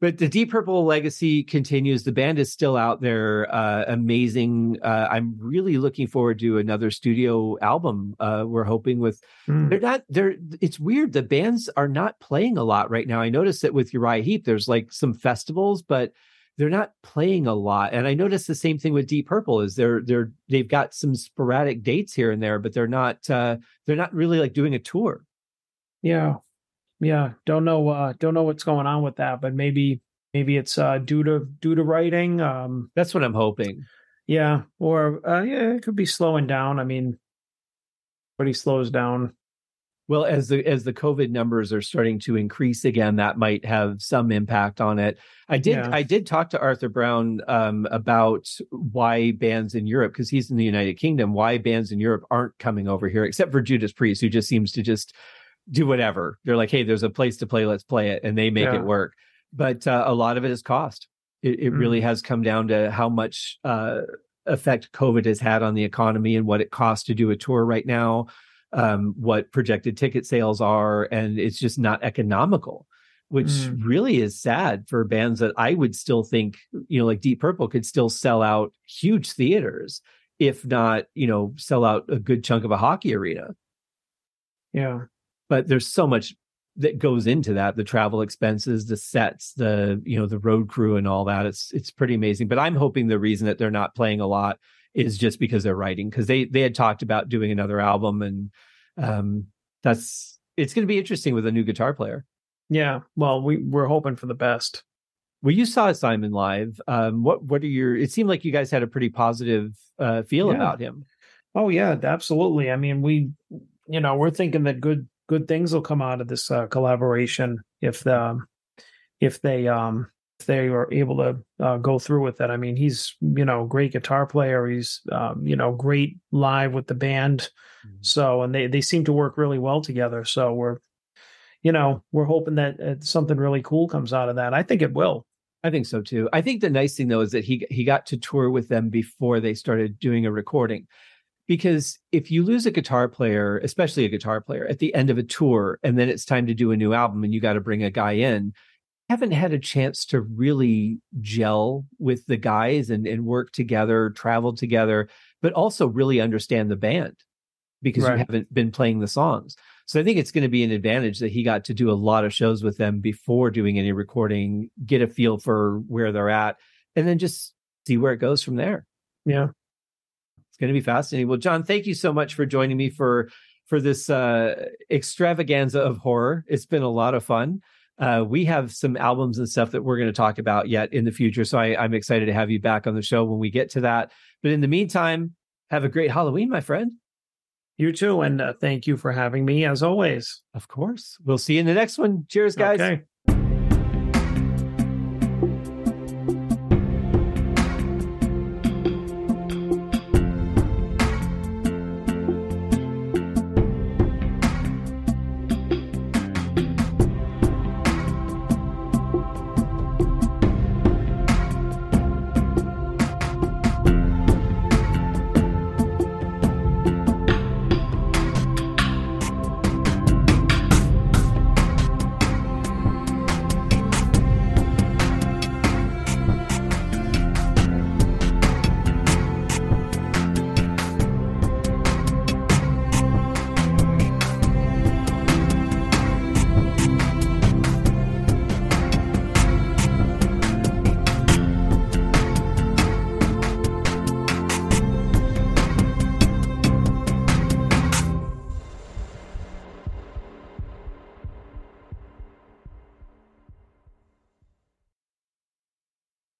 but the Deep Purple legacy continues. The band is still out there, uh, amazing. Uh, I'm really looking forward to another studio album. Uh, we're hoping with. Mm. They're not. They're. It's weird. The bands are not playing a lot right now. I noticed that with Uriah Heep, there's like some festivals, but they're not playing a lot. And I noticed the same thing with Deep Purple. Is they're they're they've got some sporadic dates here and there, but they're not. Uh, they're not really like doing a tour. Yeah. Yeah. Don't know uh don't know what's going on with that, but maybe maybe it's uh due to due to writing. Um That's what I'm hoping. yeah. Or uh yeah, it could be slowing down. I mean but he slows down. Well, as the as the COVID numbers are starting to increase again, that might have some impact on it. I did Yeah. I did talk to Arthur Brown um, about why bands in Europe, because he's in the United Kingdom, why bands in Europe aren't coming over here, except for Judas Priest, who just seems to just do whatever. They're like, hey, there's a place to play, let's play it, and they make Yeah. it work. But uh, a lot of it is cost. It, it Mm. really has come down to how much uh, effect COVID has had on the economy and what it costs to do a tour right now um, what projected ticket sales are, and it's just not economical, which Mm. really is sad for bands that I would still think, you know, like Deep Purple could still sell out huge theaters, if not, you know, sell out a good chunk of a hockey arena. Yeah. But there's so much that goes into that the travel expenses the sets the you know the road crew and all that. It's it's pretty amazing but i'm hoping the reason that they're not playing a lot is just because they're writing because they they had talked about doing another album and um that's it's going to be interesting with a new guitar player. Yeah well we we're hoping for the best. Well you saw simon live. Um what what are your it seemed like you guys had a pretty positive uh feel Yeah. about him. Oh yeah absolutely. I mean we you know we're thinking that good good things will come out of this uh, collaboration if the if they um if they are able to uh, go through with it. I mean he's you know great guitar player. He's um, you know great live with the band. So and they they seem to work really well together. So we're you know we're hoping that uh, something really cool comes out of that. I think it will. I think so too. I think the nice thing though is that he he got to tour with them before they started doing a recording. Because if you lose a guitar player, especially a guitar player, at the end of a tour, and then it's time to do a new album and you got to bring a guy in, haven't had a chance to really gel with the guys and, and work together, travel together, but also really understand the band because Right. you haven't been playing the songs. So I think it's going to be an advantage that he got to do a lot of shows with them before doing any recording, get a feel for where they're at, and then just see where it goes from there. yeah It's going to be fascinating. Well, John, thank you so much for joining me for for this uh, extravaganza of horror. It's been a lot of fun. Uh, we have some albums and stuff that we're going to talk about yet in the future, so I, I'm excited to have you back on the show when we get to that. But in the meantime, have a great Halloween, my friend. you too and uh, thank you for having me as always Of course. We'll see you in the next one. Cheers, guys. okay